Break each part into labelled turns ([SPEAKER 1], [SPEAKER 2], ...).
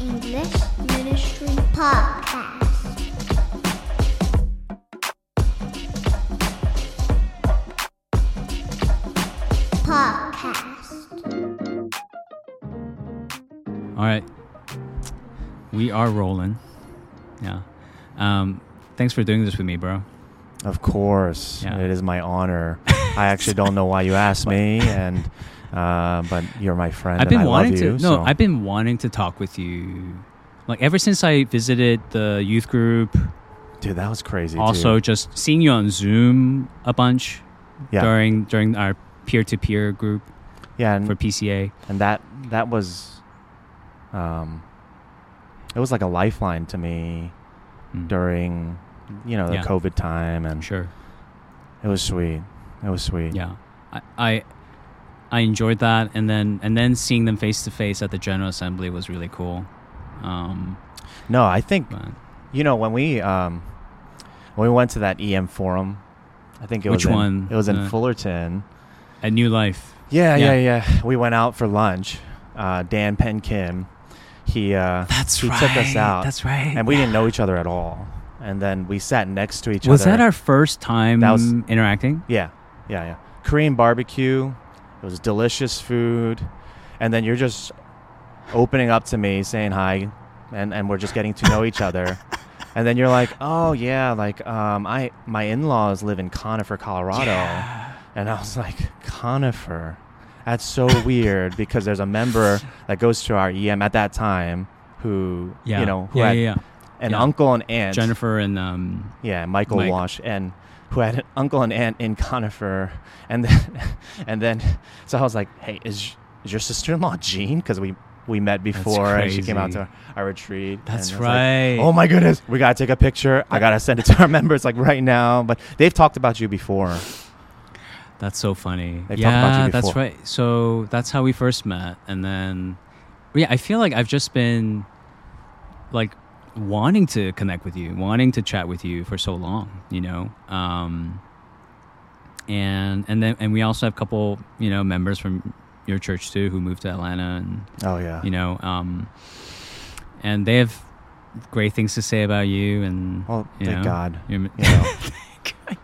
[SPEAKER 1] English Ministry Podcast. Podcast.
[SPEAKER 2] All right. We are rolling. Yeah. Um, thanks for doing this with me, bro.
[SPEAKER 3] Of course,
[SPEAKER 2] Yeah.
[SPEAKER 3] it is my honor. I actually don't know why you asked me, and uh, but you're my friend.
[SPEAKER 2] I've been
[SPEAKER 3] and I
[SPEAKER 2] wanting
[SPEAKER 3] love
[SPEAKER 2] to
[SPEAKER 3] you,
[SPEAKER 2] No,
[SPEAKER 3] so-
[SPEAKER 2] I've been wanting to talk with you. Like ever since I visited the youth group,
[SPEAKER 3] dude, that was crazy.
[SPEAKER 2] also
[SPEAKER 3] too.
[SPEAKER 2] just seeing you on Zoom a bunch
[SPEAKER 3] yeah,
[SPEAKER 2] during during our peer-to-peer group
[SPEAKER 3] yeah, and,
[SPEAKER 2] for PCA.
[SPEAKER 3] and that that was, um, it was like a lifeline to me
[SPEAKER 2] Mm.
[SPEAKER 3] during, you know, the
[SPEAKER 2] Yeah.
[SPEAKER 3] COVID time, and
[SPEAKER 2] Sure.
[SPEAKER 3] it was sweet. It was sweet.
[SPEAKER 2] Yeah, I, I I enjoyed that, and then and then seeing them face to face at the General Assembly was really cool. Um,
[SPEAKER 3] No, I think
[SPEAKER 2] but
[SPEAKER 3] you know when we um, when we went to that EM forum, I think it
[SPEAKER 2] Which
[SPEAKER 3] was in,
[SPEAKER 2] one?
[SPEAKER 3] It was in
[SPEAKER 2] Uh,
[SPEAKER 3] Fullerton.
[SPEAKER 2] at New Life,
[SPEAKER 3] Yeah,
[SPEAKER 2] Yeah.
[SPEAKER 3] yeah, yeah. We went out for lunch. Uh, Dan Penn Kim, he uh,
[SPEAKER 2] that's
[SPEAKER 3] he
[SPEAKER 2] right.
[SPEAKER 3] took us out,
[SPEAKER 2] That's right.
[SPEAKER 3] and we didn't know each other at all. And then we sat next to each
[SPEAKER 2] Was
[SPEAKER 3] other.
[SPEAKER 2] Was that our first time
[SPEAKER 3] That was-
[SPEAKER 2] interacting?
[SPEAKER 3] Yeah, yeah, yeah. Korean barbecue. It was delicious food, and then you're just opening up to me, saying hi, and and we're just getting to know each other. And then you're like, oh yeah, like um, I my in-laws live in Conifer, Colorado. And I was like, Conifer? That's so weird because there's a member that goes to our EM at that time who,
[SPEAKER 2] Yeah.
[SPEAKER 3] you know, who
[SPEAKER 2] yeah,
[SPEAKER 3] had
[SPEAKER 2] yeah, yeah.
[SPEAKER 3] an
[SPEAKER 2] yeah.
[SPEAKER 3] uncle and aunt.
[SPEAKER 2] Jennifer and um,
[SPEAKER 3] Yeah, Michael
[SPEAKER 2] Mike.
[SPEAKER 3] Wash, and who had an uncle and aunt in Conifer. And then, and then, so I was like, hey, is, is your sister-in-law Jean? Because we, we met before and she came out to our retreat.
[SPEAKER 2] That's
[SPEAKER 3] was like,
[SPEAKER 2] right.
[SPEAKER 3] oh my goodness, we gotta take a picture. I gotta send it to our members like right now. But they've talked about you before.
[SPEAKER 2] That's so funny.
[SPEAKER 3] They've talked
[SPEAKER 2] yeah,
[SPEAKER 3] about you
[SPEAKER 2] that's right. So that's how we first met, and then yeah, I feel like I've just been like wanting to connect with you, wanting to chat with you for so long, you know. Um, and and then and we also have a couple, you know, members from your church too who moved to Atlanta, and
[SPEAKER 3] Oh yeah.
[SPEAKER 2] you know, um, and they have great things to say about you, and
[SPEAKER 3] well,
[SPEAKER 2] you
[SPEAKER 3] thank
[SPEAKER 2] know,
[SPEAKER 3] God.
[SPEAKER 2] you're-
[SPEAKER 3] You know,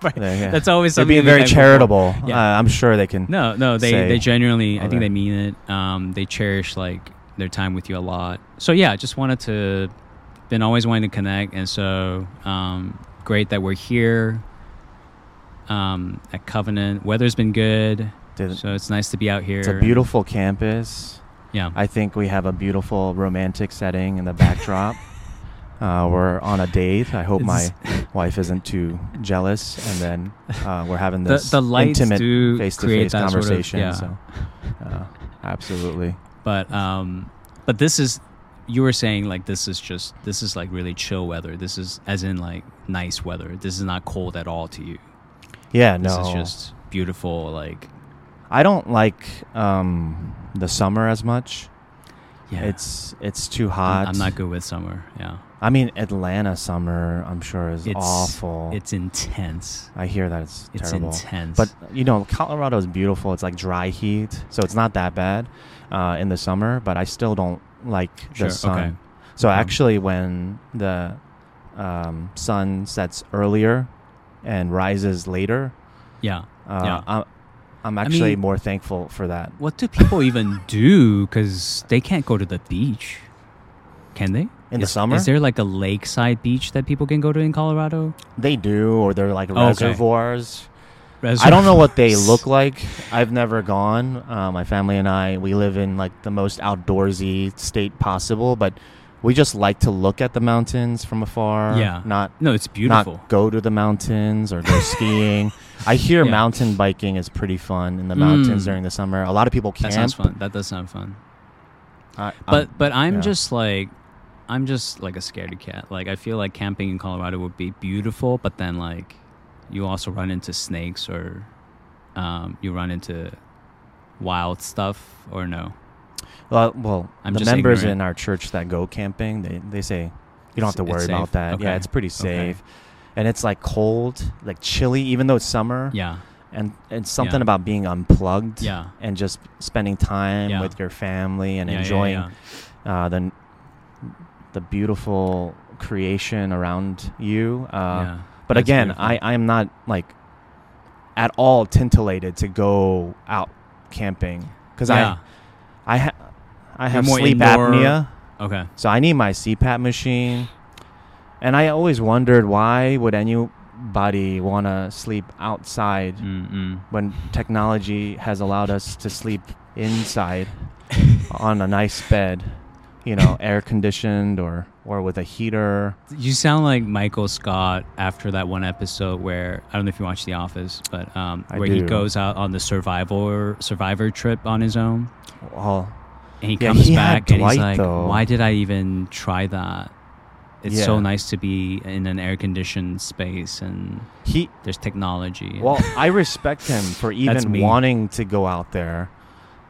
[SPEAKER 2] Right.
[SPEAKER 3] yeah.
[SPEAKER 2] That's always
[SPEAKER 3] They're being very charitable.
[SPEAKER 2] Yeah.
[SPEAKER 3] Uh, I'm sure they can.
[SPEAKER 2] No, no, they they genuinely, I think
[SPEAKER 3] that.
[SPEAKER 2] they mean it. Um, they cherish like their time with you a lot. So yeah, just wanted to, been always wanting to connect, and so um, great that we're here. Um, at Covenant, weather's been good,
[SPEAKER 3] Did-
[SPEAKER 2] so it's nice to be out here.
[SPEAKER 3] It's a beautiful campus.
[SPEAKER 2] Yeah,
[SPEAKER 3] I think we have a beautiful romantic setting in the backdrop. uh, we're on a date. I hope my wife isn't too jealous. And then uh, we're having this
[SPEAKER 2] the lights
[SPEAKER 3] intimate face-to-face
[SPEAKER 2] that sort of-
[SPEAKER 3] conversation.
[SPEAKER 2] yeah.
[SPEAKER 3] So, uh, absolutely.
[SPEAKER 2] But um, but this is you were saying like this is just this is like really chill weather. This is as in like nice weather. This is not cold at all to you.
[SPEAKER 3] Yeah,
[SPEAKER 2] This
[SPEAKER 3] no.
[SPEAKER 2] is just beautiful. Like
[SPEAKER 3] I don't like um, the summer as much.
[SPEAKER 2] yeah,
[SPEAKER 3] It's it's too hot.
[SPEAKER 2] I'm, not good with summer. Yeah,
[SPEAKER 3] I mean, Atlanta summer, I'm sure is
[SPEAKER 2] It's-
[SPEAKER 3] awful.
[SPEAKER 2] it's intense.
[SPEAKER 3] I hear that it's
[SPEAKER 2] It's
[SPEAKER 3] terrible.
[SPEAKER 2] intense.
[SPEAKER 3] But you know, Colorado is beautiful. It's like dry heat, so it's not that bad uh, in the summer. But I still don't like
[SPEAKER 2] Sure,
[SPEAKER 3] the sun.
[SPEAKER 2] okay.
[SPEAKER 3] So actually, when the um, sun sets earlier and rises later,
[SPEAKER 2] yeah.
[SPEAKER 3] uh,
[SPEAKER 2] Yeah.
[SPEAKER 3] I'm, I'm actually
[SPEAKER 2] mean-
[SPEAKER 3] more thankful for that.
[SPEAKER 2] What do people even do? Because they can't go to the beach. Can they?
[SPEAKER 3] In the
[SPEAKER 2] Is-
[SPEAKER 3] summer?
[SPEAKER 2] Is there like a lakeside beach that people can go to in Colorado?
[SPEAKER 3] They do, or they're like
[SPEAKER 2] Oh, okay.
[SPEAKER 3] I don't know what they look like. I've never gone. Uh, my family and I, we live in like the most outdoorsy state possible, but we just like to look at the mountains from afar.
[SPEAKER 2] Yeah.
[SPEAKER 3] Not
[SPEAKER 2] No, it's beautiful.
[SPEAKER 3] not go to the mountains or go skiing. I hear
[SPEAKER 2] Yeah.
[SPEAKER 3] mountain biking is pretty fun in the mountains
[SPEAKER 2] Mm.
[SPEAKER 3] during the summer. A lot of people camp.
[SPEAKER 2] that sounds fun. That does sound fun.
[SPEAKER 3] I-
[SPEAKER 2] But
[SPEAKER 3] I'm-
[SPEAKER 2] but I'm
[SPEAKER 3] yeah.
[SPEAKER 2] just like I'm just like a scaredy cat. Like I feel like camping in Colorado would be beautiful, but then like you also run into snakes or um, you run into wild stuff or no.
[SPEAKER 3] well, well
[SPEAKER 2] I'm
[SPEAKER 3] the members
[SPEAKER 2] ignorant.
[SPEAKER 3] in our church that go camping, they, they say you don't have to worry about that. Yeah, it's pretty
[SPEAKER 2] Okay.
[SPEAKER 3] safe. And it's like cold, like chilly, even though it's summer.
[SPEAKER 2] Yeah.
[SPEAKER 3] and and something
[SPEAKER 2] Yeah.
[SPEAKER 3] about being unplugged
[SPEAKER 2] Yeah.
[SPEAKER 3] and just spending time
[SPEAKER 2] Yeah.
[SPEAKER 3] with your family and
[SPEAKER 2] Yeah,
[SPEAKER 3] enjoying. Uh, the the beautiful creation around you. Uh,
[SPEAKER 2] yeah.
[SPEAKER 3] But
[SPEAKER 2] That's
[SPEAKER 3] again. I I am not like at all tintillated to go out camping because
[SPEAKER 2] yeah.
[SPEAKER 3] I I ha- I have
[SPEAKER 2] more
[SPEAKER 3] sleep
[SPEAKER 2] indoor-
[SPEAKER 3] apnea,
[SPEAKER 2] okay.
[SPEAKER 3] so I need my CPAP machine. And I always wondered why would anybody want to sleep outside
[SPEAKER 2] Mm-mm.
[SPEAKER 3] when technology has allowed us to sleep inside on a nice bed, you know, air conditioned or or with a heater.
[SPEAKER 2] You sound like Michael Scott after that one episode where I don't know if you watch The Office, but um, where he goes out on the survivor survivor trip on his own,
[SPEAKER 3] Well,
[SPEAKER 2] and he
[SPEAKER 3] Yeah,
[SPEAKER 2] comes
[SPEAKER 3] he
[SPEAKER 2] back and he's like,
[SPEAKER 3] though.
[SPEAKER 2] "Why did I even try that? It's so nice to be in an air conditioned space and
[SPEAKER 3] he
[SPEAKER 2] there's technology."
[SPEAKER 3] well, I respect him for even wanting to go out there.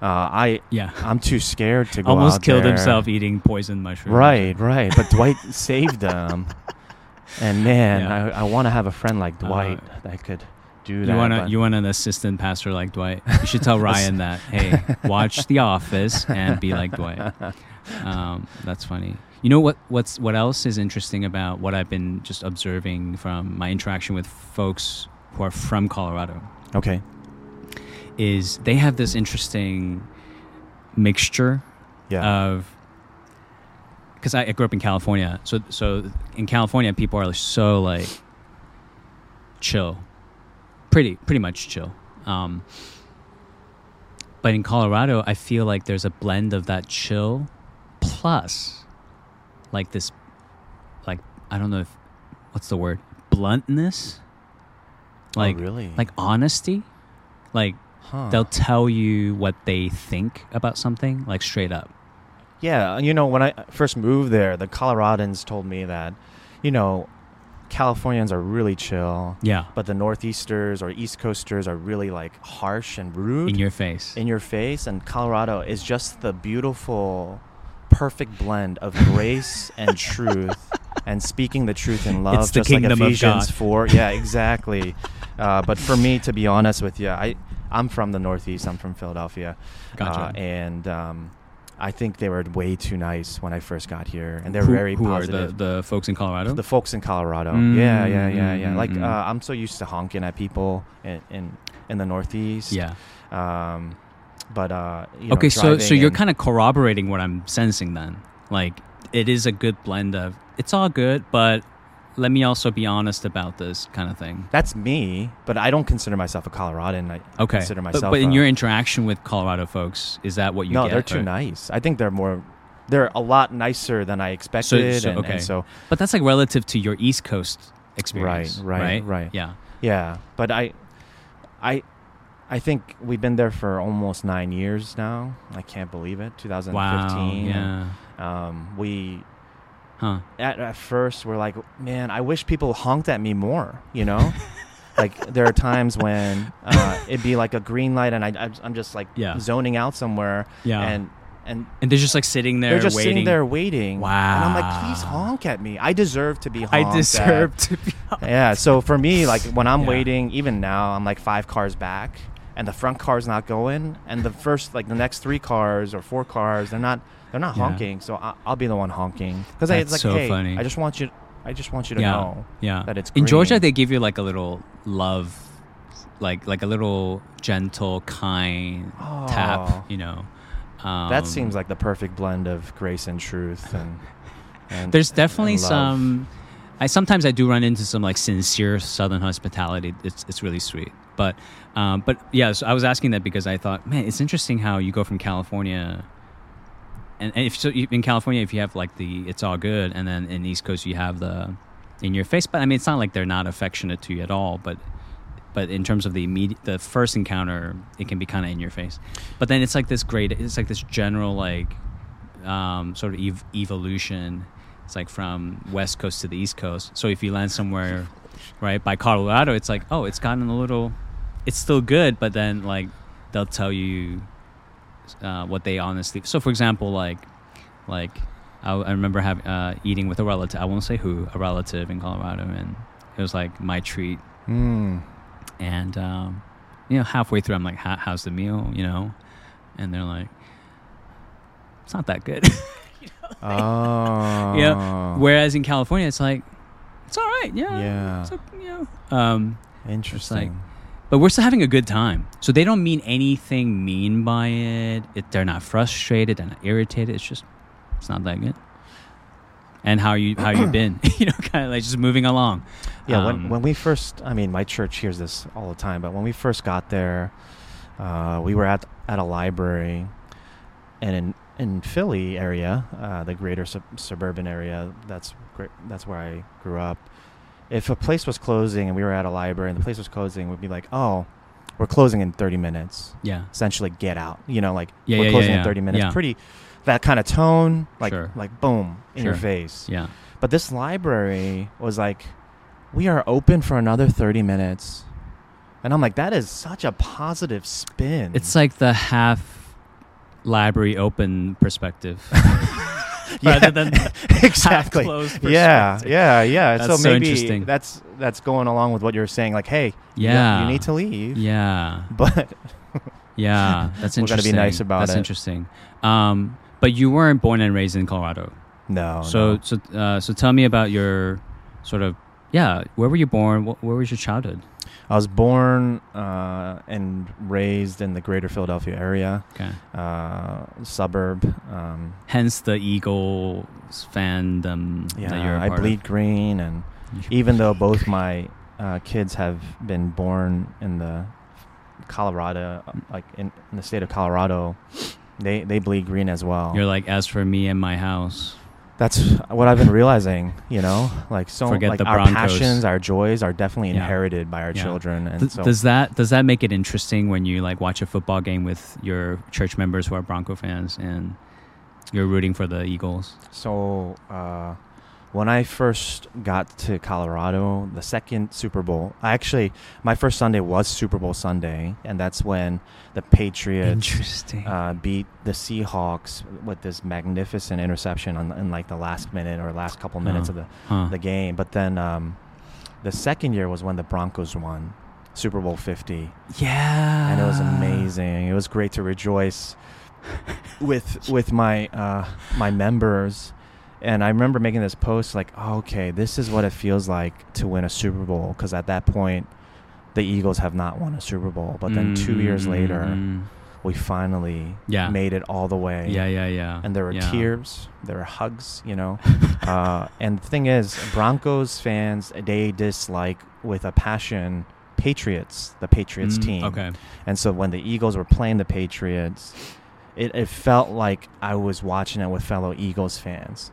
[SPEAKER 3] Uh, I
[SPEAKER 2] yeah,
[SPEAKER 3] I'm too scared to go
[SPEAKER 2] almost killed
[SPEAKER 3] there.
[SPEAKER 2] himself eating poison mushrooms.
[SPEAKER 3] Right, right. But Dwight saved him. And man,
[SPEAKER 2] Yeah.
[SPEAKER 3] I, I want to have a friend like
[SPEAKER 2] Uh,
[SPEAKER 3] Dwight that could do
[SPEAKER 2] You
[SPEAKER 3] that.
[SPEAKER 2] want you want an assistant pastor like Dwight? You should tell Ryan that. Hey, watch The Office and be like Dwight. Um, that's funny. You know what? What's what else is interesting about what I've been just observing from my interaction with folks who are from Colorado
[SPEAKER 3] okay.
[SPEAKER 2] Is they have this interesting mixture
[SPEAKER 3] Yeah.
[SPEAKER 2] of because I, I grew up in California, so so in California people are so like chill, pretty pretty much chill. Um, but in Colorado, I feel like there's a blend of that chill plus like this, like I don't know if what's the word bluntness, like
[SPEAKER 3] oh, really?
[SPEAKER 2] like honesty, like
[SPEAKER 3] huh.
[SPEAKER 2] they'll tell you what they think about something like straight up
[SPEAKER 3] Yeah, you know, when I first moved there, the Coloradans told me that, you know, Californians are really chill,
[SPEAKER 2] yeah
[SPEAKER 3] but the Northeasters or East Coasters are really like harsh and rude
[SPEAKER 2] in your face
[SPEAKER 3] in your face. And Colorado is just the beautiful, perfect blend of grace and truth and speaking the truth in love,
[SPEAKER 2] It's the
[SPEAKER 3] just like Ephesians
[SPEAKER 2] God.
[SPEAKER 3] 4. Yeah, exactly. uh, but for me, to be honest with you, I, I'm from the Northeast, I'm from Philadelphia.
[SPEAKER 2] Gotcha.
[SPEAKER 3] Uh, and um, I think they were way too nice when I first got here, and they're
[SPEAKER 2] who,
[SPEAKER 3] very
[SPEAKER 2] who
[SPEAKER 3] positive.
[SPEAKER 2] are the, the folks in colorado
[SPEAKER 3] The folks in Colorado,
[SPEAKER 2] Mm,
[SPEAKER 3] yeah, yeah, yeah, yeah.
[SPEAKER 2] mm,
[SPEAKER 3] Like
[SPEAKER 2] mm, mm.
[SPEAKER 3] uh, I'm so used to honking at people in in, in the Northeast.
[SPEAKER 2] yeah
[SPEAKER 3] Um, but uh, you know,
[SPEAKER 2] okay so so you're kind of corroborating what i'm sensing then like it is a good blend of it's all good but let me also be honest about this kind of thing
[SPEAKER 3] That's me, but I don't consider myself a Coloradan. I
[SPEAKER 2] okay
[SPEAKER 3] consider myself.
[SPEAKER 2] but, in
[SPEAKER 3] a-
[SPEAKER 2] your interaction with colorado folks is that what you get?
[SPEAKER 3] no,
[SPEAKER 2] get
[SPEAKER 3] they're too
[SPEAKER 2] or-
[SPEAKER 3] nice. I think they're more. They're a lot nicer than I expected.
[SPEAKER 2] so-
[SPEAKER 3] and, and
[SPEAKER 2] okay.
[SPEAKER 3] so
[SPEAKER 2] but that's like relative to your east coast experience
[SPEAKER 3] right,
[SPEAKER 2] right
[SPEAKER 3] right.
[SPEAKER 2] yeah
[SPEAKER 3] Yeah, but I, I, I think we've been there for almost nine years now. I can't believe it. 2015.
[SPEAKER 2] wow yeah
[SPEAKER 3] Um, we
[SPEAKER 2] huh
[SPEAKER 3] at, at first we're like, man, I wish people honked at me more. You know, like there are times when uh, it'd be like a green light, and I, I'm just like
[SPEAKER 2] Yeah.
[SPEAKER 3] zoning out somewhere,
[SPEAKER 2] yeah
[SPEAKER 3] and and
[SPEAKER 2] and they're just like sitting there
[SPEAKER 3] they're just
[SPEAKER 2] waiting
[SPEAKER 3] sitting there waiting. Wow. And I'm like, please honk at me. I deserve to be honked
[SPEAKER 2] i
[SPEAKER 3] at."
[SPEAKER 2] deserve to be
[SPEAKER 3] Yeah. So for me, like when I'm
[SPEAKER 2] Yeah.
[SPEAKER 3] waiting, even now, I'm like five cars back, and the front car's not going, and the first, like the next three cars or four cars, they're not, they're not
[SPEAKER 2] Yeah.
[SPEAKER 3] honking. So I, I'll be the one honking because it's like,
[SPEAKER 2] so
[SPEAKER 3] hey,
[SPEAKER 2] funny.
[SPEAKER 3] I just want you, I just want you to
[SPEAKER 2] yeah
[SPEAKER 3] know
[SPEAKER 2] yeah
[SPEAKER 3] that it's
[SPEAKER 2] in georgia they give you like a little love like like a little gentle kind
[SPEAKER 3] Oh.
[SPEAKER 2] tap you know um,
[SPEAKER 3] that seems like the perfect blend of grace and truth, and, and
[SPEAKER 2] there's definitely
[SPEAKER 3] and
[SPEAKER 2] some i sometimes i do run into some like sincere southern hospitality it's it's really sweet but um but yeah so i was asking that because i thought man it's interesting how you go from california and, if so in california if you have like the it's all good and then in east coast you have the in your face but i mean it's not like they're not affectionate to you at all but but in terms of the immediate the first encounter it can be kind of in your face. But then it's like this great it's like this general like um, sort of ev- evolution. It's like from west coast to the east coast. So if you land somewhere right by colorado it's like oh it's gotten a little it's still good but then like they'll tell you uh, what they honestly so for example like like i, I remember having uh, eating with a relative i won't say who a relative in colorado and it was like my treat
[SPEAKER 3] Mm.
[SPEAKER 2] and um, you know halfway through i'm like how's the meal you know and they're like it's not that good
[SPEAKER 3] Oh.
[SPEAKER 2] You know, whereas in California, it's like it's all right. Yeah.
[SPEAKER 3] Yeah.
[SPEAKER 2] It's, okay, you know. Um,
[SPEAKER 3] Interesting.
[SPEAKER 2] But we're still having a good time. So they don't mean anything mean by it. it. They're not frustrated. They're not irritated. It's just it's not that good. And how you how you been? you know, kind of like just moving along.
[SPEAKER 3] Yeah,
[SPEAKER 2] Um,
[SPEAKER 3] when, when we first, I mean, my church hears this all the time, but when we first got there, uh, we were at at a library, and in in Philly area, uh, the greater sub- suburban area, that's great, that's where I grew up. If a place was closing and we were at a library and the place was closing, we'd be like, oh, we're closing in 30 minutes.
[SPEAKER 2] yeah.
[SPEAKER 3] Essentially, get out. You know, like
[SPEAKER 2] Yeah,
[SPEAKER 3] we're
[SPEAKER 2] yeah,
[SPEAKER 3] closing
[SPEAKER 2] yeah.
[SPEAKER 3] in 30 minutes. Pretty, that kind of tone, like
[SPEAKER 2] Sure.
[SPEAKER 3] like boom in your face.
[SPEAKER 2] Yeah.
[SPEAKER 3] But this library was like, we are open for another 30 minutes. And I'm like, that is such a positive spin.
[SPEAKER 2] It's like the half library open perspective.
[SPEAKER 3] Yeah,
[SPEAKER 2] rather than
[SPEAKER 3] exactly. Yeah, yeah, yeah.
[SPEAKER 2] That's
[SPEAKER 3] so
[SPEAKER 2] so
[SPEAKER 3] maybe that's that's going along with what you're saying. Like, hey, you-
[SPEAKER 2] Yeah.
[SPEAKER 3] you, need to leave.
[SPEAKER 2] Yeah.
[SPEAKER 3] But
[SPEAKER 2] Yeah. That's interesting.
[SPEAKER 3] We gotta be nice about
[SPEAKER 2] That's
[SPEAKER 3] it.
[SPEAKER 2] interesting. Um, but you weren't born and raised in Colorado.
[SPEAKER 3] no.
[SPEAKER 2] so
[SPEAKER 3] no.
[SPEAKER 2] so uh, so tell me about your sort of yeah. Where were you born? Wh- where was your childhood?
[SPEAKER 3] I was born uh, and raised in the greater Philadelphia area,
[SPEAKER 2] Okay.
[SPEAKER 3] uh, suburb. Um,
[SPEAKER 2] Hence the Eagles fandom that you're
[SPEAKER 3] yeah, I bleed green and even though both my uh, kids have been born in the Colorado, uh, like in, in the state of Colorado, they they bleed green as well.
[SPEAKER 2] You're like, as for me and my house,
[SPEAKER 3] That's what I've been realizing. You know, like so,
[SPEAKER 2] Forget
[SPEAKER 3] like
[SPEAKER 2] the
[SPEAKER 3] our
[SPEAKER 2] Broncos.
[SPEAKER 3] passions, our joys are definitely
[SPEAKER 2] Yeah.
[SPEAKER 3] inherited by our
[SPEAKER 2] Yeah.
[SPEAKER 3] children, and
[SPEAKER 2] Th-
[SPEAKER 3] so
[SPEAKER 2] does that does that make it interesting when you like watch a football game with your church members who are Bronco fans and you're rooting for the Eagles?
[SPEAKER 3] So uh, when I first got to Colorado, the second Super Bowl, I actually my first Sunday was Super Bowl Sunday, and that's when the Patriots uh, beat the Seahawks with this magnificent interception on, in like the last minute or last couple minutes of the,
[SPEAKER 2] huh.
[SPEAKER 3] the game. But then um, the second year was when the Broncos won Super Bowl 50
[SPEAKER 2] yeah.
[SPEAKER 3] and it was amazing. It was great to rejoice with with my uh, my members. And I remember making this post like, oh, okay, this is what it feels like to win a Super Bowl because at that point, the Eagles have not won a Super Bowl. But then two years later,
[SPEAKER 2] Mm,
[SPEAKER 3] we finally
[SPEAKER 2] Yeah.
[SPEAKER 3] made it all the way.
[SPEAKER 2] Yeah, yeah, yeah.
[SPEAKER 3] And there were
[SPEAKER 2] yeah.
[SPEAKER 3] tears, there were hugs, you know. uh, and the thing is, Broncos fans they dislike with a passion Patriots, the Patriots
[SPEAKER 2] Mm,
[SPEAKER 3] team.
[SPEAKER 2] Okay.
[SPEAKER 3] And so when the Eagles were playing the Patriots, it, it felt like I was watching it with fellow Eagles fans.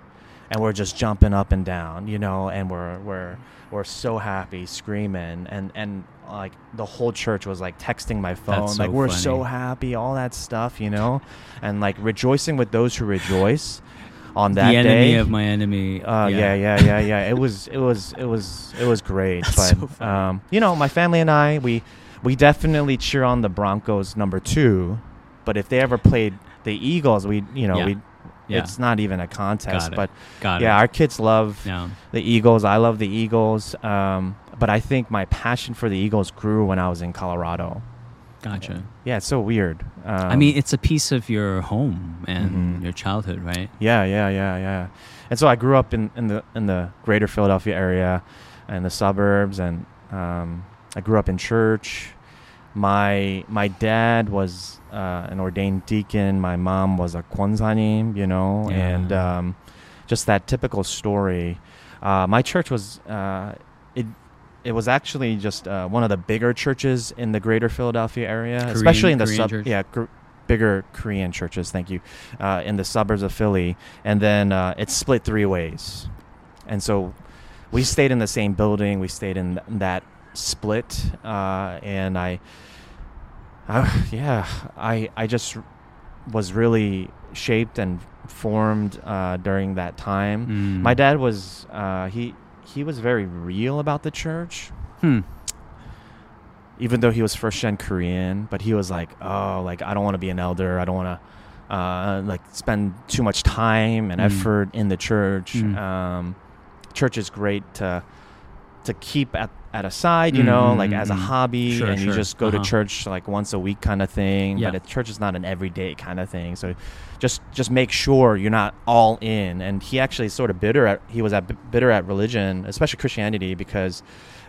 [SPEAKER 3] And we're just jumping up and down, you know, and we're we're we're so happy, screaming, and and like the whole church was like texting my phone,
[SPEAKER 2] so
[SPEAKER 3] like we're so happy, all that stuff, you know, and like rejoicing with those who rejoice on that
[SPEAKER 2] the enemy
[SPEAKER 3] day.
[SPEAKER 2] of my enemy.
[SPEAKER 3] Uh, yeah, yeah, yeah, yeah. It was, it was, it was, it was great.
[SPEAKER 2] That's
[SPEAKER 3] but
[SPEAKER 2] so
[SPEAKER 3] um, you know, my family and I, we we definitely cheer on the Broncos number two. But if they ever played the Eagles, we, you know,
[SPEAKER 2] Yeah.
[SPEAKER 3] we,
[SPEAKER 2] Yeah.
[SPEAKER 3] it's not even a contest. But
[SPEAKER 2] Got
[SPEAKER 3] yeah,
[SPEAKER 2] it.
[SPEAKER 3] our kids love
[SPEAKER 2] yeah.
[SPEAKER 3] the Eagles. I love the Eagles. Um, but I think my passion for the Eagles grew when I was in Colorado.
[SPEAKER 2] Gotcha.
[SPEAKER 3] Yeah, it's so weird. Um,
[SPEAKER 2] I mean, it's a piece of your home and
[SPEAKER 3] Mhm.
[SPEAKER 2] your childhood, right?
[SPEAKER 3] Yeah, yeah, yeah, yeah. And so I grew up in, in the in the greater Philadelphia area and the suburbs and um, I grew up in church. My my dad was uh, an ordained deacon. My mom was a kwanzanim, you know, and um, just that typical story. Uh, my church was uh, it it was actually just uh, one of the bigger churches in the greater Philadelphia area,
[SPEAKER 2] Korean-
[SPEAKER 3] especially in the
[SPEAKER 2] Korean
[SPEAKER 3] sub
[SPEAKER 2] church?
[SPEAKER 3] yeah gr- bigger Korean churches. Thank you, uh, in the suburbs of Philly, and then uh, it's split three ways, and so we stayed in the same building. We stayed in th- that split, uh, and I, uh, yeah, I I just was really shaped and formed uh, during that time.
[SPEAKER 2] Mm.
[SPEAKER 3] My dad was uh, he he was very real about the church,
[SPEAKER 2] Hmm.
[SPEAKER 3] even though he was first gen Korean. But he was like, oh, like I don't want to be an elder. I don't want to uh, like spend too much time and
[SPEAKER 2] Mm.
[SPEAKER 3] effort in the church.
[SPEAKER 2] Mm.
[SPEAKER 3] Um, church is great to to keep at at a side, you know, like as a
[SPEAKER 2] Mm, mm, mm.
[SPEAKER 3] hobby,
[SPEAKER 2] Sure,
[SPEAKER 3] and you
[SPEAKER 2] sure.
[SPEAKER 3] just go to
[SPEAKER 2] Uh-huh.
[SPEAKER 3] church like once a week kind of thing.
[SPEAKER 2] Yeah.
[SPEAKER 3] But church is not an everyday kind of thing. So just just make sure you're not all in. And he actually sort of bitter at he was at bitter at religion, especially Christianity, because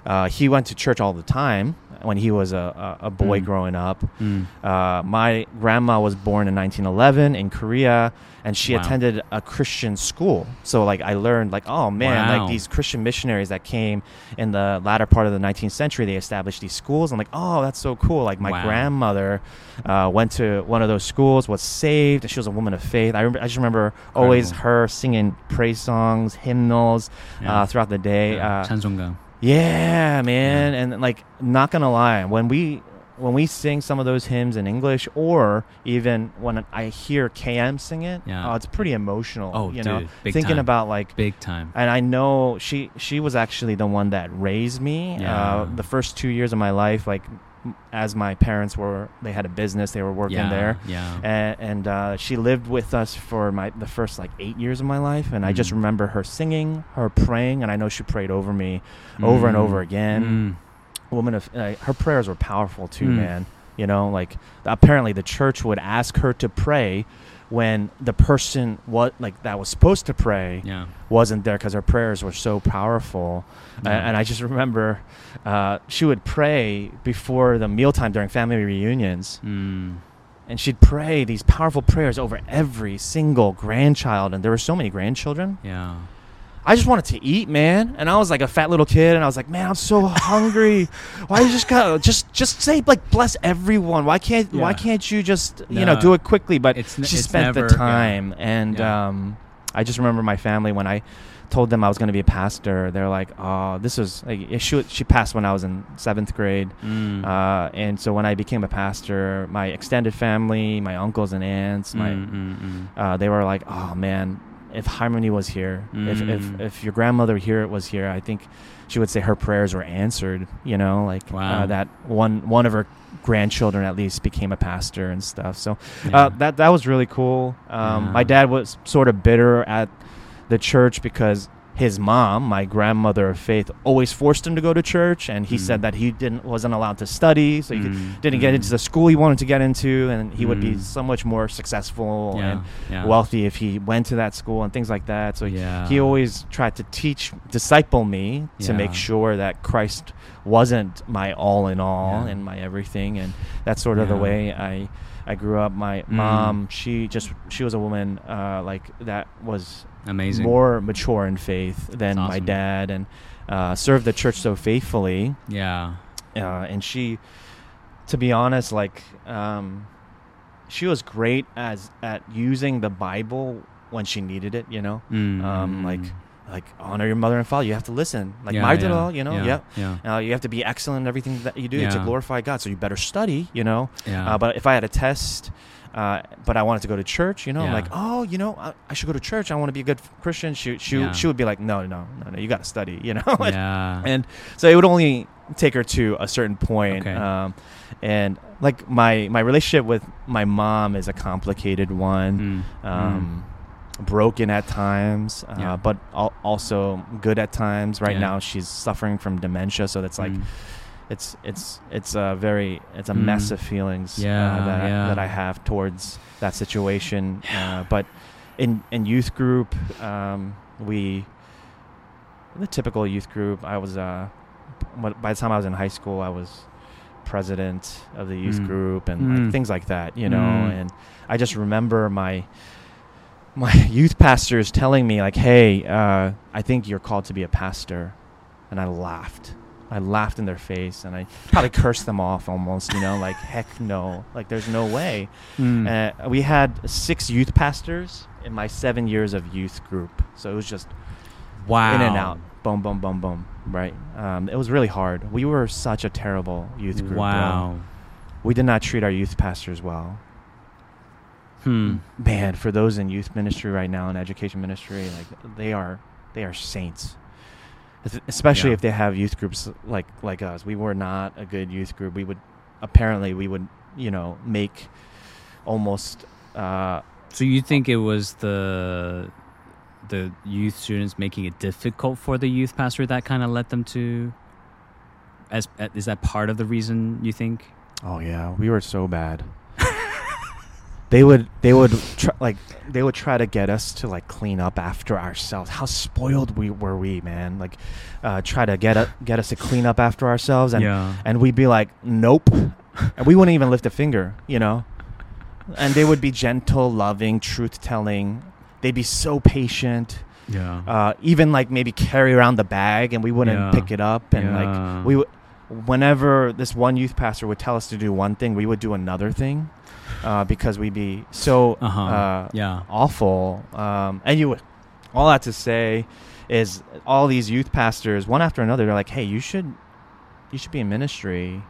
[SPEAKER 3] uh, he went to church all the time when he was a, a, a boy
[SPEAKER 2] Mm.
[SPEAKER 3] growing up.
[SPEAKER 2] Mm.
[SPEAKER 3] Uh, my grandma was born in 1911 in Korea, and she
[SPEAKER 2] Wow.
[SPEAKER 3] attended a Christian school. So, like, I learned, like, oh man,
[SPEAKER 2] Wow.
[SPEAKER 3] like these Christian missionaries that came in the latter part of the 19th century, they established these schools. I'm like, oh, that's so cool. Like, my
[SPEAKER 2] Wow.
[SPEAKER 3] grandmother uh, went to one of those schools, was saved. She was a woman of faith. I, remember, I just remember always her singing praise songs, hymnals
[SPEAKER 2] Yeah.
[SPEAKER 3] uh, throughout the day.
[SPEAKER 2] Yeah.
[SPEAKER 3] Yeah, man. Yeah. And like, not gonna lie, when we when we sing some of those hymns in English, or even when I hear KM sing it,
[SPEAKER 2] yeah.
[SPEAKER 3] oh, it's pretty emotional.
[SPEAKER 2] Oh,
[SPEAKER 3] you
[SPEAKER 2] dude, know,
[SPEAKER 3] thinking
[SPEAKER 2] time.
[SPEAKER 3] about like
[SPEAKER 2] big time.
[SPEAKER 3] And I know she she was actually the one that raised me.
[SPEAKER 2] Yeah.
[SPEAKER 3] Uh, the first two years of my life, like as my parents were, they had a business, they were working
[SPEAKER 2] yeah.
[SPEAKER 3] there
[SPEAKER 2] Yeah.
[SPEAKER 3] and, and uh, she lived with us for my the first like eight years of my life and i just
[SPEAKER 2] Mm.
[SPEAKER 3] remember her singing her praying and i know she prayed over me over and over
[SPEAKER 2] Mm.
[SPEAKER 3] again
[SPEAKER 2] Mm.
[SPEAKER 3] woman of uh, her prayers were powerful too
[SPEAKER 2] Mm.
[SPEAKER 3] man you know like apparently the church would ask her to pray when the person what like that was supposed to pray
[SPEAKER 2] Yeah.
[SPEAKER 3] wasn't there because her prayers were so powerful
[SPEAKER 2] Yeah.
[SPEAKER 3] and i just remember uh, she would pray before the mealtime during family reunions
[SPEAKER 2] Mm.
[SPEAKER 3] and she'd pray these powerful prayers over every single grandchild and there were so many grandchildren
[SPEAKER 2] Yeah.
[SPEAKER 3] I just wanted to eat man and i was like a fat little kid and i was like man i'm so hungry why you just gotta just just say like bless everyone why can't why can't you just you know do it quickly but
[SPEAKER 2] It's
[SPEAKER 3] she
[SPEAKER 2] it's
[SPEAKER 3] spent
[SPEAKER 2] never-
[SPEAKER 3] the
[SPEAKER 2] yeah.
[SPEAKER 3] time and
[SPEAKER 2] Yeah.
[SPEAKER 3] um i just remember my family when i told them i was going to be a pastor they're like oh this was like she, she passed when i was in seventh grade
[SPEAKER 2] Mm.
[SPEAKER 3] uh, and so when I became a pastor, my extended family, my uncles and aunts, my
[SPEAKER 2] Mm, mm, mm.
[SPEAKER 3] uh, they were like, "Oh man, if Halmoni was here, if, if
[SPEAKER 2] Mm.
[SPEAKER 3] if your grandmother here was here, I think she would say her prayers were answered." You know, like
[SPEAKER 2] Wow.
[SPEAKER 3] uh, that one one of her grandchildren at least became a pastor and stuff. So
[SPEAKER 2] Yeah.
[SPEAKER 3] uh, that that was really cool. Um, My dad was sort of bitter at the church because his mom, my grandmother of faith, always forced him to go to church, and he
[SPEAKER 2] Mm.
[SPEAKER 3] said that he didn't wasn't allowed to study, so he
[SPEAKER 2] Mm,
[SPEAKER 3] didn't get
[SPEAKER 2] mm.
[SPEAKER 3] into the school he wanted to get into, and he would be
[SPEAKER 2] Mm.
[SPEAKER 3] so much more successful
[SPEAKER 2] yeah.
[SPEAKER 3] and
[SPEAKER 2] yeah.
[SPEAKER 3] wealthy if he went to that school and things like that. So
[SPEAKER 2] yeah.
[SPEAKER 3] he always tried to teach, disciple me to make sure that Christ wasn't my all in all and my everything, and that's sort of the way I. I grew up. My
[SPEAKER 2] Mm.
[SPEAKER 3] mom, she just she was a woman uh, like that was
[SPEAKER 2] amazing.
[SPEAKER 3] more mature in faith than
[SPEAKER 2] That's
[SPEAKER 3] my dad, and uh, served the church so faithfully.
[SPEAKER 2] Yeah.
[SPEAKER 3] uh, and she to be honest like um, she was great as at using the bible when she needed it you know?
[SPEAKER 2] Mm,
[SPEAKER 3] um,
[SPEAKER 2] mm,
[SPEAKER 3] like
[SPEAKER 2] mm.
[SPEAKER 3] like honor your mother and father. You have to listen. Like
[SPEAKER 2] Yeah,
[SPEAKER 3] my
[SPEAKER 2] yeah,
[SPEAKER 3] yeah, you know?
[SPEAKER 2] Yeah,
[SPEAKER 3] yep.
[SPEAKER 2] Yeah.
[SPEAKER 3] uh, you have to be excellent in everything that you do to glorify god. So you better study you know?
[SPEAKER 2] Yeah.
[SPEAKER 3] uh, but if i had a test uh, but I wanted to go to church, you know, I'm like, oh, you know, I, I should go to church. I want to be a good Christian. She, she,
[SPEAKER 2] Yeah.
[SPEAKER 3] she would be like, no, no, no, no, you got to study, you know.
[SPEAKER 2] yeah.
[SPEAKER 3] and so it would only take her to a certain point
[SPEAKER 2] Okay.
[SPEAKER 3] um, and like my my relationship with my mom is a complicated one
[SPEAKER 2] Mm,
[SPEAKER 3] um, broken at times uh,
[SPEAKER 2] Yeah.
[SPEAKER 3] but al- also good at times right
[SPEAKER 2] Yeah.
[SPEAKER 3] now she's suffering from dementia so that's like
[SPEAKER 2] mm.
[SPEAKER 3] It's it's it's a very it's a
[SPEAKER 2] Mm.
[SPEAKER 3] mess of feelings uh, that,
[SPEAKER 2] yeah.
[SPEAKER 3] that I have towards that situation uh, but in in youth group um, we the typical youth group I was uh by the time I was in high school I was president of the youth
[SPEAKER 2] Mm.
[SPEAKER 3] group and
[SPEAKER 2] Mm.
[SPEAKER 3] like, things like that you know
[SPEAKER 2] Mm.
[SPEAKER 3] and I just remember my my youth pastors telling me like hey uh, I think you're called to be a pastor and I laughed I laughed in their face and I probably cursed them off almost, you know, like heck no, like there's no way.
[SPEAKER 2] Mm.
[SPEAKER 3] Uh, we had six youth pastors in my seven years of youth group, so it was just
[SPEAKER 2] wow.
[SPEAKER 3] in and out, boom, boom, boom, boom, right? Um, it was really hard. We were such a terrible youth group.
[SPEAKER 2] Wow.
[SPEAKER 3] we did not treat our youth pastors well.
[SPEAKER 2] Hmm.
[SPEAKER 3] Man, for those in youth ministry right now and education ministry, like they are, they are saints. Es- Especially
[SPEAKER 2] Yeah.
[SPEAKER 3] if they have youth groups like like us. We were not a good youth group. We would apparently we would you know make almost uh,
[SPEAKER 2] So you think it was the the youth students making it difficult for the youth pastor that kind of led them to as is that part of the reason you think?
[SPEAKER 3] Oh yeah, we were so bad. They would they would try, like they would try to get us to like clean up after ourselves. How spoiled we were we, man. Like uh, try to get a, get us to clean up after ourselves and
[SPEAKER 2] Yeah.
[SPEAKER 3] and we'd be like, "Nope." and we wouldn't even lift a finger, you know. And they would be gentle, loving, truth-telling. They'd be so patient.
[SPEAKER 2] Yeah.
[SPEAKER 3] Uh, even like maybe carry around the bag and we wouldn't
[SPEAKER 2] Yeah.
[SPEAKER 3] pick it up and
[SPEAKER 2] Yeah.
[SPEAKER 3] like we would whenever this one youth pastor would tell us to do one thing we would do another thing uh, because we'd be so
[SPEAKER 2] Uh-huh.
[SPEAKER 3] uh,
[SPEAKER 2] yeah.
[SPEAKER 3] awful um, and you all that to say is all these youth pastors one after another they're like hey you should you should be in ministry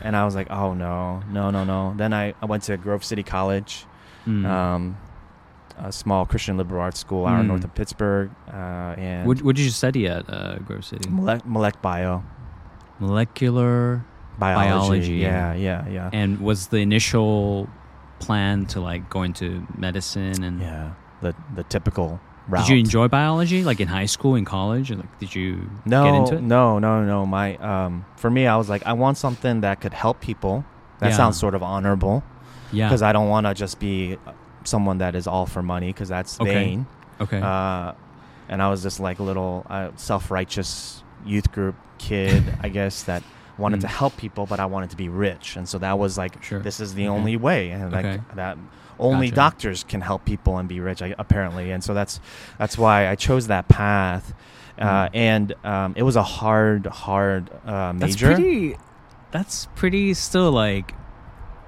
[SPEAKER 3] and i was like oh no no no no then i, I went to grove city college
[SPEAKER 2] Mm.
[SPEAKER 3] um, a small christian liberal arts school out
[SPEAKER 2] Mm.
[SPEAKER 3] north of pittsburgh uh, and
[SPEAKER 2] what what did you study at uh, Grove City?
[SPEAKER 3] Molec, molec bio
[SPEAKER 2] Molecular.
[SPEAKER 3] Biology.
[SPEAKER 2] Biology.
[SPEAKER 3] Yeah, yeah, yeah.
[SPEAKER 2] And was the initial plan to like go into medicine and
[SPEAKER 3] yeah, the the typical route.
[SPEAKER 2] did you enjoy biology like in high school in college like did you
[SPEAKER 3] No,
[SPEAKER 2] get into it?
[SPEAKER 3] no, no, no. My um, for me, I was like, I want something that could help people. That
[SPEAKER 2] Yeah.
[SPEAKER 3] sounds sort of honorable
[SPEAKER 2] Yeah.
[SPEAKER 3] because I don't want to just be someone that is all for money because that's
[SPEAKER 2] Okay.
[SPEAKER 3] vain.
[SPEAKER 2] okay.
[SPEAKER 3] Uh, and I was this like a little uh, self-righteous youth group kid, I guess that wanted
[SPEAKER 2] Mm.
[SPEAKER 3] to help people, but I wanted to be rich, and so that was like,
[SPEAKER 2] Sure.
[SPEAKER 3] this is the
[SPEAKER 2] Okay.
[SPEAKER 3] only way, and like
[SPEAKER 2] Okay.
[SPEAKER 3] that only
[SPEAKER 2] Gotcha.
[SPEAKER 3] doctors can help people and be rich, apparently, and so that's that's why I chose that path, uh,
[SPEAKER 2] Mm.
[SPEAKER 3] and um, it was a hard, hard uh,
[SPEAKER 2] that's pretty that's pretty still like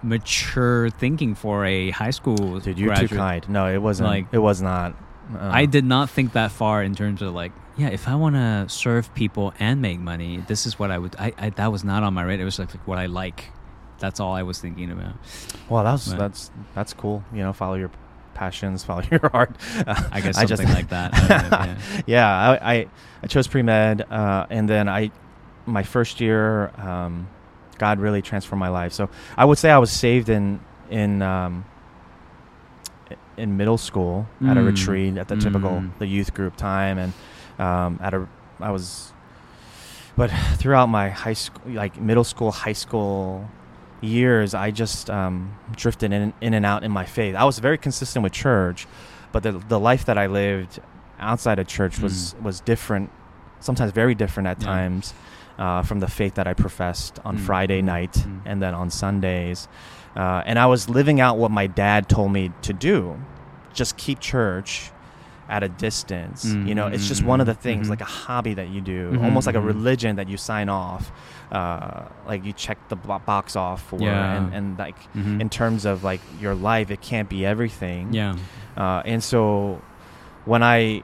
[SPEAKER 2] mature thinking for a high school
[SPEAKER 3] Dude, you're
[SPEAKER 2] graduate.
[SPEAKER 3] too kind. No, it wasn't.
[SPEAKER 2] Like-
[SPEAKER 3] it was not. Uh,
[SPEAKER 2] I did not think that far in terms of like, yeah, if I want to serve people and make money, this is what I would. I, I that was not on my radar. It was like, like what I like. That's all I was thinking about.
[SPEAKER 3] Well, that's
[SPEAKER 2] Right.
[SPEAKER 3] that's that's cool. You know, follow your passions, follow your heart.
[SPEAKER 2] I guess
[SPEAKER 3] I
[SPEAKER 2] something
[SPEAKER 3] just-
[SPEAKER 2] like that. I know, yeah.
[SPEAKER 3] yeah, I, I I chose pre med, uh, and then I my first year, um, God really transformed my life. So I would say I was saved in in um, in middle school at a
[SPEAKER 2] Mm,
[SPEAKER 3] retreat at the typical
[SPEAKER 2] mm.
[SPEAKER 3] the youth group time, and um, at a I was, but throughout my high school, like middle school, high school years, I just um, drifted in in and out in my faith. I was very consistent with church, but the the life that I lived outside of church was was different, sometimes very different at
[SPEAKER 2] Yeah.
[SPEAKER 3] times. Uh, from the faith that I professed on
[SPEAKER 2] Mm,
[SPEAKER 3] Friday
[SPEAKER 2] mm,
[SPEAKER 3] night
[SPEAKER 2] mm.
[SPEAKER 3] and then on Sundays. Uh, and I was living out what my dad told me to do just keep church at a distance. You know, it's just one of the things,
[SPEAKER 2] Mhm.
[SPEAKER 3] like a hobby that you do,
[SPEAKER 2] Mhm,
[SPEAKER 3] almost like a
[SPEAKER 2] mhm.
[SPEAKER 3] religion that you sign off. Uh, like you check the box off for,
[SPEAKER 2] Yeah.
[SPEAKER 3] and, and like
[SPEAKER 2] Mhm.
[SPEAKER 3] in terms of like your life, it can't be everything.
[SPEAKER 2] yeah.
[SPEAKER 3] Uh, and so when I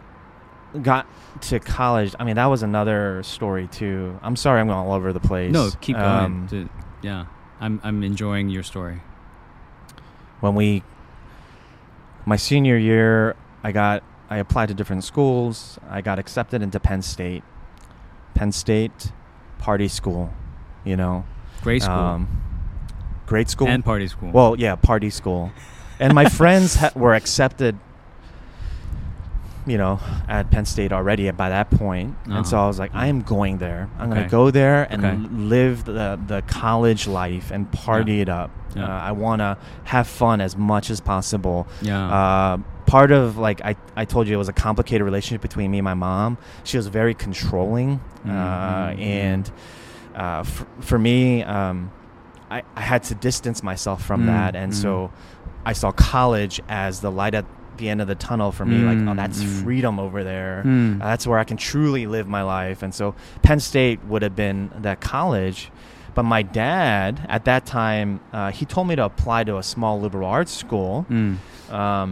[SPEAKER 3] got to college, I mean, that was another story too. I'm sorry, I'm going all over the place.
[SPEAKER 2] No, keep going.
[SPEAKER 3] Um,
[SPEAKER 2] dude. yeah, I'm I'm enjoying your story.
[SPEAKER 3] when we my senior year i got i applied to different schools i got accepted into penn state penn state party school you know
[SPEAKER 2] Great school
[SPEAKER 3] um, great school
[SPEAKER 2] and party school.
[SPEAKER 3] well yeah party school and my friends ha- were accepted you know at penn state already by that point. point and so
[SPEAKER 2] Uh-huh.
[SPEAKER 3] i was like i am going there i'm going to go there and
[SPEAKER 2] Okay.
[SPEAKER 3] live the, the college life and party it up
[SPEAKER 2] Yeah.
[SPEAKER 3] uh, i want to have fun as much as possible
[SPEAKER 2] yeah.
[SPEAKER 3] uh, part of like I, I told you it was a complicated relationship between me and my mom she was very controlling uh,
[SPEAKER 2] Mhm.
[SPEAKER 3] and uh, f- for me um, I, I had to distance myself from
[SPEAKER 2] Mm,
[SPEAKER 3] that and
[SPEAKER 2] mm.
[SPEAKER 3] so i saw college as the light at the end of the tunnel for me like oh that's
[SPEAKER 2] mm.
[SPEAKER 3] freedom over there
[SPEAKER 2] Mm.
[SPEAKER 3] uh, that's where I can truly live my life. And so Penn State would have been that college. But my dad, at that time, uh, he told me to apply to a small liberal arts school.
[SPEAKER 2] Mm.
[SPEAKER 3] Um,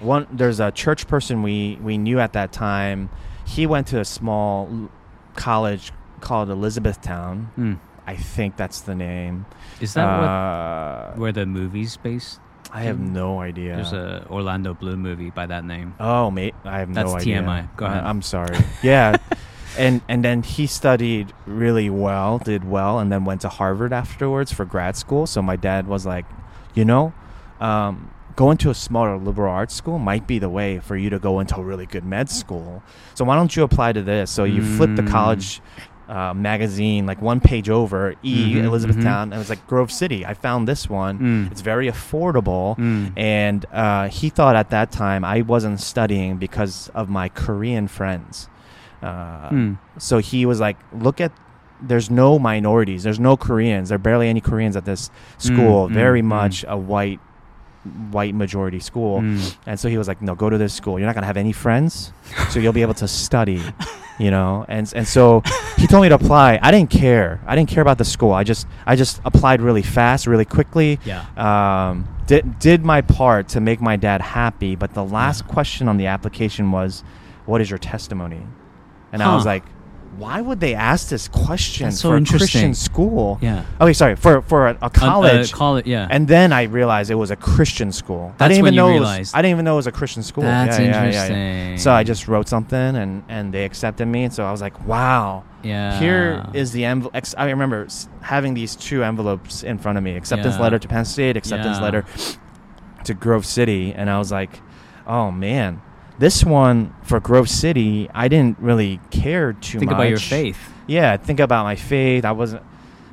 [SPEAKER 3] one, there's a church person we, we knew at that time. He went to a small college called Elizabethtown.
[SPEAKER 2] Mm.
[SPEAKER 3] I think that's the name.
[SPEAKER 2] Is that
[SPEAKER 3] uh,
[SPEAKER 2] what where the movie's based?
[SPEAKER 3] I have no idea.
[SPEAKER 2] There's a Orlando Bloom movie by that name.
[SPEAKER 3] Oh, mate, I have no idea. That's.
[SPEAKER 2] TMI. Go ahead.
[SPEAKER 3] I'm sorry. yeah, and and then he studied really well, did well, and then went to Harvard afterwards for grad school. So my dad was like, you know, um, going to a smaller liberal arts school might be the way for you to go into a really good med school. So why don't you apply to this? So you flip the
[SPEAKER 2] Mm.
[SPEAKER 3] college. uh, magazine, like one page over, E
[SPEAKER 2] Mhm,
[SPEAKER 3] Elizabethtown, and it was like Grove City. I found this one.
[SPEAKER 2] Mm.
[SPEAKER 3] It's very affordable.
[SPEAKER 2] Mm.
[SPEAKER 3] And uh, he thought at that time I wasn't studying because of my Korean friends. Uh,
[SPEAKER 2] Mm.
[SPEAKER 3] So he was like, "Look at, there's no minorities. There's no Koreans. There are barely any Koreans at this school.
[SPEAKER 2] Mm,
[SPEAKER 3] very
[SPEAKER 2] mm,
[SPEAKER 3] much a white, white majority school."
[SPEAKER 2] Mm.
[SPEAKER 3] And so he was like, "No, go to this school. You're not gonna have any friends, so you'll be able to study." You know, and and so he told me to apply. I didn't care. I didn't care about the school. I just I just applied really fast, really quickly
[SPEAKER 2] Yeah.
[SPEAKER 3] um, did did my part to make my dad happy. But the last
[SPEAKER 2] Yeah.
[SPEAKER 3] question on the application was, "What is your testimony?" And I was like, "Why would they ask this question
[SPEAKER 2] That's so
[SPEAKER 3] for a. Christian school?"
[SPEAKER 2] Yeah.
[SPEAKER 3] Okay, sorry for for a, a
[SPEAKER 2] Uh,
[SPEAKER 3] college.
[SPEAKER 2] college. Yeah.
[SPEAKER 3] and then I realized it was a Christian school. I didn't even know it was- I didn't even know it was a Christian school.
[SPEAKER 2] That's
[SPEAKER 3] Yeah, yeah, yeah, yeah.
[SPEAKER 2] interesting.
[SPEAKER 3] So I just wrote something, and and they accepted me. And so I was like, "Wow."
[SPEAKER 2] Yeah.
[SPEAKER 3] Here is the envelope. I remember having these two envelopes in front of me: acceptance letter to Penn State, acceptance letter to Grove City, and I was like, "Oh man, this one for Grove City, I didn't really care too
[SPEAKER 2] Think
[SPEAKER 3] much."
[SPEAKER 2] Think about your faith.
[SPEAKER 3] Yeah, think about my faith. I wasn't,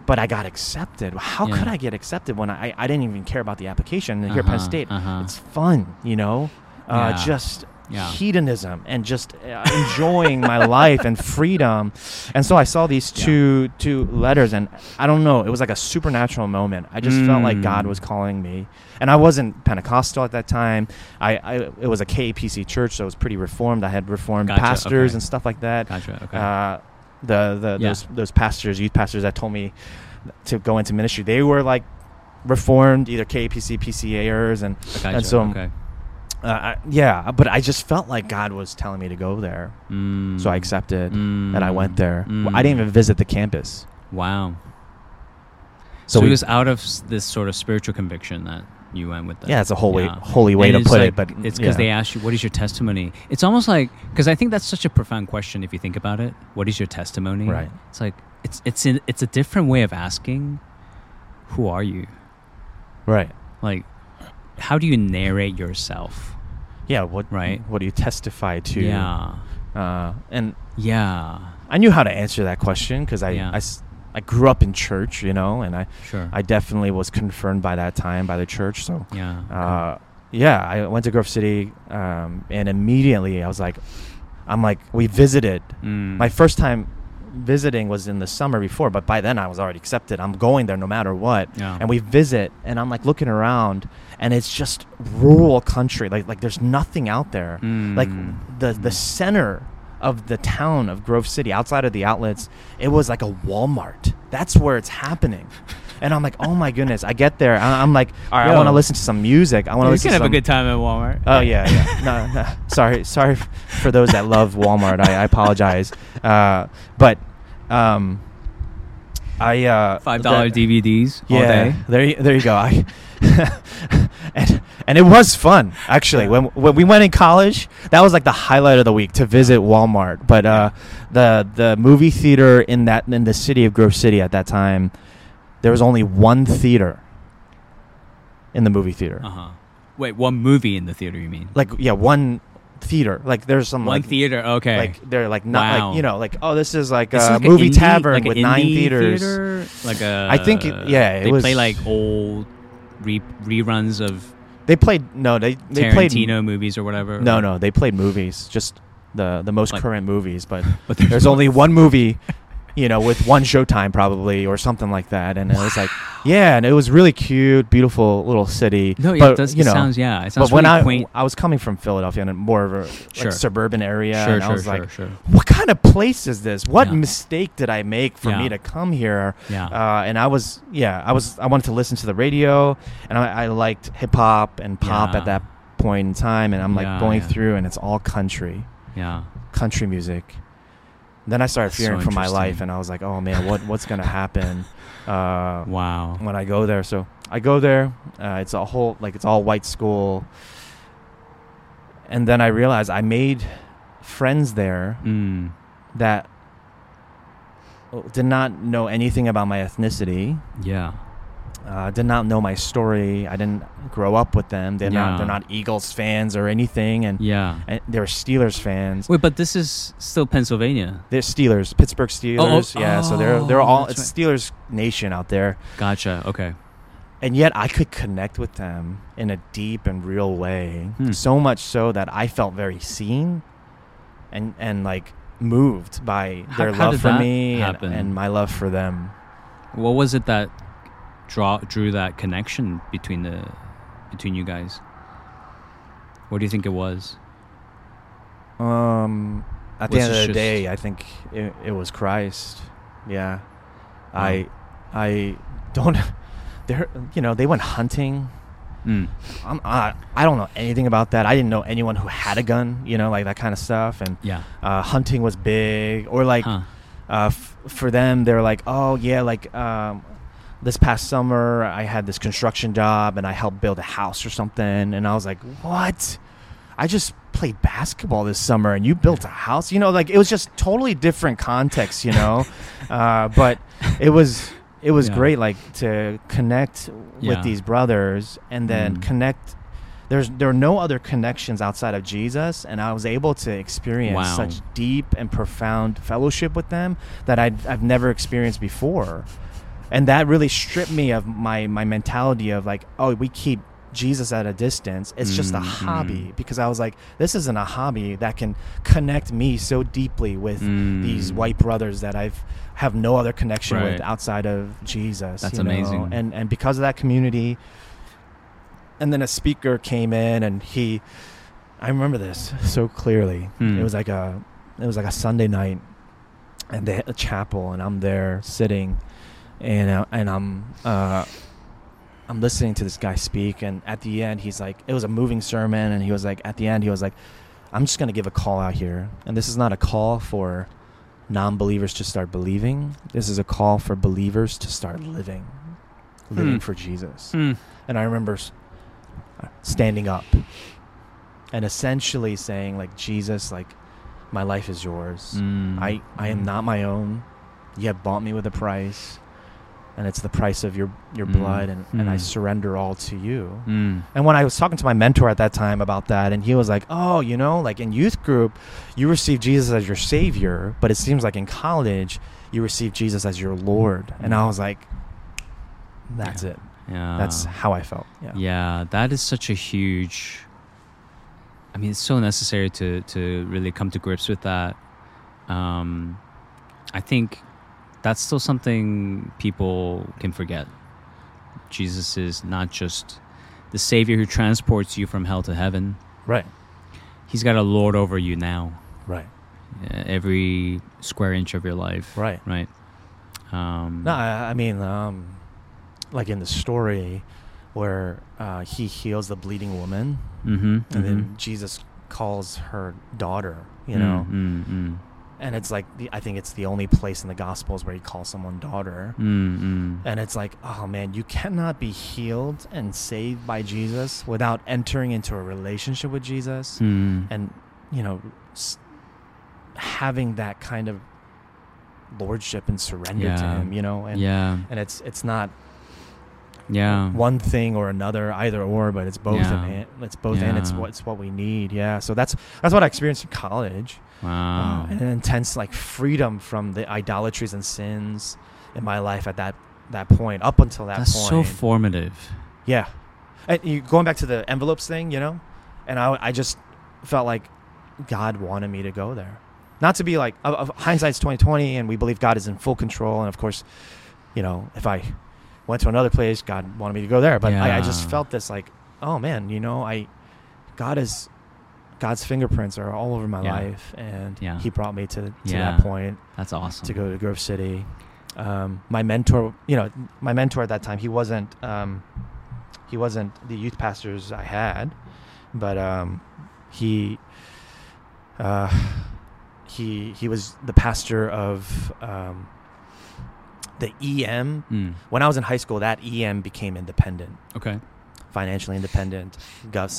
[SPEAKER 3] but I got accepted. How
[SPEAKER 2] Yeah.
[SPEAKER 3] could I get accepted when I I didn't even care about the application? And here at Penn
[SPEAKER 2] Uh-huh,
[SPEAKER 3] State,
[SPEAKER 2] uh-huh.
[SPEAKER 3] it's fun, you know, uh,
[SPEAKER 2] Yeah.
[SPEAKER 3] just
[SPEAKER 2] Yeah.
[SPEAKER 3] hedonism and just uh, enjoying my life and freedom. And so I saw these
[SPEAKER 2] Yeah.
[SPEAKER 3] two two letters, and I don't know, it was like a supernatural moment. I just felt like God
[SPEAKER 2] Mm.
[SPEAKER 3] was calling me, and I wasn't Pentecostal at that time. I, I it was a KPC church, so it was pretty reformed. I had reformed
[SPEAKER 2] Gotcha,
[SPEAKER 3] pastors
[SPEAKER 2] okay.
[SPEAKER 3] and stuff like that.
[SPEAKER 2] Gotcha. Okay.
[SPEAKER 3] Uh, the the
[SPEAKER 2] Yeah.
[SPEAKER 3] those those pastors, youth pastors that told me to go into ministry, they were like reformed, either KAPC, PCAers, and
[SPEAKER 2] gotcha.
[SPEAKER 3] and so
[SPEAKER 2] okay.
[SPEAKER 3] Uh, I, yeah. But I just felt like God was telling me to go there,
[SPEAKER 2] Mm.
[SPEAKER 3] so I accepted and I went
[SPEAKER 2] Mm.
[SPEAKER 3] there.
[SPEAKER 2] Mm.
[SPEAKER 3] I didn't even visit the campus.
[SPEAKER 2] Wow.
[SPEAKER 3] So
[SPEAKER 2] So,
[SPEAKER 3] we-
[SPEAKER 2] it was out of this sort of spiritual conviction that you went with that.
[SPEAKER 3] Yeah, it's a holy
[SPEAKER 2] Yeah.
[SPEAKER 3] holy way
[SPEAKER 2] And
[SPEAKER 3] to put
[SPEAKER 2] like-
[SPEAKER 3] it, but
[SPEAKER 2] it's because
[SPEAKER 3] yeah.
[SPEAKER 2] they asked you, "What is your testimony?" It's almost like because I think that's such a profound question if you think about it. What is your testimony?
[SPEAKER 3] Right.
[SPEAKER 2] It's like it's it's in, it's a different way of asking, "Who are you?"
[SPEAKER 3] right.
[SPEAKER 2] Like, how do you narrate yourself?
[SPEAKER 3] Yeah, what
[SPEAKER 2] Right.
[SPEAKER 3] What do you testify to?
[SPEAKER 2] Yeah.
[SPEAKER 3] uh, and
[SPEAKER 2] Yeah.
[SPEAKER 3] I knew how to answer that question because I,
[SPEAKER 2] Yeah.
[SPEAKER 3] I I grew up in church, you know, and I
[SPEAKER 2] Sure.
[SPEAKER 3] I definitely was confirmed by that time by the church. So
[SPEAKER 2] yeah.
[SPEAKER 3] uh, yeah, I went to Grove City, um, and immediately I was like, I'm like, we visited.
[SPEAKER 2] Mm.
[SPEAKER 3] My first time visiting was in the summer before, but by then I was already accepted. I'm going there no matter what.
[SPEAKER 2] Yeah.
[SPEAKER 3] And we visit, and I'm like looking around, and it's just rural country. Like like there's nothing out there. Like
[SPEAKER 2] Mm.
[SPEAKER 3] the the center of the town of Grove City, outside of the outlets, it was like a Walmart. That's where it's happening. And I'm like, oh my goodness! I get there, I- I'm like, all right, I want to listen to some music. I want to
[SPEAKER 2] you
[SPEAKER 3] listen
[SPEAKER 2] can
[SPEAKER 3] to
[SPEAKER 2] have
[SPEAKER 3] some.
[SPEAKER 2] a good time at Walmart.
[SPEAKER 3] Oh yeah, yeah. No, no. Sorry, sorry for those that love Walmart. I, I apologize. Uh, but um, I uh,
[SPEAKER 2] Five dollar DVDs all
[SPEAKER 3] Yeah,
[SPEAKER 2] day.
[SPEAKER 3] there, you- there you go. I and and it was fun actually.
[SPEAKER 2] Yeah.
[SPEAKER 3] When when we went in college, that was like the highlight of the week to visit Walmart. But uh, the the movie theater in that in the city of Grove City at that time, there was only one theater. In the movie theater,
[SPEAKER 2] Uh huh. Wait, one movie in the theater? You mean?
[SPEAKER 3] like yeah, one theater. Like there's some
[SPEAKER 2] one
[SPEAKER 3] like
[SPEAKER 2] theater? Okay.
[SPEAKER 3] like they're like not
[SPEAKER 2] Wow.
[SPEAKER 3] like you know like oh this is like a
[SPEAKER 2] like
[SPEAKER 3] movie
[SPEAKER 2] indie-
[SPEAKER 3] tavern
[SPEAKER 2] like
[SPEAKER 3] with nine theaters.
[SPEAKER 2] theater? Like a.
[SPEAKER 3] I think it- yeah, it
[SPEAKER 2] they
[SPEAKER 3] was-
[SPEAKER 2] play like old re- reruns of
[SPEAKER 3] They played no they they played
[SPEAKER 2] Tarantino movies or whatever.
[SPEAKER 3] No, no, they played movies, just the the most
[SPEAKER 2] Like-
[SPEAKER 3] current movies. But
[SPEAKER 2] But
[SPEAKER 3] there's only one movie, you know, with one Showtime probably or something like that. And it was like, yeah, and it was really cute, beautiful little city.
[SPEAKER 2] No, yeah,
[SPEAKER 3] but,
[SPEAKER 2] it, does,
[SPEAKER 3] you
[SPEAKER 2] it
[SPEAKER 3] know,
[SPEAKER 2] sounds yeah. It sounds
[SPEAKER 3] but when
[SPEAKER 2] really
[SPEAKER 3] I
[SPEAKER 2] quaint.
[SPEAKER 3] I was coming from Philadelphia and more of a like,
[SPEAKER 2] Sure.
[SPEAKER 3] suburban area,
[SPEAKER 2] sure,
[SPEAKER 3] and I was
[SPEAKER 2] sure,
[SPEAKER 3] like,
[SPEAKER 2] sure.
[SPEAKER 3] what kind of place is this? What
[SPEAKER 2] Yeah.
[SPEAKER 3] mistake did I make for
[SPEAKER 2] Yeah.
[SPEAKER 3] me to come here?
[SPEAKER 2] Yeah.
[SPEAKER 3] Uh, and I was, yeah, I was, I wanted to listen to the radio, and I, I liked hip hop and pop at that point in time, and I'm like going through, and it's all country,
[SPEAKER 2] yeah.
[SPEAKER 3] country music. Then I started
[SPEAKER 2] That's
[SPEAKER 3] fearing
[SPEAKER 2] so
[SPEAKER 3] for my life, and I was like, oh man, what what's gonna happen uh,
[SPEAKER 2] Wow.
[SPEAKER 3] when I go there? So I go there. Uh, it's a whole like it's all white school, and then I realized I made friends there
[SPEAKER 2] Mm.
[SPEAKER 3] that did not know anything about my ethnicity.
[SPEAKER 2] Yeah.
[SPEAKER 3] Uh, did not know my story. I didn't grow up with them. They're
[SPEAKER 2] Yeah.
[SPEAKER 3] not they're not Eagles fans or anything, and,
[SPEAKER 2] Yeah.
[SPEAKER 3] and they're Steelers fans.
[SPEAKER 2] Wait, but this is still Pennsylvania.
[SPEAKER 3] They're Steelers, Pittsburgh Steelers.
[SPEAKER 2] oh,
[SPEAKER 3] yeah, so they're they're
[SPEAKER 2] oh,
[SPEAKER 3] all
[SPEAKER 2] that's
[SPEAKER 3] it's Steelers nation out there,
[SPEAKER 2] Gotcha. Okay.
[SPEAKER 3] and yet I could connect with them in a deep and real way.
[SPEAKER 2] Hmm.
[SPEAKER 3] So much so that I felt very seen, and and like moved by their
[SPEAKER 2] how
[SPEAKER 3] love
[SPEAKER 2] did
[SPEAKER 3] for me and, and my love for them.
[SPEAKER 2] What was it that draw drew that connection between the between you guys? What do you think it was?
[SPEAKER 3] Um, at the end of the day, I think it, it was Christ. Yeah. I I don't. They're you know they went hunting.
[SPEAKER 2] Mm.
[SPEAKER 3] I'm, I I don't know anything about that. I didn't know anyone who had a gun. You know like that kind of stuff. And
[SPEAKER 2] Yeah.
[SPEAKER 3] uh, hunting was big. Or like
[SPEAKER 2] Huh.
[SPEAKER 3] uh, f- for them, they're like, oh yeah, like um, this past summer I had this construction job and I helped build a house or something, and I was like, what? I just played basketball this summer and you built a house. You know, like it was just totally different context. You know, uh, but it was it was
[SPEAKER 2] Yeah.
[SPEAKER 3] great, like to connect
[SPEAKER 2] Yeah.
[SPEAKER 3] with these brothers and then
[SPEAKER 2] Mm.
[SPEAKER 3] connect. There's there are no other connections outside of Jesus, and I was able to experience
[SPEAKER 2] Wow.
[SPEAKER 3] such deep and profound fellowship with them that I'd, I've never experienced before, and that really stripped me of my my mentality of like, oh, we keep Jesus at a distance. It's just a
[SPEAKER 2] Mm,
[SPEAKER 3] hobby
[SPEAKER 2] mm.
[SPEAKER 3] because I was like, this isn't a hobby that can connect me so deeply with these
[SPEAKER 2] Mm.
[SPEAKER 3] white brothers that I've have no other connection with outside of Jesus.
[SPEAKER 2] That's
[SPEAKER 3] you know?
[SPEAKER 2] amazing.
[SPEAKER 3] And and because of that community, and then a speaker came in and he, I remember this so clearly.
[SPEAKER 2] Hmm.
[SPEAKER 3] It was like a it was like a Sunday night, and they had a chapel, and I'm there sitting, and uh, and I'm uh, I'm listening to this guy speak, and at the end he's like, it was a moving sermon, and he was like, at the end he was like, I'm just gonna give a call out here, and this is not a call for non-believers to start believing. This is a call for believers to start living, living
[SPEAKER 2] Hmm.
[SPEAKER 3] for Jesus.
[SPEAKER 2] Hmm.
[SPEAKER 3] And I remember uh, standing up and essentially saying, like, Jesus, like, my life is yours.
[SPEAKER 2] Mm.
[SPEAKER 3] I, I am not my own. You have bought me with a price, and it's the price of your, your
[SPEAKER 2] Mm.
[SPEAKER 3] blood, and, and I
[SPEAKER 2] Mm.
[SPEAKER 3] surrender all to you.
[SPEAKER 2] Mm.
[SPEAKER 3] And when I was talking to my mentor at that time about that, and he was like, "Oh, you know, like in youth group, you receive Jesus as your savior, but it seems like in college, you receive Jesus as your Lord." And I was like, "That's
[SPEAKER 2] Yeah.
[SPEAKER 3] it.
[SPEAKER 2] Yeah.
[SPEAKER 3] That's how I felt." Yeah.
[SPEAKER 2] Yeah, that is such a huge. I mean, it's so necessary to to really come to grips with that. Um, I think that's still something people can forget. Jesus is not just the savior who transports you from hell to heaven.
[SPEAKER 3] Right.
[SPEAKER 2] He's got a lord over you now,
[SPEAKER 3] Right.
[SPEAKER 2] uh, every square inch of your life.
[SPEAKER 3] Right.
[SPEAKER 2] Right. Um,
[SPEAKER 3] No, I, I mean, um, like in the story where uh, he heals the bleeding woman,
[SPEAKER 2] Mm-hmm,
[SPEAKER 3] and then Jesus calls her daughter. You know,
[SPEAKER 2] Mm, mm,
[SPEAKER 3] and it's like the, I think it's the only place in the Gospels where he calls someone daughter.
[SPEAKER 2] mm, mm, mm.
[SPEAKER 3] And it's like, oh man, you cannot be healed and saved by Jesus without entering into a relationship with Jesus
[SPEAKER 2] Mm.
[SPEAKER 3] and, you know, s- having that kind of lordship and surrender to him, you know? And,
[SPEAKER 2] yeah,
[SPEAKER 3] and it's it's not
[SPEAKER 2] yeah.
[SPEAKER 3] one thing or another, either or, but it's both
[SPEAKER 2] Yeah.
[SPEAKER 3] and it's both and it's
[SPEAKER 2] Yeah.
[SPEAKER 3] what it's what we need. Yeah. So that's that's what I experienced in college.
[SPEAKER 2] Wow.
[SPEAKER 3] uh, and an intense like freedom from the idolatries and sins in my life at that that point up until that
[SPEAKER 2] That's so formative.
[SPEAKER 3] yeah, and you going back to the envelopes thing, you know, and I I just felt like God wanted me to go there, not to be like of, of hindsight's twenty twenty, and we believe God is in full control, and of course, you know, if I went to another place, God wanted me to go there, but I, I just felt this like, oh man, you know, I God is. God's fingerprints are all over my
[SPEAKER 2] Yeah.
[SPEAKER 3] life, and
[SPEAKER 2] Yeah.
[SPEAKER 3] He brought me to, to
[SPEAKER 2] Yeah.
[SPEAKER 3] that point
[SPEAKER 2] That's awesome.
[SPEAKER 3] to go to Grove City. Um, my mentor, you know, my mentor at that time, he wasn't, um, he wasn't the youth pastors I had, but um, he, uh, he he was the pastor of um, the EM.
[SPEAKER 2] Mm.
[SPEAKER 3] When I was in high school, that EM became independent,
[SPEAKER 2] Okay.
[SPEAKER 3] financially independent, got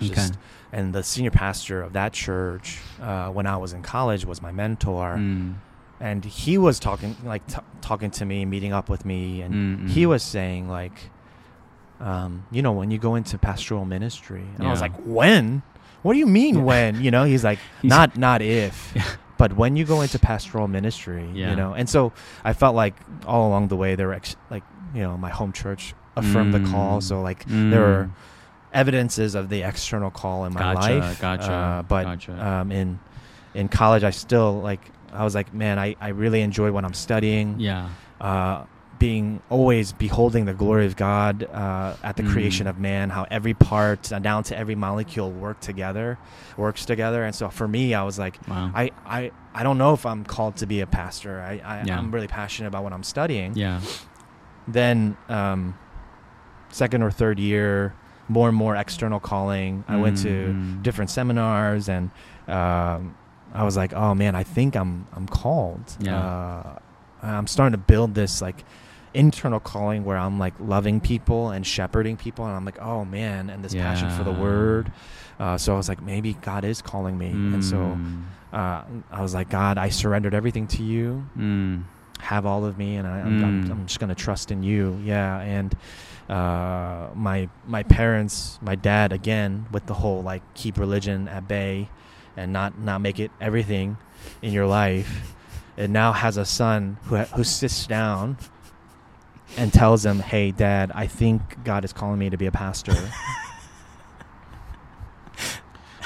[SPEAKER 3] self-governing.
[SPEAKER 2] Okay.
[SPEAKER 3] And the senior pastor of that church, uh, when I was in college, was my mentor
[SPEAKER 2] Mm.
[SPEAKER 3] and he was talking like t- talking to me, meeting up with me, and
[SPEAKER 2] Mm,
[SPEAKER 3] he
[SPEAKER 2] mm.
[SPEAKER 3] was saying like, um, you know, when you go into pastoral ministry, and I was like, when? What do you mean
[SPEAKER 2] Yeah.
[SPEAKER 3] when? You know, he's like,
[SPEAKER 2] He's-
[SPEAKER 3] not not if.
[SPEAKER 2] Yeah.
[SPEAKER 3] But when you go into pastoral ministry,
[SPEAKER 2] Yeah.
[SPEAKER 3] you know, and so I felt like all along the way, there were ex- like, you know, my home church affirmed the call.
[SPEAKER 2] Mm.
[SPEAKER 3] So like, there were
[SPEAKER 2] Mm.
[SPEAKER 3] Evidences of the external call in my
[SPEAKER 2] Gotcha,
[SPEAKER 3] life.
[SPEAKER 2] gotcha,
[SPEAKER 3] Uh, but
[SPEAKER 2] gotcha.
[SPEAKER 3] um, in in college, I still like I was like, man, I, I really enjoy what I'm studying.
[SPEAKER 2] yeah.
[SPEAKER 3] Uh, being always beholding the glory of God uh, at the
[SPEAKER 2] Mm.
[SPEAKER 3] creation of man, how every part uh, down to every molecule work together, works together. And so for me, I was like,
[SPEAKER 2] Wow.
[SPEAKER 3] I, I, I don't know if I'm called to be a pastor. I, I
[SPEAKER 2] Yeah.
[SPEAKER 3] I'm really passionate about what I'm studying
[SPEAKER 2] yeah.
[SPEAKER 3] then um, second or third year, more and more external calling. I went to
[SPEAKER 2] Mm.
[SPEAKER 3] different seminars, and um, I was like, "Oh man, I think I'm I'm called."
[SPEAKER 2] Yeah.
[SPEAKER 3] Uh, I'm starting to build this like internal calling where I'm like loving people and shepherding people, and I'm like, "Oh man," and this passion for the word. Uh, so I was like, maybe God is calling me, and so
[SPEAKER 2] Mm.
[SPEAKER 3] uh, I was like, God, I surrendered everything to you
[SPEAKER 2] Mm.
[SPEAKER 3] have all of me and I, I'm, I'm,
[SPEAKER 2] Mm.
[SPEAKER 3] I'm just gonna trust in you yeah and uh, my my parents my dad again with the whole like keep religion at bay and not not make it everything in your life and now has a son who ha- who sits down and tells him hey dad I think God is calling me to be a pastor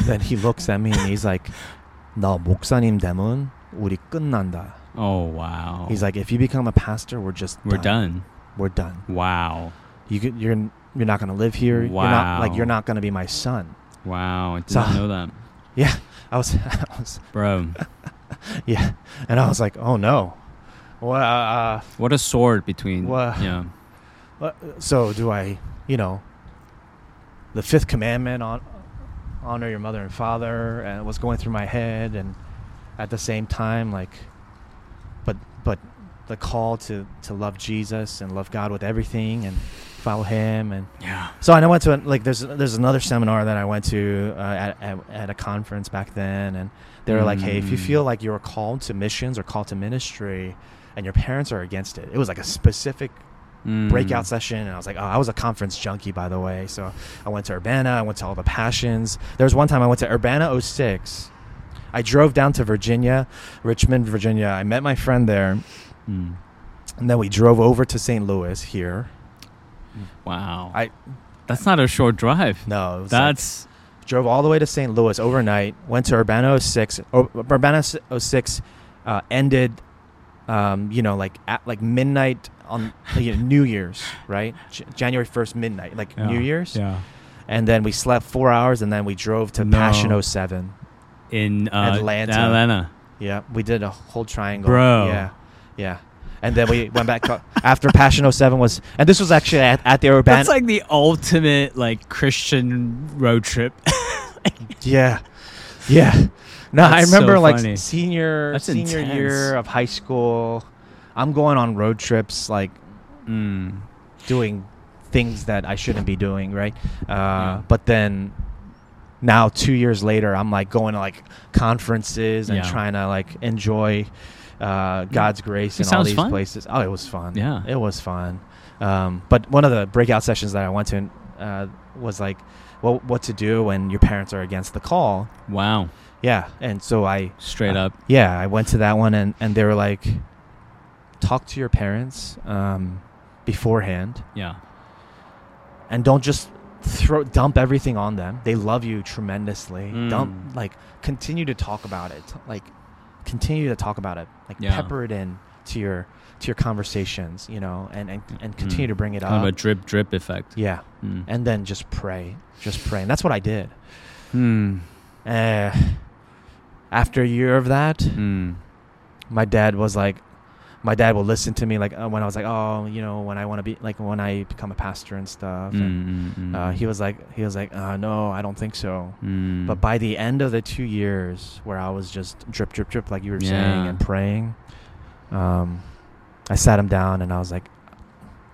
[SPEAKER 3] then he looks at me and he's like 너 목사님 되면 우리 끝난다
[SPEAKER 2] Oh wow.
[SPEAKER 3] He's like, if you become a pastor, we're just
[SPEAKER 2] we're done.
[SPEAKER 3] We're done.
[SPEAKER 2] Wow.
[SPEAKER 3] You could, you're you're not gonna live here. You're not like you're not gonna be my son.
[SPEAKER 2] Wow. I did
[SPEAKER 3] So-
[SPEAKER 2] know that,
[SPEAKER 3] Yeah, I was, I was
[SPEAKER 2] bro.
[SPEAKER 3] yeah, and I was like, oh no. Well, uh,
[SPEAKER 2] What a sword between. Yeah.
[SPEAKER 3] uh, so do I? You know, the fifth commandment on honor your mother and father, and it was going through my head, and at the same time, like, but but the call to to love Jesus and love God with everything and follow Him and
[SPEAKER 2] Yeah.
[SPEAKER 3] So and I went to a, like there's there's another seminar that I went to uh, at, at at a conference back then, and they were like, hey, if you
[SPEAKER 2] Mm.
[SPEAKER 3] feel like you're called to missions or called to ministry, and your parents are against it, it was like a specific
[SPEAKER 2] Mm.
[SPEAKER 3] breakout session, and I was like, oh, I was a conference junkie by the way, so I went to Urbana, I went to all the passions. There was one time I went to Urbana 06. I drove down to Virginia, Richmond, Virginia. I met my friend there,
[SPEAKER 2] Mm.
[SPEAKER 3] and then we drove over to St. Louis here.
[SPEAKER 2] Wow.
[SPEAKER 3] I-
[SPEAKER 2] That's not a short drive.
[SPEAKER 3] No, was like-
[SPEAKER 2] That's.
[SPEAKER 3] drove all the way to St. Louis overnight, went to Urbana 06. O- Urbana 06 uh, ended, um, you know, like at like midnight on you know, New Year's, right? J- January 1st, midnight, like New Year's.
[SPEAKER 2] Yeah.
[SPEAKER 3] And then we slept four hours and then we drove to
[SPEAKER 2] No.
[SPEAKER 3] Passion 07.
[SPEAKER 2] In uh,
[SPEAKER 3] Atlanta.
[SPEAKER 2] Atlanta.
[SPEAKER 3] Yeah, we did a whole triangle.
[SPEAKER 2] Bro.
[SPEAKER 3] Yeah, yeah. And then we went back after Passion 07 was, and this was actually at, at the Urbana.
[SPEAKER 2] That's like the ultimate like Christian road trip.
[SPEAKER 3] Yeah, yeah. No, I
[SPEAKER 2] That's so
[SPEAKER 3] remember like senior
[SPEAKER 2] That's
[SPEAKER 3] senior
[SPEAKER 2] intense.
[SPEAKER 3] year of high school. I'm going on road trips, like
[SPEAKER 2] mm.
[SPEAKER 3] doing things that I shouldn't be doing, right? Uh,
[SPEAKER 2] Yeah.
[SPEAKER 3] But then now, two years later, I'm like going to like conferences and
[SPEAKER 2] Yeah.
[SPEAKER 3] trying to like enjoy uh, God's grace
[SPEAKER 2] It
[SPEAKER 3] in all these
[SPEAKER 2] fun.
[SPEAKER 3] places. Oh, it was fun.
[SPEAKER 2] Yeah.
[SPEAKER 3] it was fun. Um, but one of the breakout sessions that I went to uh, was like, well, what to do when your parents are against the call.
[SPEAKER 2] Wow.
[SPEAKER 3] Yeah, and so I
[SPEAKER 2] Straight
[SPEAKER 3] uh,
[SPEAKER 2] up.
[SPEAKER 3] Yeah, I went to that one, and and they were like, talk to your parents um, beforehand,
[SPEAKER 2] Yeah.
[SPEAKER 3] and don't just throw dump everything on them. They love you tremendously.
[SPEAKER 2] Mm.
[SPEAKER 3] Dump like continue to talk about it. Like continue to talk about it. Like
[SPEAKER 2] Yeah.
[SPEAKER 3] pepper it in to your to your conversations. You know, and and, and continue
[SPEAKER 2] Mm.
[SPEAKER 3] to bring it
[SPEAKER 2] Kind of a drip drip effect.
[SPEAKER 3] Yeah,
[SPEAKER 2] Mm.
[SPEAKER 3] and then just pray, just pray, and that's what I did.
[SPEAKER 2] Mm.
[SPEAKER 3] Uh, after a year of that,
[SPEAKER 2] Mm.
[SPEAKER 3] my dad was like my dad will listen to me like uh, when I was like oh you know when I want to be like when I become a pastor and stuff and,
[SPEAKER 2] Mm, mm, mm.
[SPEAKER 3] uh, he was like he was like uh, no I don't think so
[SPEAKER 2] Mm.
[SPEAKER 3] but by the end of the two years where I was just drip drip drip like you were saying and praying um, I sat him down and I was like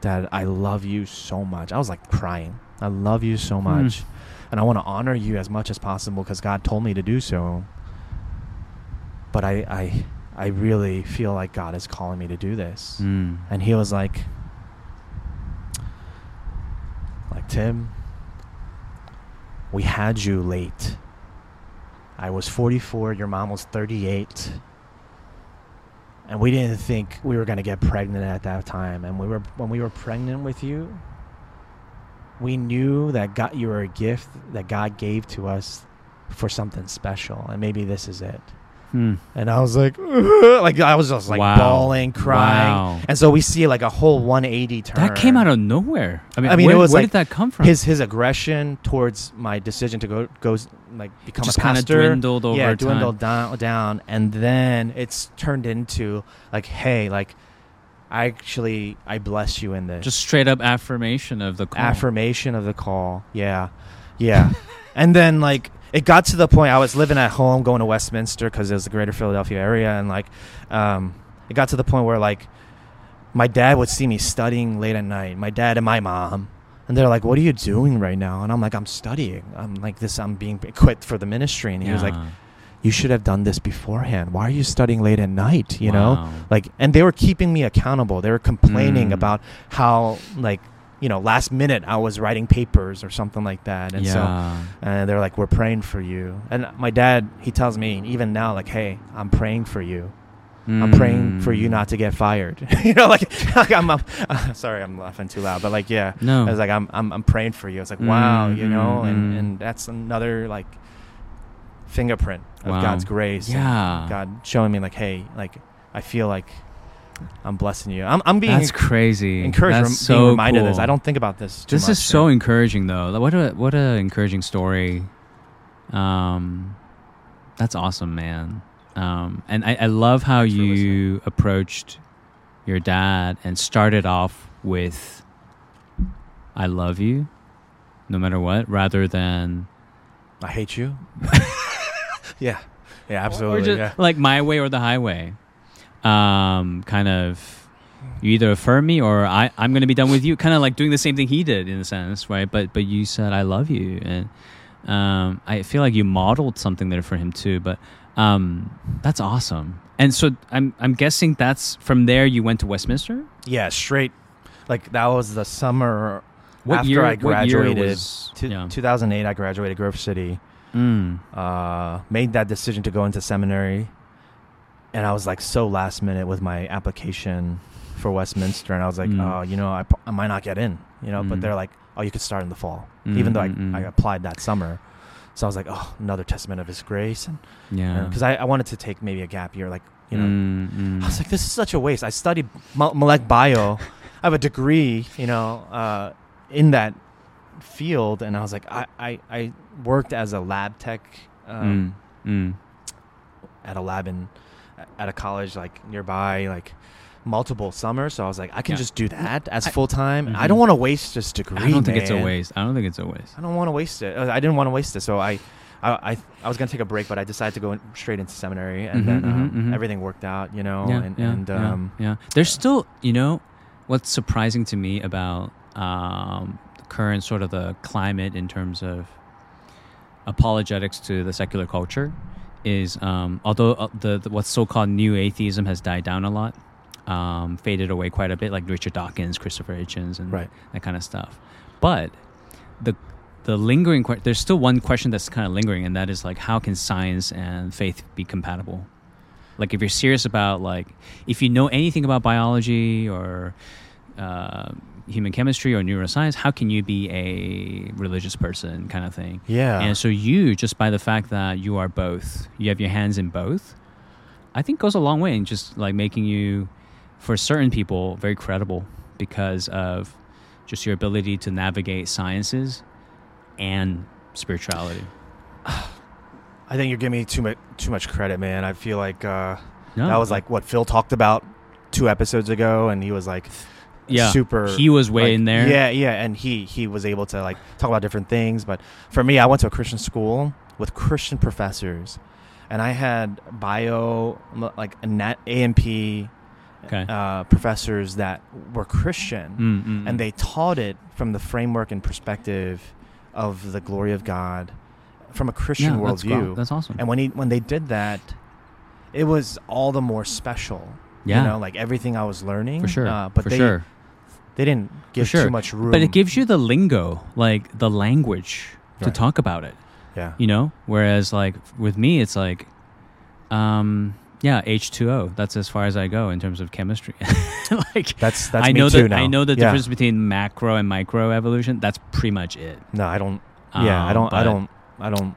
[SPEAKER 3] dad I love you so much I was like crying I love you so
[SPEAKER 2] Hmm.
[SPEAKER 3] much and I want to honor you as much as possible because God told me to do so but I I I really feel like God is calling me to do this.
[SPEAKER 2] Mm.
[SPEAKER 3] And he was like, like Tim, we had you late. I was 44, your mom was 38. And we didn't think we were going to get pregnant at that time. And we were when we were pregnant with you, we knew that God, you were a gift that God gave to us for something special. And maybe this is it.
[SPEAKER 2] Hmm.
[SPEAKER 3] And I was like, like I was just like
[SPEAKER 2] Wow.
[SPEAKER 3] bawling, crying.
[SPEAKER 2] Wow.
[SPEAKER 3] And so we see like a whole 180 turn.
[SPEAKER 2] That came out of nowhere. I mean,
[SPEAKER 3] I mean,
[SPEAKER 2] where,
[SPEAKER 3] it was
[SPEAKER 2] where
[SPEAKER 3] like
[SPEAKER 2] did that come from?
[SPEAKER 3] his his aggression towards my decision to go goes like become
[SPEAKER 2] Just
[SPEAKER 3] a pastor
[SPEAKER 2] dwindled over
[SPEAKER 3] yeah
[SPEAKER 2] time.
[SPEAKER 3] dwindled down down and then it's turned into like hey like I actually I bless you in this
[SPEAKER 2] Just straight up affirmation of the call.
[SPEAKER 3] affirmation of the call yeah yeah and then like it got to the point I was living at home going to Westminster because it was the greater Philadelphia area and like um it got to the point where like my dad would see me studying late at night my dad and my mom and they're like what are you doing right now? And i'm like i'm studying. I'm like this i'm being equipped for the ministry. And he was like you should have done this beforehand. Why are you studying late at night? You know? Like and they were keeping me accountable. They were complaining
[SPEAKER 2] Mm.
[SPEAKER 3] about how like you know last minute i was writing papers or something like that and so
[SPEAKER 2] yeah.
[SPEAKER 3] and they're like we're praying for you and my dad he tells me even now like hey i'm praying for you I'm praying for you
[SPEAKER 2] Mm.
[SPEAKER 3] not to get fired. you know, like, like I'm, I'm uh, sorry, I'm laughing too loud, but like, yeah,
[SPEAKER 2] No.
[SPEAKER 3] I was like, I'm, I'm, I'm praying for you. It's like, wow, you know,
[SPEAKER 2] Mm,
[SPEAKER 3] and,
[SPEAKER 2] mm.
[SPEAKER 3] and that's another like fingerprint of
[SPEAKER 2] Wow.
[SPEAKER 3] God's grace.
[SPEAKER 2] Yeah.
[SPEAKER 3] God showing me like, hey, like, I feel like I'm blessing you. I'm, I'm being
[SPEAKER 2] That's crazy.
[SPEAKER 3] encouraged,
[SPEAKER 2] That's
[SPEAKER 3] rem-
[SPEAKER 2] so
[SPEAKER 3] being reminded of this. I don't think about this. Too
[SPEAKER 2] This
[SPEAKER 3] much,
[SPEAKER 2] is so
[SPEAKER 3] and-
[SPEAKER 2] encouraging, though. What a what a encouraging story. Um, that's awesome, man. Um, and I, I love how
[SPEAKER 3] Thanks
[SPEAKER 2] you approached your dad and started off with "I love you," no matter what, rather than
[SPEAKER 3] I hate you. yeah, yeah, absolutely.
[SPEAKER 2] just
[SPEAKER 3] yeah.
[SPEAKER 2] like my way or the highway. Um, kind of, you either affirm me or I, I'm going to be done with you. Kind of like doing the same thing he did in a sense, right? But but you said I love you, and um, I feel like you modeled something there for him too. But um, that's awesome. And so I'm I'm guessing that's from there you went to Westminster.
[SPEAKER 3] Yeah, straight. Like that was the summer
[SPEAKER 2] What
[SPEAKER 3] after
[SPEAKER 2] year?
[SPEAKER 3] I graduated.
[SPEAKER 2] was-
[SPEAKER 3] Two-
[SPEAKER 2] yeah.
[SPEAKER 3] 2008, I graduated Grove City.
[SPEAKER 2] Mm.
[SPEAKER 3] Uh, made that decision to go into seminary, and I was like so last minute with my application for Westminster, and I was like,
[SPEAKER 2] Mm.
[SPEAKER 3] oh, you know, I might not get in, you know. But
[SPEAKER 2] Mm.
[SPEAKER 3] they're like, oh, you could start in the fall,
[SPEAKER 2] Mm,
[SPEAKER 3] even though I,
[SPEAKER 2] mm, mm.
[SPEAKER 3] I applied that summer. So I was like, oh, another testament of His grace, and
[SPEAKER 2] Yeah.
[SPEAKER 3] because I, I wanted to take maybe a gap year, like you know,
[SPEAKER 2] Mm.
[SPEAKER 3] I was like, this is such a waste. I studied mo- molecular bio. I have a degree, you know, uh, in that field, and I was like, I, I, I worked as a lab tech um, at a lab in at a college like nearby, like multiple summers. So I was like, I can
[SPEAKER 2] Yeah.
[SPEAKER 3] just do that as full time. I
[SPEAKER 2] Mhm.
[SPEAKER 3] don't want to waste this degree.
[SPEAKER 2] I don't think it's a waste. I don't think it's a waste.
[SPEAKER 3] I don't want to waste it. Uh, I didn't want to waste it, so I, I, I, I was gonna take a break, but I decided to go in, straight into seminary, and
[SPEAKER 2] Mhm,
[SPEAKER 3] then
[SPEAKER 2] mhm,
[SPEAKER 3] um,
[SPEAKER 2] mhm.
[SPEAKER 3] everything worked out, you know,
[SPEAKER 2] yeah,
[SPEAKER 3] and,
[SPEAKER 2] yeah,
[SPEAKER 3] and
[SPEAKER 2] yeah,
[SPEAKER 3] um,
[SPEAKER 2] yeah. There's still, you know, what's surprising to me about um, the current sort of the climate in terms of apologetics to the secular culture is um, although uh, the, the what's so-called new atheism has died down a lot, um, faded away quite a bit, like Richard Dawkins, Christopher Hitchens, and
[SPEAKER 3] Right.
[SPEAKER 2] that kind of stuff. But the the lingering que- there's still one question that's kind of lingering, and that is like, how can science and faith be compatible? Like, if you're serious about like, if you know anything about biology or uh, human chemistry or neuroscience, how can you be a religious person, kind of thing?
[SPEAKER 3] yeah,
[SPEAKER 2] And so you, just by the fact that you are both, you have your hands in both, I think goes a long way in just like making you, for certain people, very credible because of just your ability to navigate sciences and spirituality.
[SPEAKER 3] I think you're giving me too much too much credit, man. I feel like uh,
[SPEAKER 2] No,
[SPEAKER 3] that was like what Phil talked about two episodes ago, and he was like,
[SPEAKER 2] yeah,
[SPEAKER 3] super.
[SPEAKER 2] He was way
[SPEAKER 3] like-
[SPEAKER 2] in there.
[SPEAKER 3] Yeah, yeah, and he he was able to like talk about different things. But for me, I went to a Christian school with Christian professors, and I had bio like a nat AMP
[SPEAKER 2] Okay.
[SPEAKER 3] uh, professors that were Christian,
[SPEAKER 2] Mm, mm,
[SPEAKER 3] and
[SPEAKER 2] mm.
[SPEAKER 3] they taught it from the framework and perspective of the glory of God, from a Christian
[SPEAKER 2] yeah, that's,
[SPEAKER 3] worldview.
[SPEAKER 2] gro- that's awesome.
[SPEAKER 3] And when he when they did that, it was all the more special.
[SPEAKER 2] Yeah.
[SPEAKER 3] You know, like everything I was learning.
[SPEAKER 2] For sure.
[SPEAKER 3] Uh, but
[SPEAKER 2] for
[SPEAKER 3] they
[SPEAKER 2] sure.
[SPEAKER 3] They didn't give
[SPEAKER 2] sure.
[SPEAKER 3] too much room.
[SPEAKER 2] But it gives you the lingo, like the language to
[SPEAKER 3] Right.
[SPEAKER 2] talk about it.
[SPEAKER 3] yeah.
[SPEAKER 2] You know? Whereas like with me it's like um yeah, H2O. That's as far as I go in terms of chemistry. like
[SPEAKER 3] That's that's
[SPEAKER 2] I
[SPEAKER 3] me
[SPEAKER 2] know
[SPEAKER 3] too
[SPEAKER 2] the
[SPEAKER 3] now.
[SPEAKER 2] I know the
[SPEAKER 3] Yeah.
[SPEAKER 2] difference between macro and micro evolution. That's pretty much it.
[SPEAKER 3] No, I don't. Yeah, I
[SPEAKER 2] Um,
[SPEAKER 3] don't. I don't. I don't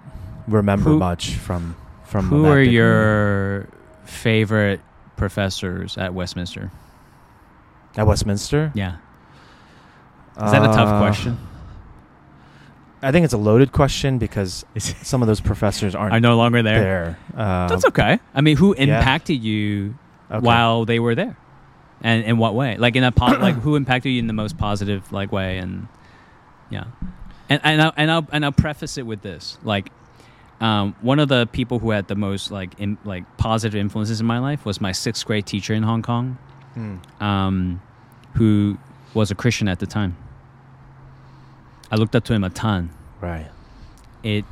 [SPEAKER 3] remember
[SPEAKER 2] Who-
[SPEAKER 3] much from from.
[SPEAKER 2] Who are your favorite professors at Westminster?
[SPEAKER 3] At Westminster?
[SPEAKER 2] Yeah. Is that a tough
[SPEAKER 3] Uh,
[SPEAKER 2] question?
[SPEAKER 3] I think it's a loaded question because some of those professors aren't
[SPEAKER 2] Are no longer there.
[SPEAKER 3] there. Uh,
[SPEAKER 2] That's okay. I mean, who
[SPEAKER 3] yeah.
[SPEAKER 2] impacted you
[SPEAKER 3] okay.
[SPEAKER 2] while they were there, and in what way? Like in a po- like who impacted you in the most positive like way? And yeah, and and I'll, and I'll and I'll preface it with this: like, um, one of the people who had the most like in, like positive influences in my life was my sixth grade teacher in Hong Kong,
[SPEAKER 3] Hmm.
[SPEAKER 2] um, who was a Christian at the time. I looked up to him a ton
[SPEAKER 3] Right.
[SPEAKER 2] it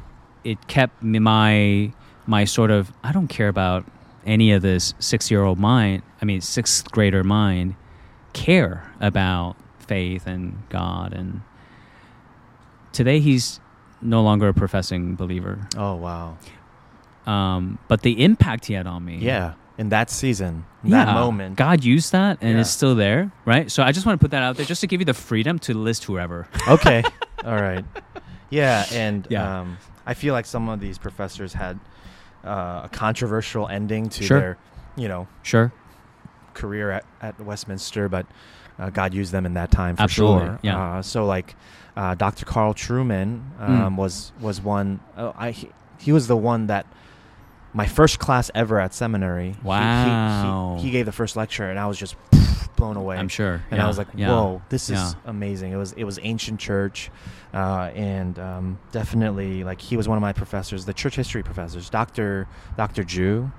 [SPEAKER 2] it kept me- my my sort of I don't care about any of this six year old mind I mean sixth grader mind care about faith and God and today he's no longer a professing believer
[SPEAKER 3] Oh wow.
[SPEAKER 2] um, but the impact he had on me
[SPEAKER 3] Yeah. In that season, in
[SPEAKER 2] yeah,
[SPEAKER 3] that moment.
[SPEAKER 2] God used that and it's still there right so I just want to put that out there just to give you the freedom to list whoever
[SPEAKER 3] okay. All right. Yeah, and
[SPEAKER 2] Yeah.
[SPEAKER 3] Um, I feel like some of these professors had uh, a controversial ending to
[SPEAKER 2] Sure.
[SPEAKER 3] their, you know,
[SPEAKER 2] sure
[SPEAKER 3] career at, at Westminster, but uh, God used them in that time for
[SPEAKER 2] Absolutely,
[SPEAKER 3] sure.
[SPEAKER 2] yeah.
[SPEAKER 3] Uh, so like uh, Dr. Carl Trueman um,
[SPEAKER 2] Mm.
[SPEAKER 3] was was one. Uh, I he, he was the one that my first class ever at seminary. he- he- he-
[SPEAKER 2] Wow.
[SPEAKER 3] He, gave the first lecture, and I was just blown away.
[SPEAKER 2] I'm sure
[SPEAKER 3] And
[SPEAKER 2] yeah,
[SPEAKER 3] I was like,
[SPEAKER 2] yeah.
[SPEAKER 3] "Whoa, this is
[SPEAKER 2] yeah.
[SPEAKER 3] amazing!" It was it was ancient church, uh, and um, definitely like he was one of my professors, the church history professors, Doctor Doctor Jue.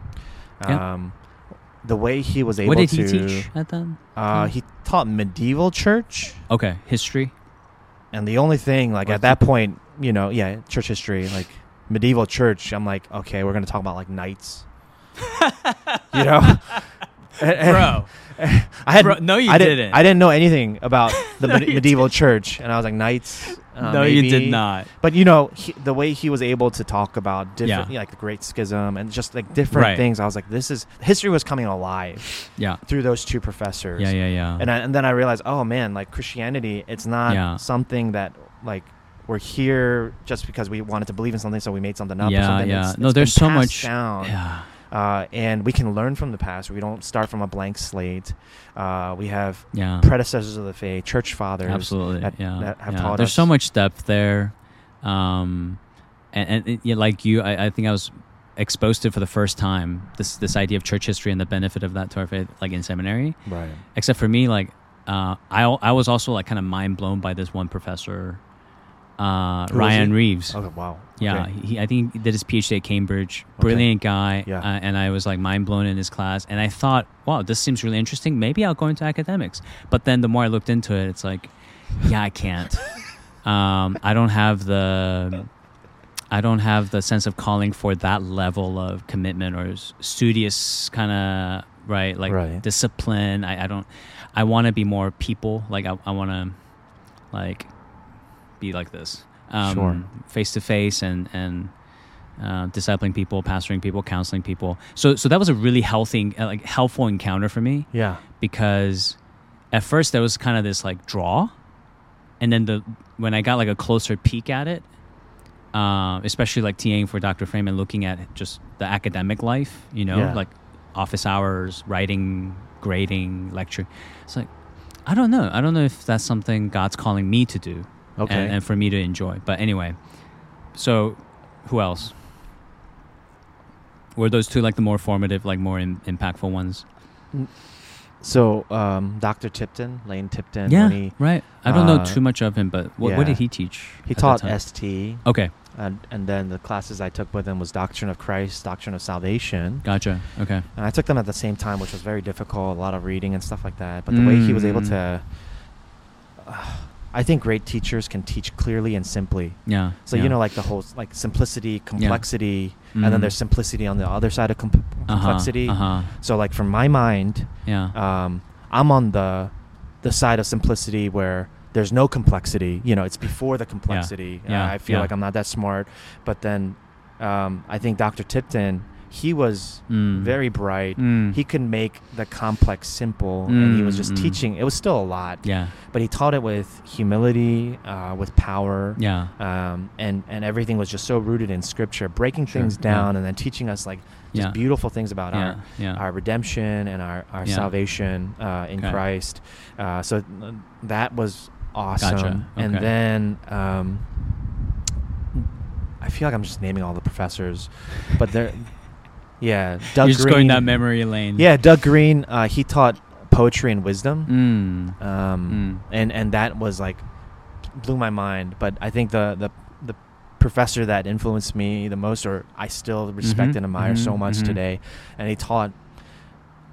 [SPEAKER 2] Yeah.
[SPEAKER 3] Um, the way he was able
[SPEAKER 2] what did
[SPEAKER 3] to
[SPEAKER 2] he teach at them
[SPEAKER 3] uh, he taught medieval church,
[SPEAKER 2] Okay, history.
[SPEAKER 3] and the only thing like
[SPEAKER 2] Or
[SPEAKER 3] at that point, you know, yeah, church history, like medieval church. I'm like, okay, we're gonna talk about like knights, you know,
[SPEAKER 2] Bro,
[SPEAKER 3] I had
[SPEAKER 2] Bro, no, you
[SPEAKER 3] I didn't,
[SPEAKER 2] didn't.
[SPEAKER 3] I didn't know anything about the
[SPEAKER 2] No,
[SPEAKER 3] med- medieval church, and I was like knights. Uh,
[SPEAKER 2] no, you did not.
[SPEAKER 3] But you know, he, the way he was able to talk about different,
[SPEAKER 2] Yeah.
[SPEAKER 3] like the Great Schism and just like different
[SPEAKER 2] Right.
[SPEAKER 3] things, I was like, this is history was coming alive
[SPEAKER 2] Yeah,
[SPEAKER 3] through those two professors.
[SPEAKER 2] yeah, yeah, yeah.
[SPEAKER 3] And I, and then I realized, oh man, like Christianity, it's not
[SPEAKER 2] Yeah.
[SPEAKER 3] something that like we're here just because we wanted to believe in something, so we made something up. or
[SPEAKER 2] Yeah,
[SPEAKER 3] something.
[SPEAKER 2] yeah.
[SPEAKER 3] It's-
[SPEAKER 2] No,
[SPEAKER 3] it's
[SPEAKER 2] there's so much-
[SPEAKER 3] down,
[SPEAKER 2] yeah,
[SPEAKER 3] uh, and we can learn from the past. We don't start from a blank slate. Uh, we have
[SPEAKER 2] yeah.
[SPEAKER 3] predecessors of the faith, church fathers.
[SPEAKER 2] Absolutely,
[SPEAKER 3] that-
[SPEAKER 2] yeah.
[SPEAKER 3] that have
[SPEAKER 2] yeah.
[SPEAKER 3] taught
[SPEAKER 2] There's so much depth there, um, and, and it- yeah, like you, I, I think I was exposed to for the first time this this idea of church history and the benefit of that to our faith, like in seminary.
[SPEAKER 3] Right.
[SPEAKER 2] Except for me, like uh, I I was also like kind of mind blown by this one professor, uh, Ryan? Reeves.
[SPEAKER 3] Okay. Wow.
[SPEAKER 2] Yeah,
[SPEAKER 3] Okay.
[SPEAKER 2] he, I think he did his PhD at Cambridge. Brilliant guy.
[SPEAKER 3] Yeah.
[SPEAKER 2] Uh, and I was like mind blown in his class. And I thought, wow, this seems really interesting. Maybe I'll go into academics. But then the more I looked into it, it's like, yeah, I can't. um, I don't have the. I don't have the sense of calling for that level of commitment or studious kind of right, like
[SPEAKER 3] Right.
[SPEAKER 2] discipline. I, I don't. I want to be more people. Like I, I want to, like, be like this. Um,
[SPEAKER 3] Sure.
[SPEAKER 2] Face to face and and uh, discipling people, pastoring people, counseling people. So so that was a really healthy, uh, like helpful encounter for me
[SPEAKER 3] Yeah.
[SPEAKER 2] because at first there was kind of this like draw, and then the when I got like a closer peek at it, uh, especially like TAing for Dr. Freeman, looking at just the academic life, you know,
[SPEAKER 3] Yeah.
[SPEAKER 2] like office hours, writing, grading, lecturing. It's like I don't know. I don't know if that's something God's calling me to do,
[SPEAKER 3] Okay.
[SPEAKER 2] and, and for me to enjoy. But anyway, so who else? Were those two like the more formative, like more impactful ones?
[SPEAKER 3] so, um, Dr. Tipton, Lane Tipton,
[SPEAKER 2] yeah,
[SPEAKER 3] he
[SPEAKER 2] right. I don't know
[SPEAKER 3] uh,
[SPEAKER 2] too much of him, but what,
[SPEAKER 3] yeah.
[SPEAKER 2] what did he teach?
[SPEAKER 3] he taught? ST,
[SPEAKER 2] Okay,
[SPEAKER 3] and and then the classes I took with him was Doctrine of Christ, Doctrine of Salvation,
[SPEAKER 2] gotcha. Okay,
[SPEAKER 3] and I took them at the same time, which was very difficult, a lot of reading and stuff like that. But the way he was able
[SPEAKER 2] Mm.
[SPEAKER 3] to uh, I think great teachers can teach clearly and simply.
[SPEAKER 2] Yeah.
[SPEAKER 3] So
[SPEAKER 2] yeah.
[SPEAKER 3] you know, like the whole like simplicity, complexity, and
[SPEAKER 2] Mhm.
[SPEAKER 3] then there's simplicity on the other side of comp-
[SPEAKER 2] Uh-huh,
[SPEAKER 3] complexity.
[SPEAKER 2] Uh-huh.
[SPEAKER 3] So like from my mind,
[SPEAKER 2] Yeah.
[SPEAKER 3] um, I'm on the the side of simplicity where there's no complexity. You know, it's before the complexity.
[SPEAKER 2] Yeah,
[SPEAKER 3] Uh, I feel
[SPEAKER 2] yeah.
[SPEAKER 3] like I'm not that smart, but then um, I think Dr. Tipton, he was
[SPEAKER 2] Mm.
[SPEAKER 3] very bright.
[SPEAKER 2] Mm.
[SPEAKER 3] He could make the complex simple, and he was just
[SPEAKER 2] Mm, mm.
[SPEAKER 3] teaching. It was still a lot,
[SPEAKER 2] yeah.
[SPEAKER 3] but he taught it with humility, uh, with power,
[SPEAKER 2] Yeah.
[SPEAKER 3] um, and and everything was just so rooted in scripture, breaking
[SPEAKER 2] Sure,
[SPEAKER 3] things
[SPEAKER 2] yeah.
[SPEAKER 3] down, and then teaching us like just
[SPEAKER 2] Yeah.
[SPEAKER 3] beautiful things about
[SPEAKER 2] Yeah.
[SPEAKER 3] our
[SPEAKER 2] Yeah.
[SPEAKER 3] our redemption and our, our
[SPEAKER 2] Yeah.
[SPEAKER 3] salvation uh, in
[SPEAKER 2] Okay.
[SPEAKER 3] Christ. Uh, so that was awesome.
[SPEAKER 2] Gotcha.
[SPEAKER 3] And then um, I feel like I'm just naming all the professors, but there, yeah, Doug
[SPEAKER 2] You're just
[SPEAKER 3] Green.
[SPEAKER 2] going down memory lane.
[SPEAKER 3] Yeah, Doug Green. Uh, he taught poetry and wisdom,
[SPEAKER 2] Mm.
[SPEAKER 3] um,
[SPEAKER 2] Mm.
[SPEAKER 3] and and that was like blew my mind. But I think the the the professor that influenced me the most, or I still respect
[SPEAKER 2] Mhm,
[SPEAKER 3] and admire so
[SPEAKER 2] mhm,
[SPEAKER 3] much
[SPEAKER 2] mhm.
[SPEAKER 3] today, and he taught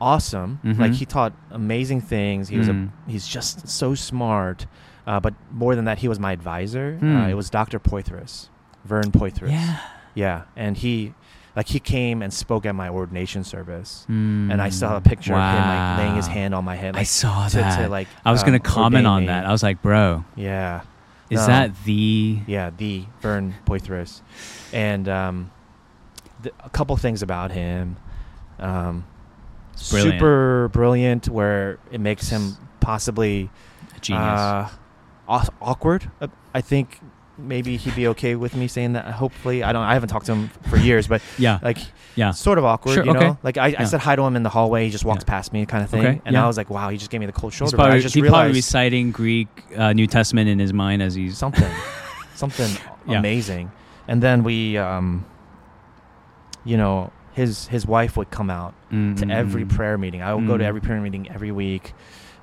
[SPEAKER 3] awesome. Like
[SPEAKER 2] Mhm.
[SPEAKER 3] he taught amazing things. He was a
[SPEAKER 2] Mm.
[SPEAKER 3] he's just so smart. Uh, but more than that, he was my advisor. Uh,
[SPEAKER 2] Hmm.
[SPEAKER 3] it was Dr. Poythress, Vern Poythress.
[SPEAKER 2] Yeah.
[SPEAKER 3] Yeah, and he, like, he came and spoke at my ordination service,
[SPEAKER 2] Mm.
[SPEAKER 3] and I saw a picture of him like laying his hand on my head. Like,
[SPEAKER 2] I saw
[SPEAKER 3] to,
[SPEAKER 2] that.
[SPEAKER 3] To, like,
[SPEAKER 2] I was
[SPEAKER 3] um,
[SPEAKER 2] gonna comment on
[SPEAKER 3] me.
[SPEAKER 2] that. I was like, bro,
[SPEAKER 3] yeah,
[SPEAKER 2] is
[SPEAKER 3] No.
[SPEAKER 2] that the?
[SPEAKER 3] yeah, the Vern Poythress, and um, th- a couple things about him. Um,
[SPEAKER 2] brilliant.
[SPEAKER 3] super brilliant, where it makes him possibly a
[SPEAKER 2] Genius.
[SPEAKER 3] Uh, aw- awkward. Uh, I think maybe he'd be okay with me saying that. Hopefully, I don't. I haven't talked to him for years, but
[SPEAKER 2] yeah.
[SPEAKER 3] like
[SPEAKER 2] yeah.
[SPEAKER 3] sort of awkward.
[SPEAKER 2] Sure,
[SPEAKER 3] you know,
[SPEAKER 2] okay.
[SPEAKER 3] like I, I said hi to him in the hallway. He just walks
[SPEAKER 2] Yeah.
[SPEAKER 3] past me, kind of thing.
[SPEAKER 2] Okay,
[SPEAKER 3] And
[SPEAKER 2] yeah.
[SPEAKER 3] I was like, wow, he just gave me the cold
[SPEAKER 2] He's
[SPEAKER 3] shoulder. but
[SPEAKER 2] probably,
[SPEAKER 3] I just
[SPEAKER 2] he's probably reciting Greek uh, New Testament in his mind as he's
[SPEAKER 3] something, something
[SPEAKER 2] Yeah.
[SPEAKER 3] amazing. And then we, um, you know, his his wife would come out
[SPEAKER 2] Mm,
[SPEAKER 3] to every prayer meeting. I would go to
[SPEAKER 2] Mm.
[SPEAKER 3] every prayer meeting every week.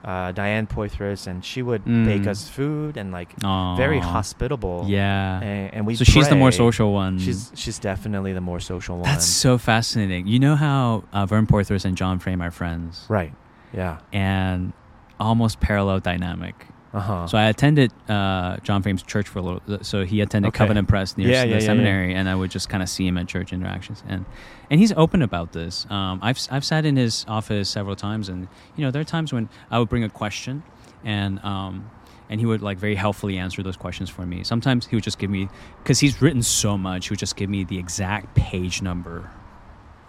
[SPEAKER 3] Uh, Diane Poythress, and she would bake
[SPEAKER 2] Mm.
[SPEAKER 3] us food and like very hospitable.
[SPEAKER 2] Yeah.
[SPEAKER 3] and, and we.
[SPEAKER 2] so she's the more social one.
[SPEAKER 3] She's she's definitely the more social one.
[SPEAKER 2] That's so fascinating. You know how uh, Vern Poythress and John Frame are friends,
[SPEAKER 3] right. Yeah.
[SPEAKER 2] and almost parallel dynamic.
[SPEAKER 3] Uh huh.
[SPEAKER 2] So I attended uh, John Frame's church for a little. So he attended
[SPEAKER 3] Okay.
[SPEAKER 2] Covenant Press near
[SPEAKER 3] Yeah,
[SPEAKER 2] the
[SPEAKER 3] yeah, yeah, yeah.
[SPEAKER 2] seminary, and I would just kind of see him at church interactions, and and he's open about this. Um, I've I've sat in his office several times, and you know there are times when I would bring a question, and um, and he would like very helpfully answer those questions for me. Sometimes he would just give me because he's written so much, he would just give me the exact page number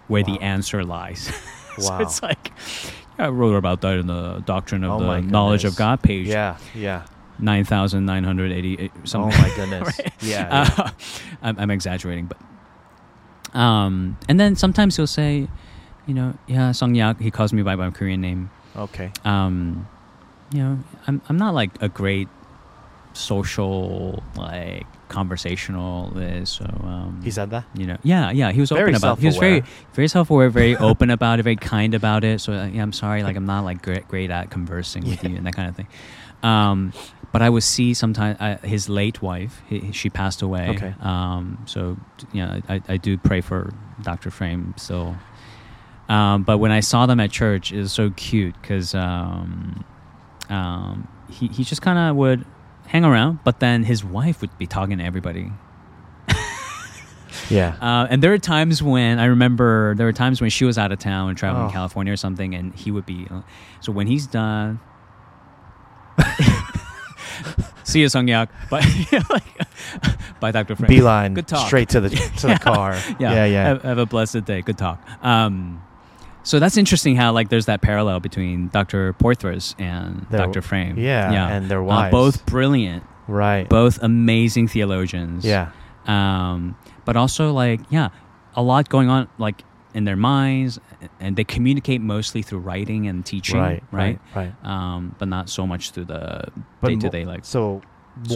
[SPEAKER 2] where the answer lies. so
[SPEAKER 3] Wow.
[SPEAKER 2] it's like I wrote about that in the Doctrine of
[SPEAKER 3] Oh
[SPEAKER 2] the Knowledge of. God page
[SPEAKER 3] Yeah. Yeah.
[SPEAKER 2] 9,988 something.
[SPEAKER 3] Oh my goodness.
[SPEAKER 2] Right?
[SPEAKER 3] Yeah. yeah.
[SPEAKER 2] Uh, I'm, I'm exaggerating, but um, and then sometimes he'll say, you know, yeah, Song Yak. He calls me by my Korean name.
[SPEAKER 3] okay.
[SPEAKER 2] Um, you know, I'm I'm not like a great social like conversationalist. So um,
[SPEAKER 3] He said that.
[SPEAKER 2] you know, yeah, yeah. He was
[SPEAKER 3] Very
[SPEAKER 2] open about. He was very, very self-aware, very open about it, very kind about it. So yeah, I'm sorry, like I'm not like great, great at conversing with
[SPEAKER 3] Yeah.
[SPEAKER 2] you and that kind of thing. Um, but I would see sometimes uh, his late wife. He, she passed away.
[SPEAKER 3] Okay.
[SPEAKER 2] Um, so yeah, I, I do pray for Dr. Frame still. Um, but when I saw them at church, it was so cute because um, um, he he just kind of would hang around, but then his wife would be talking to everybody.
[SPEAKER 3] Yeah.
[SPEAKER 2] Uh, and there were times when I remember there were times when she was out of town and traveling
[SPEAKER 3] Oh.
[SPEAKER 2] to California or something, and he would be. Uh, so when he's done, see you, Sung Yak. But like, by Dr. Frank.
[SPEAKER 3] Beeline.
[SPEAKER 2] Good talk.
[SPEAKER 3] Straight to the to
[SPEAKER 2] Yeah.
[SPEAKER 3] the car.
[SPEAKER 2] Yeah,
[SPEAKER 3] Yeah. Yeah.
[SPEAKER 2] Have, have a blessed day. Good talk. Um, so that's interesting how like there's that parallel between Dr. Poythress and Dr. Frame.
[SPEAKER 3] yeah, yeah, and their
[SPEAKER 2] Uh, both brilliant,
[SPEAKER 3] right.
[SPEAKER 2] both amazing theologians.
[SPEAKER 3] Yeah.
[SPEAKER 2] um, but also like yeah a lot going on like in their minds and they communicate mostly through writing and teaching
[SPEAKER 3] Right.
[SPEAKER 2] right,
[SPEAKER 3] Right.
[SPEAKER 2] Um, but not so much through the
[SPEAKER 3] But
[SPEAKER 2] day-to-day like
[SPEAKER 3] So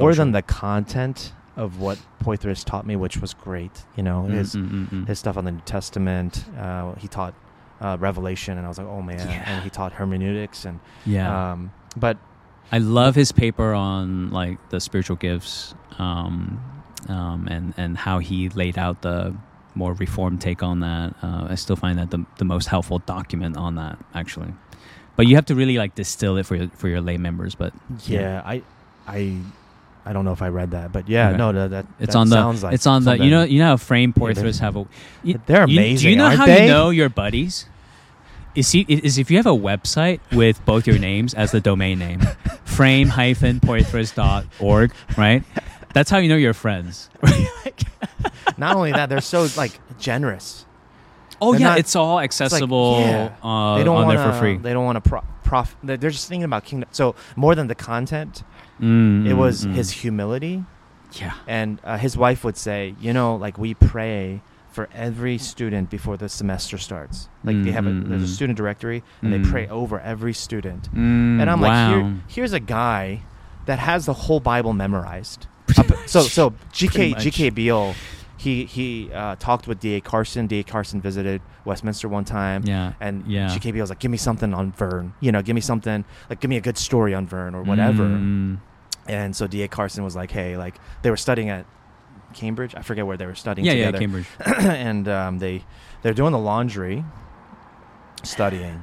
[SPEAKER 3] more than the content of what Poythress taught me, which was great. You know, his
[SPEAKER 2] mm, mm, mm.
[SPEAKER 3] his stuff on the New Testament. Uh, he taught uh, Revelation, and I was like, oh man.
[SPEAKER 2] Yeah.
[SPEAKER 3] And he taught hermeneutics, and
[SPEAKER 2] yeah
[SPEAKER 3] um, but
[SPEAKER 2] i love his paper on like the spiritual gifts um, um, and and how he laid out the more reformed take on that uh, i still find that the, the most helpful document on that actually but you have to really like distill it for your for your lay members but
[SPEAKER 3] yeah, I I I don't know if I read that, but yeah,
[SPEAKER 2] Okay.
[SPEAKER 3] no, that, that
[SPEAKER 2] It's
[SPEAKER 3] that
[SPEAKER 2] on the.
[SPEAKER 3] sounds like
[SPEAKER 2] it's on the. You know. You know how frame
[SPEAKER 3] Yeah,
[SPEAKER 2] Poythress have a. You,
[SPEAKER 3] They're
[SPEAKER 2] you-
[SPEAKER 3] amazing.
[SPEAKER 2] do you know how
[SPEAKER 3] they?
[SPEAKER 2] you know your buddies? Is, he, is if you have a website with both your names as the domain name, frame hyphen org, right? That's how you know you're friends.
[SPEAKER 3] Not only that, they're so like generous.
[SPEAKER 2] oh
[SPEAKER 3] They're
[SPEAKER 2] yeah,
[SPEAKER 3] not-
[SPEAKER 2] it's all
[SPEAKER 3] It's like,
[SPEAKER 2] accessible
[SPEAKER 3] yeah,
[SPEAKER 2] uh,
[SPEAKER 3] they don't
[SPEAKER 2] on
[SPEAKER 3] want
[SPEAKER 2] there for free.
[SPEAKER 3] They don't want to pro- prof. They're they're just thinking about kingdom. So more than the content,
[SPEAKER 2] Mm,
[SPEAKER 3] it
[SPEAKER 2] mm,
[SPEAKER 3] was
[SPEAKER 2] mm.
[SPEAKER 3] his humility.
[SPEAKER 2] yeah.
[SPEAKER 3] And uh, his wife would say, you know, like we pray for every student before the semester starts. Like they have a,
[SPEAKER 2] Mm, mm,
[SPEAKER 3] there's a
[SPEAKER 2] mm.
[SPEAKER 3] student directory, and
[SPEAKER 2] Mm.
[SPEAKER 3] they pray over every student.
[SPEAKER 2] Mm,
[SPEAKER 3] and I'm
[SPEAKER 2] wow.
[SPEAKER 3] like, Here, here's a guy that has the whole Bible memorized. So so GK GK Beale, he he uh, talked with D.A. Carson. D.A. Carson visited Westminster one time.
[SPEAKER 2] yeah,
[SPEAKER 3] And
[SPEAKER 2] yeah.
[SPEAKER 3] GK Beale was like, give me something on Vern. You know, give me something like give me a good story on Vern or whatever.
[SPEAKER 2] Mm,
[SPEAKER 3] And so D.A. Carson was like, hey, like they were studying at Cambridge. I forget where they were studying
[SPEAKER 2] yeah, yeah,
[SPEAKER 3] together.
[SPEAKER 2] Cambridge.
[SPEAKER 3] and um, they they're doing the laundry, studying.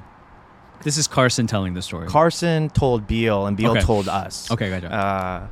[SPEAKER 2] This is Carson telling the story.
[SPEAKER 3] Carson told Beale, and Beale
[SPEAKER 2] Okay.
[SPEAKER 3] told us.
[SPEAKER 2] okay, gotcha.
[SPEAKER 3] Uh,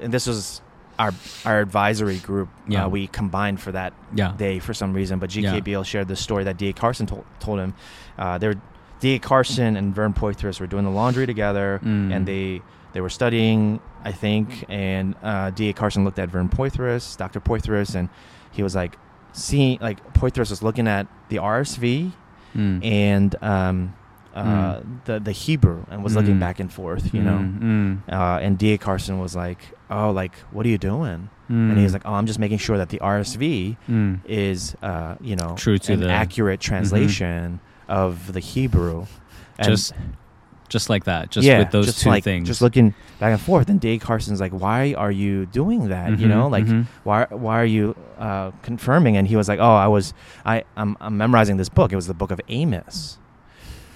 [SPEAKER 3] and this was our our advisory group.
[SPEAKER 2] Yeah.
[SPEAKER 3] Uh, we combined for that
[SPEAKER 2] yeah.
[SPEAKER 3] day for some reason. But G.K.
[SPEAKER 2] Yeah.
[SPEAKER 3] Beale shared the story that D.A. Carson told, told him. Uh, they were D.A. Carson and Vern Poythress were doing the laundry together,
[SPEAKER 2] Mm.
[SPEAKER 3] and they they were studying, I think. And uh, D.A. Carson looked at Vern Poythress, Dr. Poythress, and he was like, seeing like Poythress was looking at the RSV
[SPEAKER 2] Mm.
[SPEAKER 3] and um, uh, the the Hebrew and was looking
[SPEAKER 2] Mm.
[SPEAKER 3] back and forth, you know.
[SPEAKER 2] Mm, mm,
[SPEAKER 3] Uh, and D.A. Carson was like, "Oh, like, what are you doing?" And he was like, "Oh, I'm just making sure that the RSV
[SPEAKER 2] mm.
[SPEAKER 3] is, uh, you know,
[SPEAKER 2] True to
[SPEAKER 3] an
[SPEAKER 2] the- Mm-hmm.
[SPEAKER 3] accurate translation of the Hebrew." And
[SPEAKER 2] just just like that, just
[SPEAKER 3] yeah,
[SPEAKER 2] with those
[SPEAKER 3] just
[SPEAKER 2] two
[SPEAKER 3] like,
[SPEAKER 2] things.
[SPEAKER 3] just looking back and forth. And D.A. Carson's like, "Why are you doing that? You
[SPEAKER 2] Mhm,
[SPEAKER 3] know, like,
[SPEAKER 2] mhm.
[SPEAKER 3] why why are you uh, confirming?" And he was like, "Oh, I was, I, I'm, I'm memorizing this book. It was the book of Amos."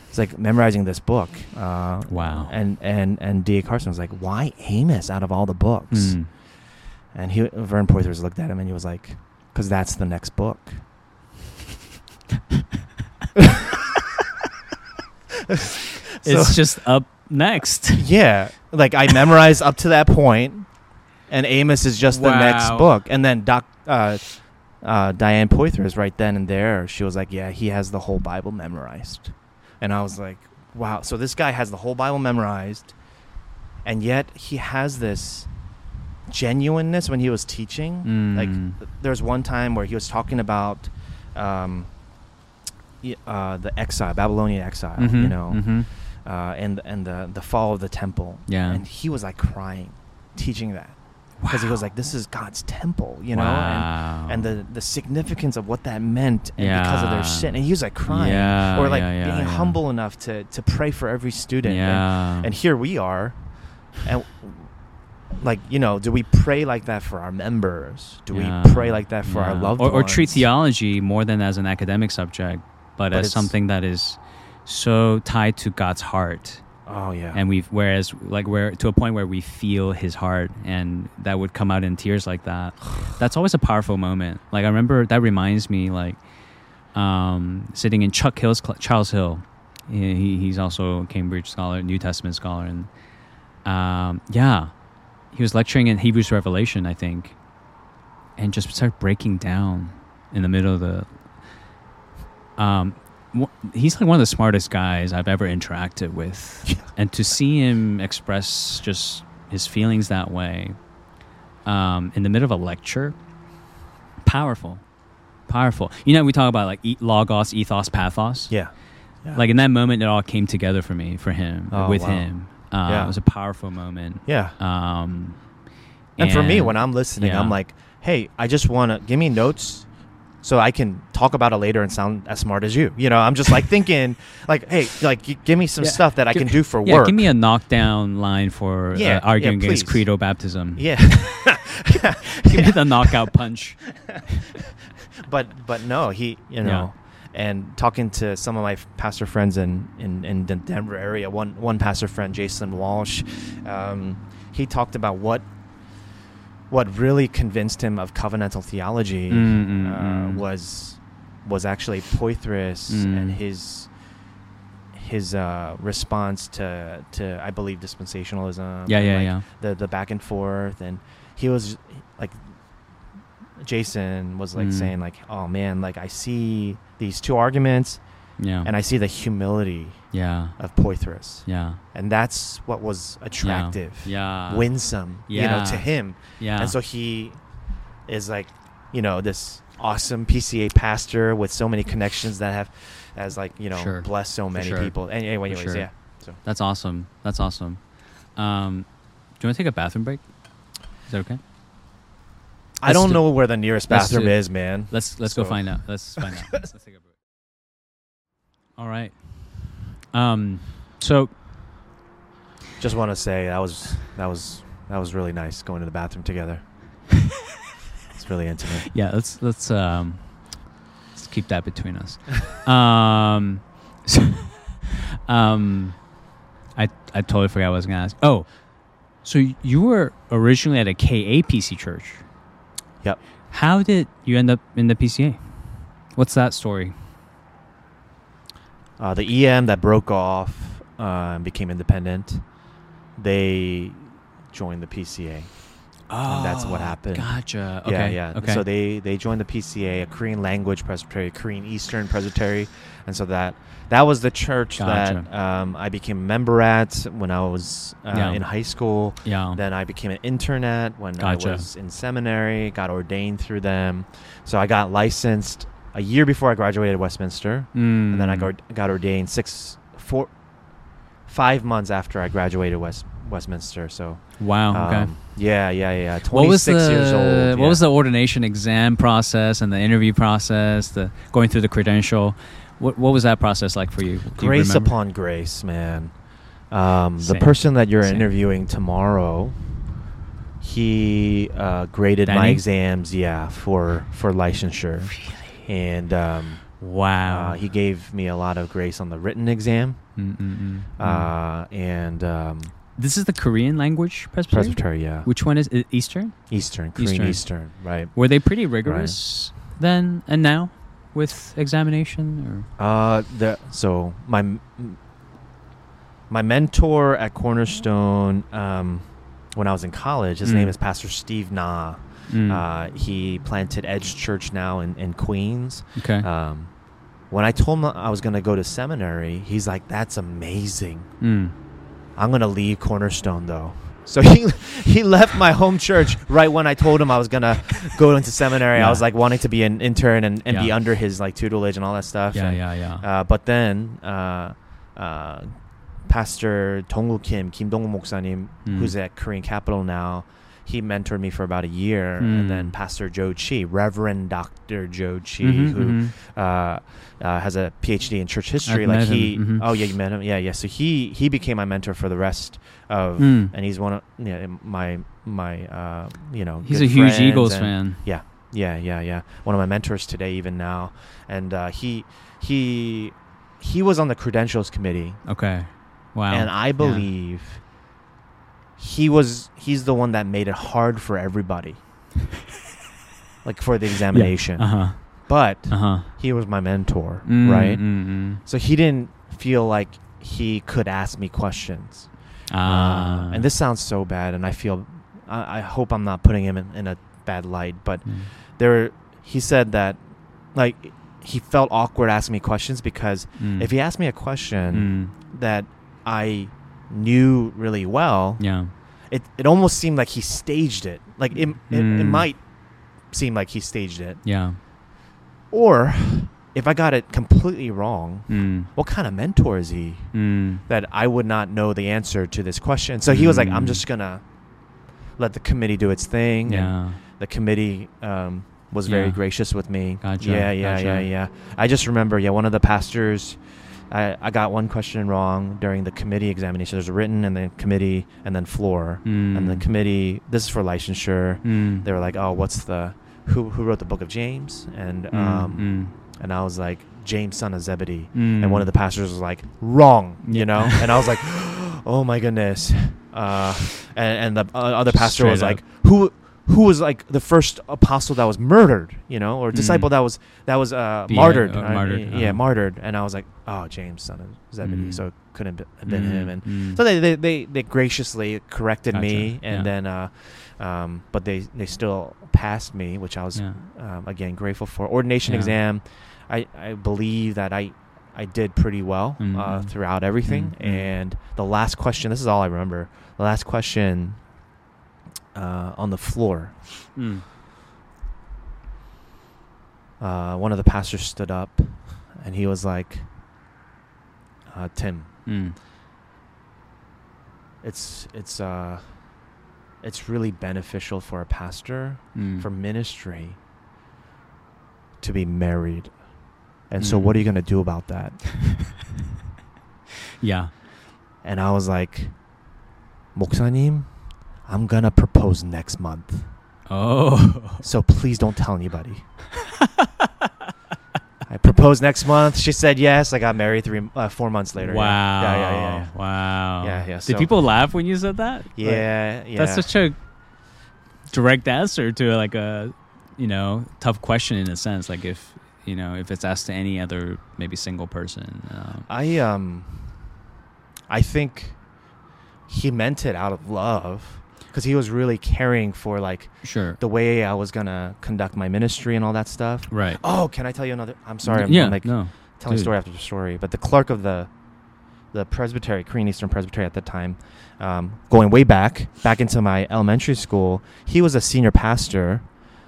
[SPEAKER 3] It's like memorizing this book. Uh,
[SPEAKER 2] Wow.
[SPEAKER 3] And and and D.A. Carson was like, "Why Amos out of all the books?"
[SPEAKER 2] Mm.
[SPEAKER 3] And he Vern Poythress looked at him and he was like, "Cause that's the next book."
[SPEAKER 2] It's just up next.
[SPEAKER 3] yeah, like I memorized up to that point, and Amos is just the next book. And then Doc, uh, uh, Diane Poythress right then and there, she was like, "Yeah, he has the whole Bible memorized," and I was like, "Wow!" So this guy has the whole Bible memorized, and yet he has this genuineness when he was teaching.
[SPEAKER 2] Mm.
[SPEAKER 3] Like there's one time where he was talking about um, uh, the exile, Babylonian exile, you
[SPEAKER 2] Mhm,
[SPEAKER 3] know,
[SPEAKER 2] mhm.
[SPEAKER 3] Uh, and and the the fall of the temple.
[SPEAKER 2] Yeah.
[SPEAKER 3] and he was like crying, teaching that because he was like, "This is God's temple," you know,
[SPEAKER 2] Wow.
[SPEAKER 3] and and the the significance of what that meant, and because of their sin, and he was like crying,
[SPEAKER 2] Yeah,
[SPEAKER 3] or like
[SPEAKER 2] yeah, yeah,
[SPEAKER 3] being
[SPEAKER 2] yeah.
[SPEAKER 3] humble enough to to pray for every student. And-
[SPEAKER 2] yeah.
[SPEAKER 3] and here we are and like you know do we pray like that for our members do
[SPEAKER 2] Yeah,
[SPEAKER 3] we pray like that for our loved
[SPEAKER 2] or, or
[SPEAKER 3] ones
[SPEAKER 2] treat theology more than as an academic subject, but,
[SPEAKER 3] But
[SPEAKER 2] as something that is so tied to God's heart.
[SPEAKER 3] oh yeah
[SPEAKER 2] And we've whereas, like, where to a point where we feel His heart, and that would come out in tears like that. That's always a powerful moment. Like I remember that reminds me, like, um, sitting in Chuck Hill's cl- Charles Hill. He, he- he's also a Cambridge scholar, New Testament scholar, and um, yeah, he was lecturing in Hebrews Revelation, I think, and just started breaking down in the middle of the. Um, he's like one of the smartest guys I've ever interacted with,
[SPEAKER 3] Yeah.
[SPEAKER 2] and to see him express just his feelings that way, um, in the middle of a lecture, powerful, powerful. You know, we talk about like e- logos, ethos, pathos.
[SPEAKER 3] yeah Yeah.
[SPEAKER 2] Like in that moment, it all came together for me, for him,
[SPEAKER 3] Oh,
[SPEAKER 2] with
[SPEAKER 3] wow.
[SPEAKER 2] him. Uh,
[SPEAKER 3] Yeah.
[SPEAKER 2] It was a powerful moment.
[SPEAKER 3] yeah
[SPEAKER 2] Um,
[SPEAKER 3] and for me when i'm listening
[SPEAKER 2] yeah.
[SPEAKER 3] i'm like hey i just want to give me notes so i can talk about it later and sound as smart as you you know i'm just like thinking like hey like g- give me some
[SPEAKER 2] Yeah.
[SPEAKER 3] stuff that i can do for
[SPEAKER 2] yeah,
[SPEAKER 3] work
[SPEAKER 2] give me a knockdown line for
[SPEAKER 3] Yeah,
[SPEAKER 2] uh,
[SPEAKER 3] yeah,
[SPEAKER 2] arguing against credo baptism.
[SPEAKER 3] yeah
[SPEAKER 2] give me the knockout punch.
[SPEAKER 3] but but no, he you know, and talking to some of my pastor friends in in in the Denver area, one one pastor friend, Jason Walsh, um, he talked about what what really convinced him of covenantal theology
[SPEAKER 2] Mm, mm,
[SPEAKER 3] uh,
[SPEAKER 2] mm.
[SPEAKER 3] was was actually Poythress
[SPEAKER 2] Mm.
[SPEAKER 3] and his his uh, response to to I believe dispensationalism.
[SPEAKER 2] Yeah, yeah,
[SPEAKER 3] like,
[SPEAKER 2] yeah.
[SPEAKER 3] The the back and forth, and he was like, Jason was like
[SPEAKER 2] Mm.
[SPEAKER 3] saying like, oh man, like I see these two arguments,
[SPEAKER 2] Yeah.
[SPEAKER 3] and I see the humility
[SPEAKER 2] yeah.
[SPEAKER 3] of Poythress,
[SPEAKER 2] Yeah.
[SPEAKER 3] and that's what was attractive,
[SPEAKER 2] Yeah.
[SPEAKER 3] winsome, you know,
[SPEAKER 2] Yeah.
[SPEAKER 3] to him.
[SPEAKER 2] Yeah.
[SPEAKER 3] And so he is like, you know, this awesome PCA pastor with so many connections that have, has like, you know,
[SPEAKER 2] Sure.
[SPEAKER 3] blessed so many
[SPEAKER 2] sure.
[SPEAKER 3] people. And anyway, anyways,
[SPEAKER 2] sure.
[SPEAKER 3] yeah. So
[SPEAKER 2] That's awesome. That's awesome. Um, do you want to take a bathroom break? Is that okay?
[SPEAKER 3] I
[SPEAKER 2] Let's
[SPEAKER 3] don't
[SPEAKER 2] do-
[SPEAKER 3] know where the nearest bathroom
[SPEAKER 2] do-
[SPEAKER 3] is, man.
[SPEAKER 2] Let's let's go find out. Let's find out. Let's, let's take a break. All right. Um. So
[SPEAKER 3] Just want to say that was that was that was really nice going to the bathroom together. it's really intimate.
[SPEAKER 2] yeah, let's let's um let's keep that between us. um. So, um. I I totally forgot what I was gonna ask. Oh, so you were originally at a KAPC church.
[SPEAKER 3] Yep.
[SPEAKER 2] How did you end up in the PCA? What's that story?
[SPEAKER 3] Uh, the EM that broke off uh, and became independent, they joined the PCA. And that's what
[SPEAKER 2] Oh,
[SPEAKER 3] happened.
[SPEAKER 2] Gotcha. Okay.
[SPEAKER 3] Yeah, yeah.
[SPEAKER 2] Okay.
[SPEAKER 3] So they they joined the PCA, a Korean language presbytery, Korean Eastern Presbytery, and so that that was the church
[SPEAKER 2] Gotcha.
[SPEAKER 3] that um, I became a member at when I was uh,
[SPEAKER 2] Yeah.
[SPEAKER 3] in high school.
[SPEAKER 2] yeah.
[SPEAKER 3] Then I became an intern at when
[SPEAKER 2] Gotcha.
[SPEAKER 3] I was in seminary. Got ordained through them, so I got licensed a year before I graduated Westminster, and then I
[SPEAKER 2] Mm.
[SPEAKER 3] got got ordained six four five months after I graduated West Westminster. So
[SPEAKER 2] Wow. Oh, Okay.
[SPEAKER 3] um, yeah, yeah, yeah.
[SPEAKER 2] what
[SPEAKER 3] Twenty six years old.
[SPEAKER 2] what
[SPEAKER 3] yeah.
[SPEAKER 2] was the ordination exam process and the interview process, the going through the credential? What what was that process like for you? Do
[SPEAKER 3] grace
[SPEAKER 2] remember?
[SPEAKER 3] upon grace, man. Um, the person that you're
[SPEAKER 2] Same.
[SPEAKER 3] interviewing tomorrow, he uh, graded my exams, yeah, for for licensure, and um,
[SPEAKER 2] Wow.
[SPEAKER 3] uh, he gave me a lot of grace on the written exam, uh, and um,
[SPEAKER 2] this is the Korean language presbytery.
[SPEAKER 3] presbytery, yeah,
[SPEAKER 2] Which one is it? Eastern?
[SPEAKER 3] Eastern, Korean
[SPEAKER 2] Eastern.
[SPEAKER 3] Eastern, right?
[SPEAKER 2] Were they pretty rigorous then and now with examination
[SPEAKER 3] Uh, the so my my mentor at Cornerstone, um, when I was in college, his
[SPEAKER 2] Mm.
[SPEAKER 3] name is Pastor Steve Na.
[SPEAKER 2] Mm.
[SPEAKER 3] Uh, he planted Edge Church now in, in Queens.
[SPEAKER 2] okay.
[SPEAKER 3] Um, when I told him I was going to go to seminary, he's like, "That's amazing.
[SPEAKER 2] Mm.
[SPEAKER 3] I'm going to leave Cornerstone though." So he he left my home church right when I told him I was gonna go into seminary.
[SPEAKER 2] Yeah.
[SPEAKER 3] I was like wanting to be an intern and, and be under his like tutelage and all that stuff.
[SPEAKER 2] Yeah,
[SPEAKER 3] And,
[SPEAKER 2] yeah, yeah.
[SPEAKER 3] Uh, but then uh, uh, Pastor Donggu Kim, Kim Donggu Moksanim,
[SPEAKER 2] Mm.
[SPEAKER 3] who's at Korean Capital now, he mentored me for about a year.
[SPEAKER 2] Mm.
[SPEAKER 3] And then Pastor Joe Chi, Reverend Dr. Joe Chi,
[SPEAKER 2] Mhm,
[SPEAKER 3] who
[SPEAKER 2] mhm.
[SPEAKER 3] uh, uh, has a PhD in church history.
[SPEAKER 2] I've
[SPEAKER 3] like he,
[SPEAKER 2] him, mhm.
[SPEAKER 3] oh yeah, you met him. Yeah, yeah. So he he became my mentor for the rest of,
[SPEAKER 2] Mm.
[SPEAKER 3] and he's one of yeah my my uh, you know.
[SPEAKER 2] He's a huge Eagles
[SPEAKER 3] and-
[SPEAKER 2] fan.
[SPEAKER 3] Yeah, yeah, yeah, yeah. One of my mentors today, even now, and uh, he he he was on the credentials committee,
[SPEAKER 2] Okay. Wow.
[SPEAKER 3] and I
[SPEAKER 2] Yeah.
[SPEAKER 3] He was he's the one that made it hard for everybody, like for the examination.
[SPEAKER 2] Uh huh.
[SPEAKER 3] But
[SPEAKER 2] Uh huh.
[SPEAKER 3] he was my mentor,
[SPEAKER 2] Mm,
[SPEAKER 3] right?
[SPEAKER 2] Mm, mm.
[SPEAKER 3] So he didn't feel like he could ask me questions.
[SPEAKER 2] Ah.
[SPEAKER 3] Uh, and this sounds so bad, and I feel I, I hope I'm not putting him in, in a bad light, but
[SPEAKER 2] Mm.
[SPEAKER 3] there he said that like he felt awkward asking me questions because
[SPEAKER 2] Mm.
[SPEAKER 3] if he asked me a question
[SPEAKER 2] Mm.
[SPEAKER 3] that I knew really well,
[SPEAKER 2] Yeah.
[SPEAKER 3] it it almost seemed like he staged it. Like it it, it
[SPEAKER 2] Mm.
[SPEAKER 3] might seem like he staged it,
[SPEAKER 2] Yeah.
[SPEAKER 3] or if I got it completely wrong,
[SPEAKER 2] Mm.
[SPEAKER 3] what kind of mentor is he
[SPEAKER 2] Mm.
[SPEAKER 3] that I would not know the answer to this question? So he was like, I'm
[SPEAKER 2] Mm.
[SPEAKER 3] just gonna let the committee do its thing. and
[SPEAKER 2] Yeah.
[SPEAKER 3] the committee um, was very
[SPEAKER 2] Yeah.
[SPEAKER 3] gracious with me.
[SPEAKER 2] Gotcha,
[SPEAKER 3] Yeah, yeah,
[SPEAKER 2] gotcha.
[SPEAKER 3] yeah, yeah. I just remember, yeah, one of the pastors, I, I got one question wrong during the committee examination. There's a written and then committee and then floor. And the
[SPEAKER 2] Mm.
[SPEAKER 3] committee, this is for licensure.
[SPEAKER 2] Mm.
[SPEAKER 3] They were like, oh, what's the, who, who wrote the book of James? And,
[SPEAKER 2] Mm,
[SPEAKER 3] um, and I was like, James, son of Zebedee.
[SPEAKER 2] mm.
[SPEAKER 3] And one of the pastors was like, wrong,
[SPEAKER 2] Yeah.
[SPEAKER 3] you know? and I was like, oh my goodness. Uh, and, and the uh, other pastor was
[SPEAKER 2] Straight
[SPEAKER 3] like, who, who was like the first apostle that was murdered, you know, or disciple
[SPEAKER 2] Mm.
[SPEAKER 3] that was that was uh,
[SPEAKER 2] Be-
[SPEAKER 3] martyred,
[SPEAKER 2] uh,
[SPEAKER 3] uh,
[SPEAKER 2] martyred,
[SPEAKER 3] yeah,
[SPEAKER 2] uh-huh.
[SPEAKER 3] martyred, and I was like, oh, James, son of Zebedee,
[SPEAKER 2] Mm.
[SPEAKER 3] so it couldn't have been him, and
[SPEAKER 2] Mm.
[SPEAKER 3] so they, they, they, they graciously corrected me, and
[SPEAKER 2] yeah.
[SPEAKER 3] then, uh, um, but they, they still passed me, which I was
[SPEAKER 2] Yeah.
[SPEAKER 3] um, again grateful for. Ordination
[SPEAKER 2] Yeah.
[SPEAKER 3] exam, I, I believe that I I did pretty well uh,
[SPEAKER 2] Mhm.
[SPEAKER 3] throughout everything.
[SPEAKER 2] Mhm.
[SPEAKER 3] And the last question, this is all I remember. The last question uh, on the floor,
[SPEAKER 2] Mm.
[SPEAKER 3] uh, one of the pastors stood up, and he was like, uh, "Tim,
[SPEAKER 2] Mm.
[SPEAKER 3] it's it's uh, it's really beneficial for a pastor
[SPEAKER 2] Mm.
[SPEAKER 3] for ministry to be married." And so,
[SPEAKER 2] Mm.
[SPEAKER 3] what are you going to do about that?
[SPEAKER 2] yeah.
[SPEAKER 3] And I was like, 목사님, I'm gonna propose next month.
[SPEAKER 2] Oh.
[SPEAKER 3] So please don't tell anybody. I proposed next month. She said yes. I got married three, uh, four months later.
[SPEAKER 2] Wow.
[SPEAKER 3] Yeah, yeah, yeah,
[SPEAKER 2] Wow.
[SPEAKER 3] Yeah, yeah,
[SPEAKER 2] Did
[SPEAKER 3] so-
[SPEAKER 2] people laugh when you said that?
[SPEAKER 3] yeah.
[SPEAKER 2] Like,
[SPEAKER 3] Yeah, yeah.
[SPEAKER 2] That's such a direct answer to like a, you know, tough question in a sense. Like if, you know, if it's asked to any other maybe single person. Um,
[SPEAKER 3] I um, I think he meant it out of love because he was really caring for like
[SPEAKER 2] sure.
[SPEAKER 3] the way I was gonna conduct my ministry and all that stuff.
[SPEAKER 2] Right.
[SPEAKER 3] Oh, can I tell you another? I'm sorry. I'm,
[SPEAKER 2] yeah.
[SPEAKER 3] I'm like
[SPEAKER 2] no.
[SPEAKER 3] telling
[SPEAKER 2] Dude.
[SPEAKER 3] story after story, but the clerk of the the presbytery, Korean Eastern Presbytery at the time, um, going way back, back into my elementary school, he was a senior pastor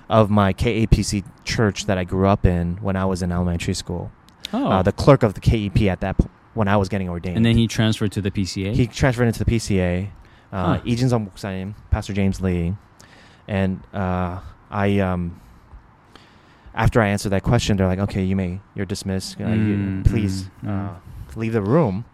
[SPEAKER 3] of my KAPC church that I grew up in when I was in elementary school.
[SPEAKER 2] Oh.
[SPEAKER 3] Uh, the clerk of the KEP at that p- when I was getting ordained.
[SPEAKER 2] and then he transferred to the PCA.
[SPEAKER 3] he transferred into the PCA Uh,
[SPEAKER 2] Huh.
[SPEAKER 3] 이진성 목사님, Pastor James Lee, and uh, I um, after I answered that question, they're like, "Okay, you may, you're dismissed. Uh, you,
[SPEAKER 2] Mm,
[SPEAKER 3] please
[SPEAKER 2] mm,
[SPEAKER 3] uh, leave the room,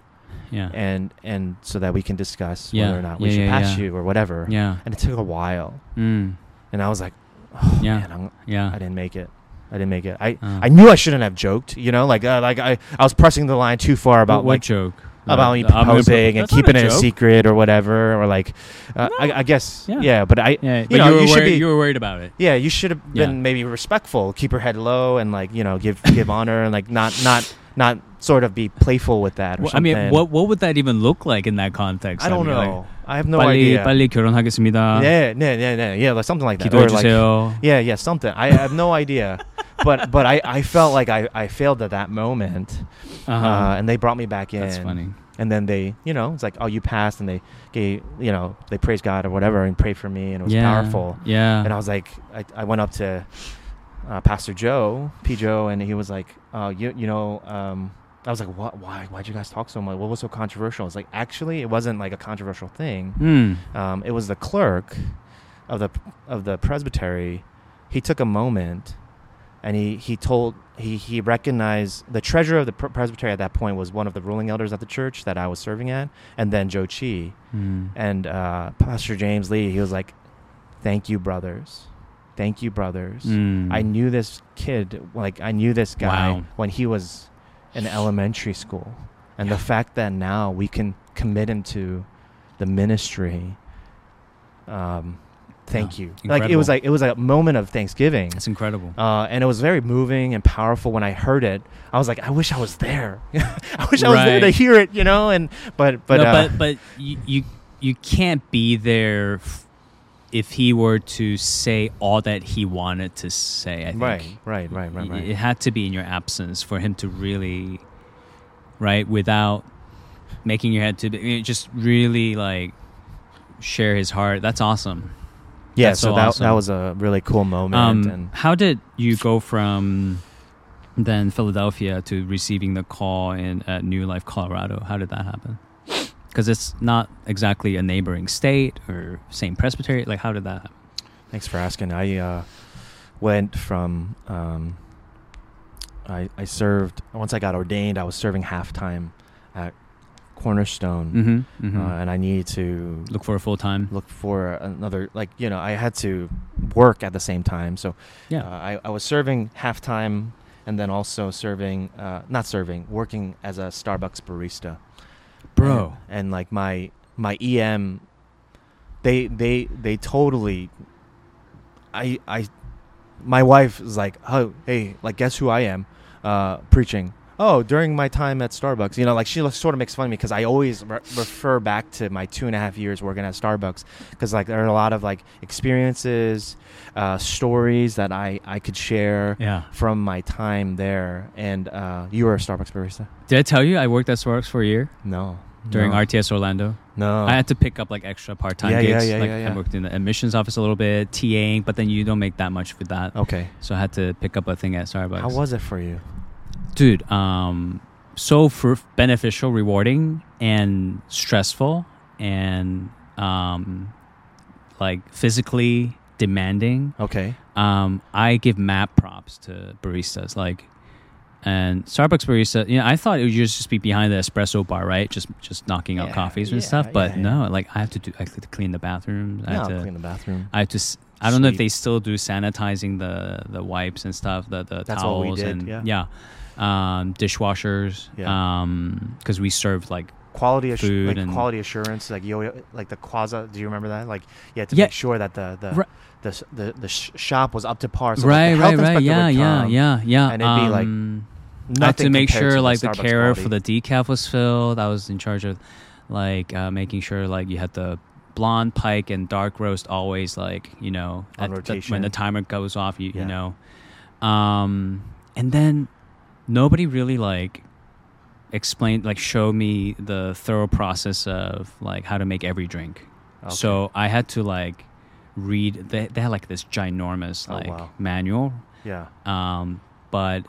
[SPEAKER 2] yeah.
[SPEAKER 3] and and so that we can discuss
[SPEAKER 2] Yeah,
[SPEAKER 3] whether or not we
[SPEAKER 2] yeah,
[SPEAKER 3] should
[SPEAKER 2] yeah,
[SPEAKER 3] pass
[SPEAKER 2] yeah.
[SPEAKER 3] you or whatever."
[SPEAKER 2] yeah.
[SPEAKER 3] And it took a while,
[SPEAKER 2] Mm,
[SPEAKER 3] and I was like, oh,
[SPEAKER 2] Yeah.
[SPEAKER 3] man, I'm,
[SPEAKER 2] yeah.
[SPEAKER 3] I didn't make it. I didn't make it. I
[SPEAKER 2] Uh.
[SPEAKER 3] I knew I shouldn't have joked. You know, like uh, like I I was pressing the line too far about
[SPEAKER 2] what, what
[SPEAKER 3] like
[SPEAKER 2] joke?
[SPEAKER 3] about
[SPEAKER 2] Uh,
[SPEAKER 3] me
[SPEAKER 2] I'm gonna pro-
[SPEAKER 3] proposing and
[SPEAKER 2] That's not
[SPEAKER 3] keeping it a
[SPEAKER 2] joke.
[SPEAKER 3] secret or whatever, or like, uh, I, I guess,
[SPEAKER 2] Yeah.
[SPEAKER 3] yeah. But I,
[SPEAKER 2] Yeah,
[SPEAKER 3] you
[SPEAKER 2] but
[SPEAKER 3] know,
[SPEAKER 2] you, were
[SPEAKER 3] you should
[SPEAKER 2] worried,
[SPEAKER 3] be-
[SPEAKER 2] you were worried about it.
[SPEAKER 3] yeah, you should have
[SPEAKER 2] Yeah.
[SPEAKER 3] been maybe respectful, keep your head low, and like you know, give give honor, and like not not not sort of be playful with that or
[SPEAKER 2] Well, I
[SPEAKER 3] something.
[SPEAKER 2] mean, what what would that even look like in that context?
[SPEAKER 3] I don't
[SPEAKER 2] mean, like,
[SPEAKER 3] know. I have no
[SPEAKER 2] 빨리
[SPEAKER 3] idea.
[SPEAKER 2] 빨리 결혼하겠습니다.
[SPEAKER 3] yeah, yeah, yeah, yeah, yeah, like something like that.
[SPEAKER 2] 기도해
[SPEAKER 3] Or like,
[SPEAKER 2] 주세요.
[SPEAKER 3] yeah, yeah, something. I have no idea. But but I, I felt like I, I failed at that moment,
[SPEAKER 2] uh-huh.
[SPEAKER 3] uh, and they brought me back in.
[SPEAKER 2] That's funny.
[SPEAKER 3] And then they, you know, it's like, oh, you passed, and they gave, you know, they praised God or whatever, and prayed for me, and it was
[SPEAKER 2] yeah.
[SPEAKER 3] powerful.
[SPEAKER 2] Yeah.
[SPEAKER 3] And I was like, I, I went up to uh, Pastor Joe, P. Joe, and he was like, uh, you, you know, um, I was like, what? Why? Why'd you guys talk so much? What was so controversial? It's like actually, it wasn't like a controversial thing.
[SPEAKER 2] Hmm.
[SPEAKER 3] Um, it was the clerk of the of the presbytery. He took a moment, and he he told he he recognized the treasurer of the pre- presbytery at that point was one of the ruling elders at the church that I was serving at, and then Joe Chi
[SPEAKER 2] Hmm.
[SPEAKER 3] and uh, Pastor James Lee. He was like, "Thank you, brothers. Thank you, brothers.
[SPEAKER 2] Hmm.
[SPEAKER 3] I knew this kid, like I knew this guy
[SPEAKER 2] Wow.
[SPEAKER 3] when he was in elementary school, and the fact that now we can commit him to the ministry. Um, thank
[SPEAKER 2] Yeah.
[SPEAKER 3] you. Like it was like it was a moment of Thanksgiving.
[SPEAKER 2] That's incredible.
[SPEAKER 3] Uh, and it was very moving and powerful when I heard it. I was like, I wish I was there. I wish I was there to hear it, you know. And but but
[SPEAKER 2] no,
[SPEAKER 3] uh,
[SPEAKER 2] but but you, you you can't be there f- if he were to say all that he wanted to say. I think.
[SPEAKER 3] right, right, right, right, right.
[SPEAKER 2] It had to be in your absence for him to really, right, without making your head to be, just really like share his heart. That's awesome.
[SPEAKER 3] Yeah,
[SPEAKER 2] That's
[SPEAKER 3] so,
[SPEAKER 2] so
[SPEAKER 3] that
[SPEAKER 2] awesome.
[SPEAKER 3] that was a really cool moment.
[SPEAKER 2] Um,
[SPEAKER 3] and
[SPEAKER 2] how did you go from then Philadelphia to receiving the call in at New Life, Colorado? How did that happen? Because it's not exactly a neighboring state or same presbytery. Like, how did that happen?
[SPEAKER 3] Thanks for asking. I uh, went from um, I I served once I got ordained. I was serving half time at Cornerstone,
[SPEAKER 2] Mm-hmm. mm-hmm.
[SPEAKER 3] uh, and I needed to
[SPEAKER 2] Look for a full time.
[SPEAKER 3] look for another like you know I had to work at the same time. So
[SPEAKER 2] Yeah.
[SPEAKER 3] uh, I I was serving half time and then also serving uh, not serving working as a Starbucks barista.
[SPEAKER 2] Bro.
[SPEAKER 3] and, and like my my EM they they they totally I I my wife is like, oh hey, like guess who I am, uh, preaching. Oh, during my time at Starbucks, you know, like she sort of makes fun of me because I always re- refer back to my two and a half years working at Starbucks because like there are a lot of like experiences, uh, stories that I I could share
[SPEAKER 2] Yeah.
[SPEAKER 3] from my time there. And uh, you were a Starbucks barista?
[SPEAKER 2] Did I tell you I worked at Starbucks for a year
[SPEAKER 3] No.
[SPEAKER 2] during
[SPEAKER 3] no.
[SPEAKER 2] RTS Orlando?
[SPEAKER 3] No.
[SPEAKER 2] I had to pick up like extra part-time
[SPEAKER 3] Yeah, yeah,
[SPEAKER 2] gigs.
[SPEAKER 3] yeah,
[SPEAKER 2] like
[SPEAKER 3] yeah,
[SPEAKER 2] I worked in the admissions office a little bit, TAing, but then you don't make that much with that.
[SPEAKER 3] okay.
[SPEAKER 2] So I had to pick up a thing at Starbucks.
[SPEAKER 3] How was it for you?
[SPEAKER 2] Dude um so for beneficial rewarding and stressful and um like physically demanding
[SPEAKER 3] Okay.
[SPEAKER 2] um i give mad props to baristas like and starbucks barista you know i thought it would just be behind the espresso bar right just just knocking out
[SPEAKER 3] Yeah,
[SPEAKER 2] coffees and
[SPEAKER 3] yeah,
[SPEAKER 2] stuff but
[SPEAKER 3] yeah,
[SPEAKER 2] no like i have to do i have to clean the bathrooms i have to
[SPEAKER 3] clean the bathroom.
[SPEAKER 2] I have to. I don't know if they still do sanitizing the the wipes and stuff, the the
[SPEAKER 3] That's
[SPEAKER 2] towels
[SPEAKER 3] did,
[SPEAKER 2] and
[SPEAKER 3] yeah.
[SPEAKER 2] Um, dishwashers.
[SPEAKER 3] Yeah.
[SPEAKER 2] Um, because we served like
[SPEAKER 3] quality assu-
[SPEAKER 2] food
[SPEAKER 3] like
[SPEAKER 2] and-
[SPEAKER 3] quality assurance like yo like the quaza do you remember that like you had to
[SPEAKER 2] Yeah.
[SPEAKER 3] make sure that the the
[SPEAKER 2] Ri-
[SPEAKER 3] the, the, the sh- shop was up to par so
[SPEAKER 2] right,
[SPEAKER 3] the
[SPEAKER 2] right, right. Yeah, yeah, yeah, yeah.
[SPEAKER 3] and it'd be, like,
[SPEAKER 2] Um, I had to make sure
[SPEAKER 3] to
[SPEAKER 2] like the,
[SPEAKER 3] Starbucks
[SPEAKER 2] care
[SPEAKER 3] quality.
[SPEAKER 2] for the decaf was filled. I was in charge of like uh, making sure like you had the blonde pike and dark roast always like you know the-
[SPEAKER 3] rotation.
[SPEAKER 2] when the timer goes off you
[SPEAKER 3] Yeah.
[SPEAKER 2] you know um and then nobody really like explained like showed me the thorough process of like how to make every drink
[SPEAKER 3] Okay.
[SPEAKER 2] so i had to like read they, they had like this ginormous
[SPEAKER 3] Oh,
[SPEAKER 2] like
[SPEAKER 3] wow.
[SPEAKER 2] manual
[SPEAKER 3] yeah
[SPEAKER 2] um, but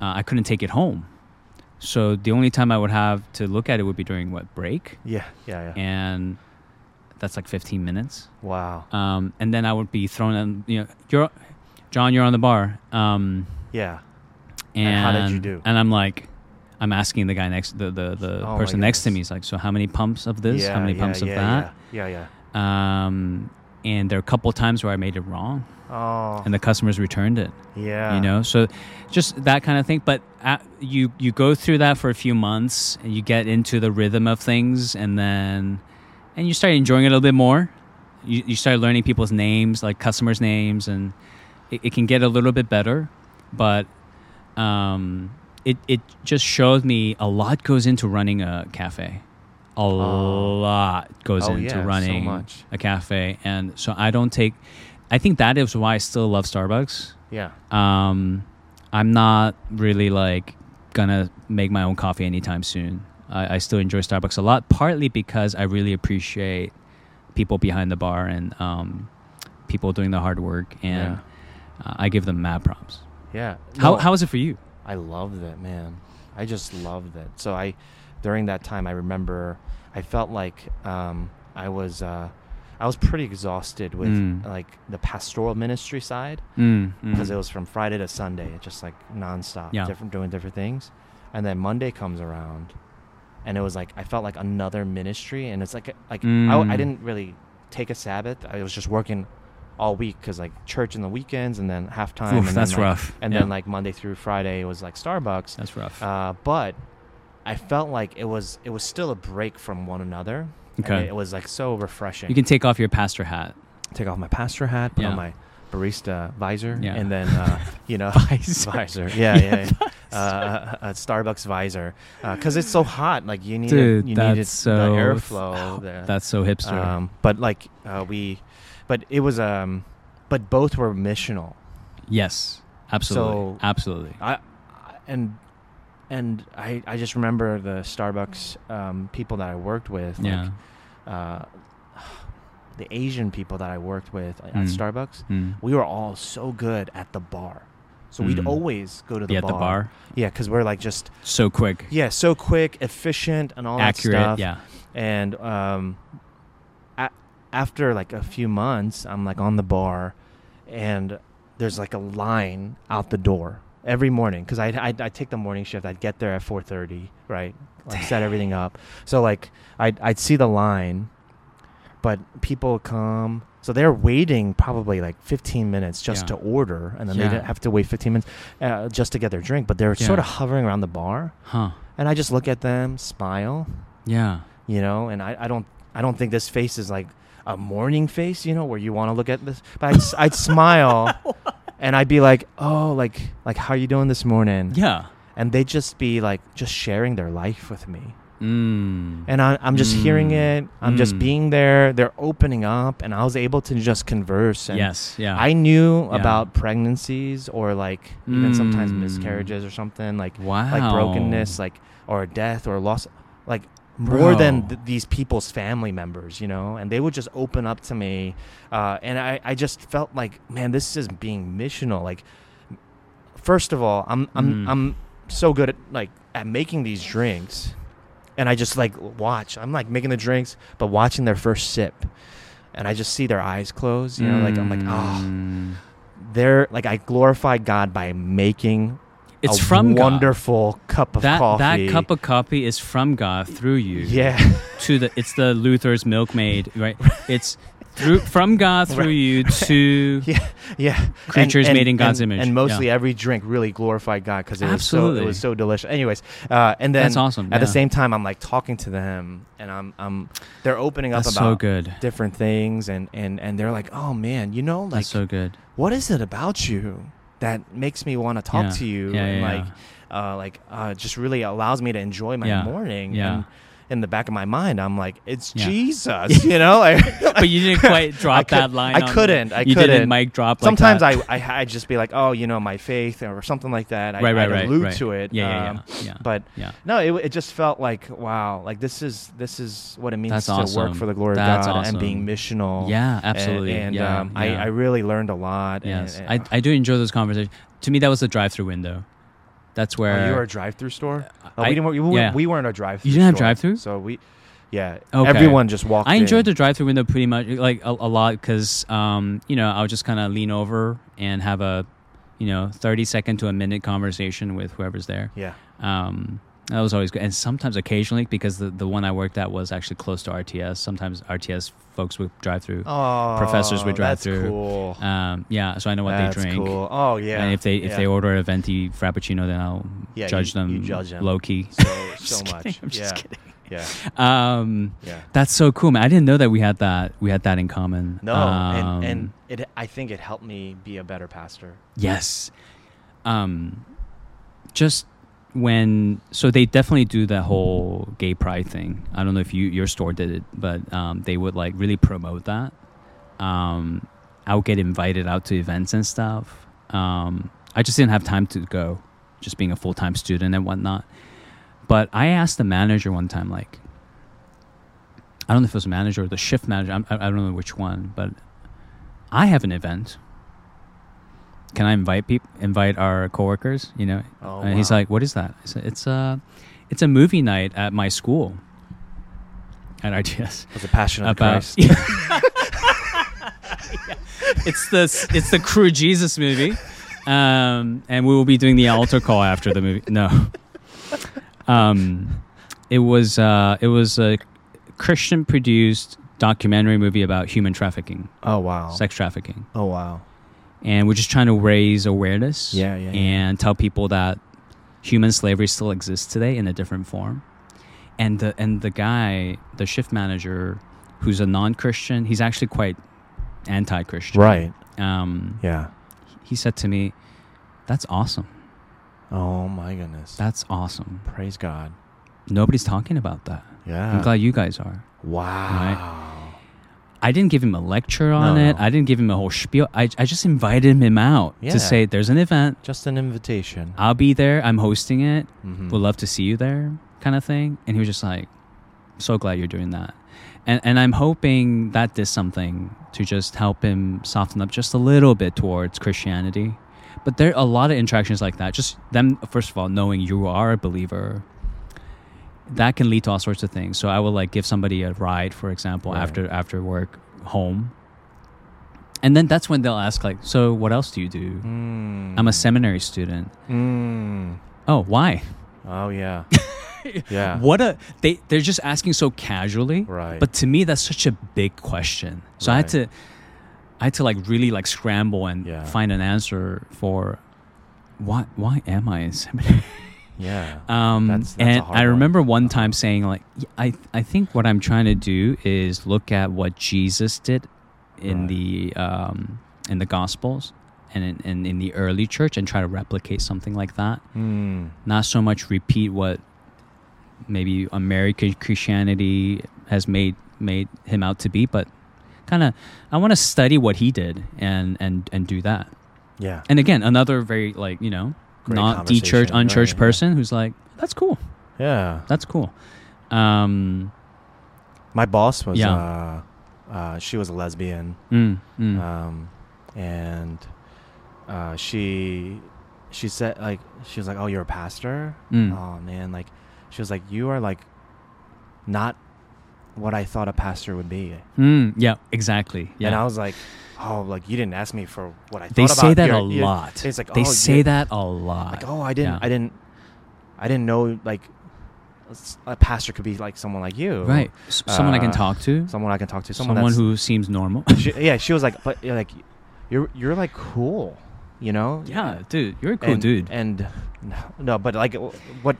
[SPEAKER 2] uh, I couldn't take it home. So the only time I would have to look at it would be during what break,
[SPEAKER 3] yeah yeah yeah
[SPEAKER 2] and that's like 15 minutes.
[SPEAKER 3] wow
[SPEAKER 2] Um, and then I would be thrown in. You know, you're John, you're on the bar. Um,
[SPEAKER 3] yeah
[SPEAKER 2] and,
[SPEAKER 3] And how did you do?
[SPEAKER 2] And I'm like, I'm asking the guy next, the the, the
[SPEAKER 3] Oh
[SPEAKER 2] person next to me. He's like, so how many pumps of this?
[SPEAKER 3] yeah,
[SPEAKER 2] how many
[SPEAKER 3] yeah,
[SPEAKER 2] pumps
[SPEAKER 3] yeah,
[SPEAKER 2] of that?
[SPEAKER 3] yeah yeah, yeah.
[SPEAKER 2] Um, and there are a couple times where I made it wrong,
[SPEAKER 3] oh
[SPEAKER 2] and the customers returned it.
[SPEAKER 3] yeah
[SPEAKER 2] you know so just that kind of thing but uh, you you go through that for a few months and you get into the rhythm of things and then and you start enjoying it a little bit more you, you start learning people's names like customers names and it, it can get a little bit better but um it, it just showed me a lot goes into running a cafe a lot goes
[SPEAKER 3] Oh,
[SPEAKER 2] into
[SPEAKER 3] yeah, so
[SPEAKER 2] running
[SPEAKER 3] much.
[SPEAKER 2] a cafe and so i don't take i think that is why i still love starbucks
[SPEAKER 3] yeah
[SPEAKER 2] um, I'm not really like gonna make my own coffee anytime soon. I, I still enjoy Starbucks a lot, partly because I really appreciate people behind the bar and um, people doing the hard work, and uh, I give them mad props.
[SPEAKER 3] Yeah
[SPEAKER 2] How
[SPEAKER 3] No,
[SPEAKER 2] how was it for you?
[SPEAKER 3] I loved it, man. I just loved it. So I, during that time, I remember I felt like um, I was uh, I was pretty exhausted with
[SPEAKER 2] Mm.
[SPEAKER 3] like the pastoral ministry side
[SPEAKER 2] Mm,
[SPEAKER 3] because
[SPEAKER 2] mm.
[SPEAKER 3] it was from Friday to Sunday, just like nonstop,
[SPEAKER 2] Yeah.
[SPEAKER 3] different doing different things, and then Monday comes around, and it was like I felt like another ministry, and it's like like I, I
[SPEAKER 2] Mm.
[SPEAKER 3] didn't really take a Sabbath. I was just working all week because like church in the weekends and then halftime.
[SPEAKER 2] Oof,
[SPEAKER 3] and
[SPEAKER 2] that's
[SPEAKER 3] then, like,
[SPEAKER 2] rough.
[SPEAKER 3] And
[SPEAKER 2] Yeah.
[SPEAKER 3] then like Monday through Friday it was like Starbucks.
[SPEAKER 2] That's rough.
[SPEAKER 3] Uh, but I felt like it was it was still a break from one another. and
[SPEAKER 2] Okay.
[SPEAKER 3] it was like so refreshing.
[SPEAKER 2] you can take off your pastor hat.
[SPEAKER 3] take off my pastor hat, put
[SPEAKER 2] Yeah.
[SPEAKER 3] on my barista visor,
[SPEAKER 2] Yeah.
[SPEAKER 3] and then uh, you know
[SPEAKER 2] Visor.
[SPEAKER 3] visor. Yeah, yeah. yeah. Uh, a, a Starbucks visor because it's so hot. Like you need
[SPEAKER 2] Dude,
[SPEAKER 3] you needed
[SPEAKER 2] so
[SPEAKER 3] the airflow. the-
[SPEAKER 2] That's so hipster.
[SPEAKER 3] um, but like uh, we, but it was um, but both were missional.
[SPEAKER 2] yes, absolutely,
[SPEAKER 3] so-
[SPEAKER 2] absolutely.
[SPEAKER 3] I, and and I I just remember the Starbucks um, people that I worked with. Like,
[SPEAKER 2] Yeah.
[SPEAKER 3] Uh, the Asian people that I worked with at
[SPEAKER 2] Mm.
[SPEAKER 3] Starbucks,
[SPEAKER 2] Mm.
[SPEAKER 3] we were all so good at the bar. So we'd
[SPEAKER 2] Mm.
[SPEAKER 3] always go to the
[SPEAKER 2] Be at
[SPEAKER 3] bar.
[SPEAKER 2] the bar.
[SPEAKER 3] Yeah, because we're like just
[SPEAKER 2] So quick.
[SPEAKER 3] yeah, so quick, efficient, and all
[SPEAKER 2] accurate.
[SPEAKER 3] that stuff.
[SPEAKER 2] Yeah.
[SPEAKER 3] And um, after like a few months, I'm like on the bar, and there's like a line out the door every morning because I I I take the morning shift. I'd get there at 4:30, right? Like set everything up. So like I'd I'd see the line, but people come. So they're waiting probably like 15 minutes just
[SPEAKER 2] Yeah.
[SPEAKER 3] to order, and then
[SPEAKER 2] Yeah.
[SPEAKER 3] they have to wait 15 minutes uh, just to get their drink. But they're sort of hovering around the bar,
[SPEAKER 2] Huh.
[SPEAKER 3] and I just look at them, smile,
[SPEAKER 2] Yeah.
[SPEAKER 3] you know and I, I don't i don't think this face is like a morning face, you know, where you want to look at this. But I'd, I'd smile, and I'd be like, "Oh, like like how are you doing this morning?"
[SPEAKER 2] Yeah.
[SPEAKER 3] and they'd just be like just sharing their life with me
[SPEAKER 2] Mm.
[SPEAKER 3] and I, i'm just hearing
[SPEAKER 2] Mm.
[SPEAKER 3] it i'm just
[SPEAKER 2] Mm.
[SPEAKER 3] being there they're opening up and i was able to just converse and
[SPEAKER 2] yes. Yeah.
[SPEAKER 3] i knew
[SPEAKER 2] Yeah.
[SPEAKER 3] about pregnancies or like even sometimes
[SPEAKER 2] Mm.
[SPEAKER 3] miscarriages or something like
[SPEAKER 2] wow.
[SPEAKER 3] like brokenness like or death or loss like more than th- these people's family members you know? And they would just open up to me uh, and I, I just felt like man this is being missional like first of all i'm i'm
[SPEAKER 2] Mm.
[SPEAKER 3] i'm so good at like at making these drinks and i just like watch i'm like making the drinks but watching their first sip and i just see their eyes close you know? Like i'm like oh they're like i glorify god by making
[SPEAKER 2] It's from God.
[SPEAKER 3] wonderful cup of
[SPEAKER 2] that
[SPEAKER 3] coffee
[SPEAKER 2] that cup of coffee is from God through you.
[SPEAKER 3] yeah
[SPEAKER 2] To the it's the Luther's milkmaid, right? It's through from God through
[SPEAKER 3] Right.
[SPEAKER 2] you to
[SPEAKER 3] yeah yeah
[SPEAKER 2] Creatures made in God's
[SPEAKER 3] and-
[SPEAKER 2] image.
[SPEAKER 3] and mostly
[SPEAKER 2] Yeah.
[SPEAKER 3] every drink really glorified god because it was so it was so delicious anyways uh, and then
[SPEAKER 2] That's awesome.
[SPEAKER 3] at the same time i'm like talking to them and i'm i'm they're opening up
[SPEAKER 2] That's
[SPEAKER 3] about
[SPEAKER 2] so good.
[SPEAKER 3] different things and and and they're like oh man you know like
[SPEAKER 2] That's so good.
[SPEAKER 3] what is it about you that makes me want to talk
[SPEAKER 2] Yeah.
[SPEAKER 3] to you
[SPEAKER 2] Yeah,
[SPEAKER 3] and like uh like uh just really allows me to enjoy my morning
[SPEAKER 2] Yeah.
[SPEAKER 3] and in the back of my mind i'm like it's
[SPEAKER 2] Yeah.
[SPEAKER 3] jesus you know like
[SPEAKER 2] but you didn't quite drop
[SPEAKER 3] could-
[SPEAKER 2] that line.
[SPEAKER 3] I couldn't, I
[SPEAKER 2] you
[SPEAKER 3] couldn't.
[SPEAKER 2] didn't mic drop. Like
[SPEAKER 3] sometimes. I, I I'd just be like, oh, you know, my faith or something like that. I,
[SPEAKER 2] right, right, right,
[SPEAKER 3] allude
[SPEAKER 2] right.
[SPEAKER 3] to it.
[SPEAKER 2] Yeah, yeah,
[SPEAKER 3] um,
[SPEAKER 2] yeah, yeah.
[SPEAKER 3] But
[SPEAKER 2] yeah.
[SPEAKER 3] no, it, it just felt like wow, like this is this is what it means
[SPEAKER 2] That's
[SPEAKER 3] to work for the glory
[SPEAKER 2] That's
[SPEAKER 3] of God and being missional.
[SPEAKER 2] Yeah, absolutely.
[SPEAKER 3] And,
[SPEAKER 2] yeah,
[SPEAKER 3] um,
[SPEAKER 2] yeah.
[SPEAKER 3] I, I really learned a lot.
[SPEAKER 2] yes,
[SPEAKER 3] and,
[SPEAKER 2] I, I do enjoy those conversations. To me, that was the drive-through window. That's
[SPEAKER 3] oh,
[SPEAKER 2] were
[SPEAKER 3] you were a drive-through store. Oh,
[SPEAKER 2] I-
[SPEAKER 3] we didn't. We, we,
[SPEAKER 2] yeah.
[SPEAKER 3] we weren't a drive-through.
[SPEAKER 2] You didn't have drive-through?
[SPEAKER 3] So we, yeah.
[SPEAKER 2] Okay.
[SPEAKER 3] Everyone just walked.
[SPEAKER 2] I enjoyed
[SPEAKER 3] in.
[SPEAKER 2] the drive-through window pretty much, like a, a lot, because um, you know I'll just kind of lean over and have a, you know, thirty second to a minute conversation with whoever's there.
[SPEAKER 3] Yeah.
[SPEAKER 2] Um, that was always good, and sometimes occasionally because the the one I worked at was actually close to RTS. Sometimes RTS folks would drive through.
[SPEAKER 3] Oh,
[SPEAKER 2] Professors would drive
[SPEAKER 3] that's
[SPEAKER 2] through.
[SPEAKER 3] Cool.
[SPEAKER 2] Um, yeah, so I know what
[SPEAKER 3] that's
[SPEAKER 2] they drink.
[SPEAKER 3] cool. Oh yeah.
[SPEAKER 2] And if they if
[SPEAKER 3] yeah.
[SPEAKER 2] they order a venti frappuccino, then I'll
[SPEAKER 3] Yeah,
[SPEAKER 2] judge
[SPEAKER 3] you-
[SPEAKER 2] them
[SPEAKER 3] you judge them.
[SPEAKER 2] low key.
[SPEAKER 3] so so much.
[SPEAKER 2] kidding, I'm
[SPEAKER 3] yeah.
[SPEAKER 2] just kidding.
[SPEAKER 3] Yeah.
[SPEAKER 2] Um,
[SPEAKER 3] Yeah.
[SPEAKER 2] that's so cool, man. I didn't know that we had that. We had that in common.
[SPEAKER 3] No,
[SPEAKER 2] Um,
[SPEAKER 3] and, and it. I think it helped me be a better pastor.
[SPEAKER 2] yes, um, just when so they definitely do that whole gay pride thing. I don't know if you your store did it, but um, they would like really promote that. Um, I would get invited out to events and stuff. Um, I just didn't have time to go, just being a full time student and whatnot. But I asked the manager one time, like, I don't know if it was a manager or the shift manager. I'm, I I don't know which one, but I have an event. Can I invite people, invite our coworkers? You know,
[SPEAKER 3] Oh,
[SPEAKER 2] and he's like, "What is that?" I said, "It's a, it's a movie night at my school." At RTS,
[SPEAKER 3] Was a passion of
[SPEAKER 2] about
[SPEAKER 3] Christ.
[SPEAKER 2] it's the it's the Cru Jesus movie, um, and we will be doing the altar call after the movie. No, um, it was uh, it was a Christian produced documentary movie about human trafficking,
[SPEAKER 3] Oh wow.
[SPEAKER 2] sex trafficking,
[SPEAKER 3] Oh wow.
[SPEAKER 2] And we're just trying to raise awareness,
[SPEAKER 3] Yeah, yeah, yeah.
[SPEAKER 2] and tell people that human slavery still exists today in a different form. And the and the guy, the shift manager, who's a non-Christian, he's actually quite anti-Christian.
[SPEAKER 3] Right.
[SPEAKER 2] Um,
[SPEAKER 3] Yeah.
[SPEAKER 2] he said to me, "That's awesome.
[SPEAKER 3] Oh my goodness.
[SPEAKER 2] That's awesome.
[SPEAKER 3] Praise God.
[SPEAKER 2] Nobody's talking about that.
[SPEAKER 3] Yeah.
[SPEAKER 2] I'm glad you guys are."
[SPEAKER 3] Wow.
[SPEAKER 2] I didn't give him a lecture on
[SPEAKER 3] No,
[SPEAKER 2] it.
[SPEAKER 3] no.
[SPEAKER 2] I didn't give him a whole spiel. I, I just invited him out
[SPEAKER 3] Yeah.
[SPEAKER 2] to say, "There's an event.
[SPEAKER 3] Just an invitation.
[SPEAKER 2] I'll be there. I'm hosting it.
[SPEAKER 3] Mhm.
[SPEAKER 2] Would love to see you there," kind of thing. And he was just like, "So glad you're doing that." And and I'm hoping that did something to just help him soften up just a little bit towards Christianity. But there are a lot of interactions like that. Just them, first of all, knowing you are a believer, that can lead to all sorts of things. So I will like give somebody a ride, for example,
[SPEAKER 3] Right.
[SPEAKER 2] after after work home, and then that's when they'll ask like, "So what else do you do?"
[SPEAKER 3] Mm.
[SPEAKER 2] I'm a seminary student.
[SPEAKER 3] Mm.
[SPEAKER 2] Oh, why?
[SPEAKER 3] Oh yeah. yeah.
[SPEAKER 2] What a they they're just asking so casually.
[SPEAKER 3] Right.
[SPEAKER 2] But to me that's such a big question. So I had to I had to like really like scramble and
[SPEAKER 3] Yeah.
[SPEAKER 2] find an answer for why why am I in seminary?
[SPEAKER 3] Yeah.
[SPEAKER 2] Um,
[SPEAKER 3] That's- that's
[SPEAKER 2] and I remember one time saying like, "Y- I I think what I'm trying to do is look at what Jesus did in
[SPEAKER 3] Right.
[SPEAKER 2] the um, in the Gospels and in, and in the early church and try to replicate something like that.
[SPEAKER 3] Hmm.
[SPEAKER 2] Not so much repeat what maybe American Christianity has made made him out to be, but kind of I want to study what he did and and and do that.
[SPEAKER 3] Yeah.
[SPEAKER 2] And again, another very like you know
[SPEAKER 3] Great
[SPEAKER 2] not de church unchurched
[SPEAKER 3] right, yeah.
[SPEAKER 2] person who's like that's cool.
[SPEAKER 3] Yeah.
[SPEAKER 2] That's cool. Um,
[SPEAKER 3] My boss was.
[SPEAKER 2] Yeah.
[SPEAKER 3] Uh, uh, she was a lesbian.
[SPEAKER 2] mm, mm,
[SPEAKER 3] um, and uh, she she said like she was like oh you're a pastor
[SPEAKER 2] Mm.
[SPEAKER 3] oh man like she was like you are like not what i thought a pastor would be
[SPEAKER 2] mm, yeah, exactly. Yeah,
[SPEAKER 3] and i was like oh like you didn't ask me for what i thought
[SPEAKER 2] they
[SPEAKER 3] say
[SPEAKER 2] that
[SPEAKER 3] your-
[SPEAKER 2] a
[SPEAKER 3] your-"
[SPEAKER 2] lot.
[SPEAKER 3] it's like
[SPEAKER 2] they
[SPEAKER 3] oh,
[SPEAKER 2] say that a lot.
[SPEAKER 3] like oh i didn't
[SPEAKER 2] Yeah.
[SPEAKER 3] i didn't i didn't know like a pastor could be like someone like you
[SPEAKER 2] right. S- someone I can
[SPEAKER 3] uh,
[SPEAKER 2] talk to.
[SPEAKER 3] someone i can talk to
[SPEAKER 2] Someone,
[SPEAKER 3] someone,
[SPEAKER 2] who seems normal.
[SPEAKER 3] she, yeah she was like but you're like you're you're like cool you know
[SPEAKER 2] yeah, dude, you're a cool
[SPEAKER 3] and,
[SPEAKER 2] dude.
[SPEAKER 3] And no, no, but like what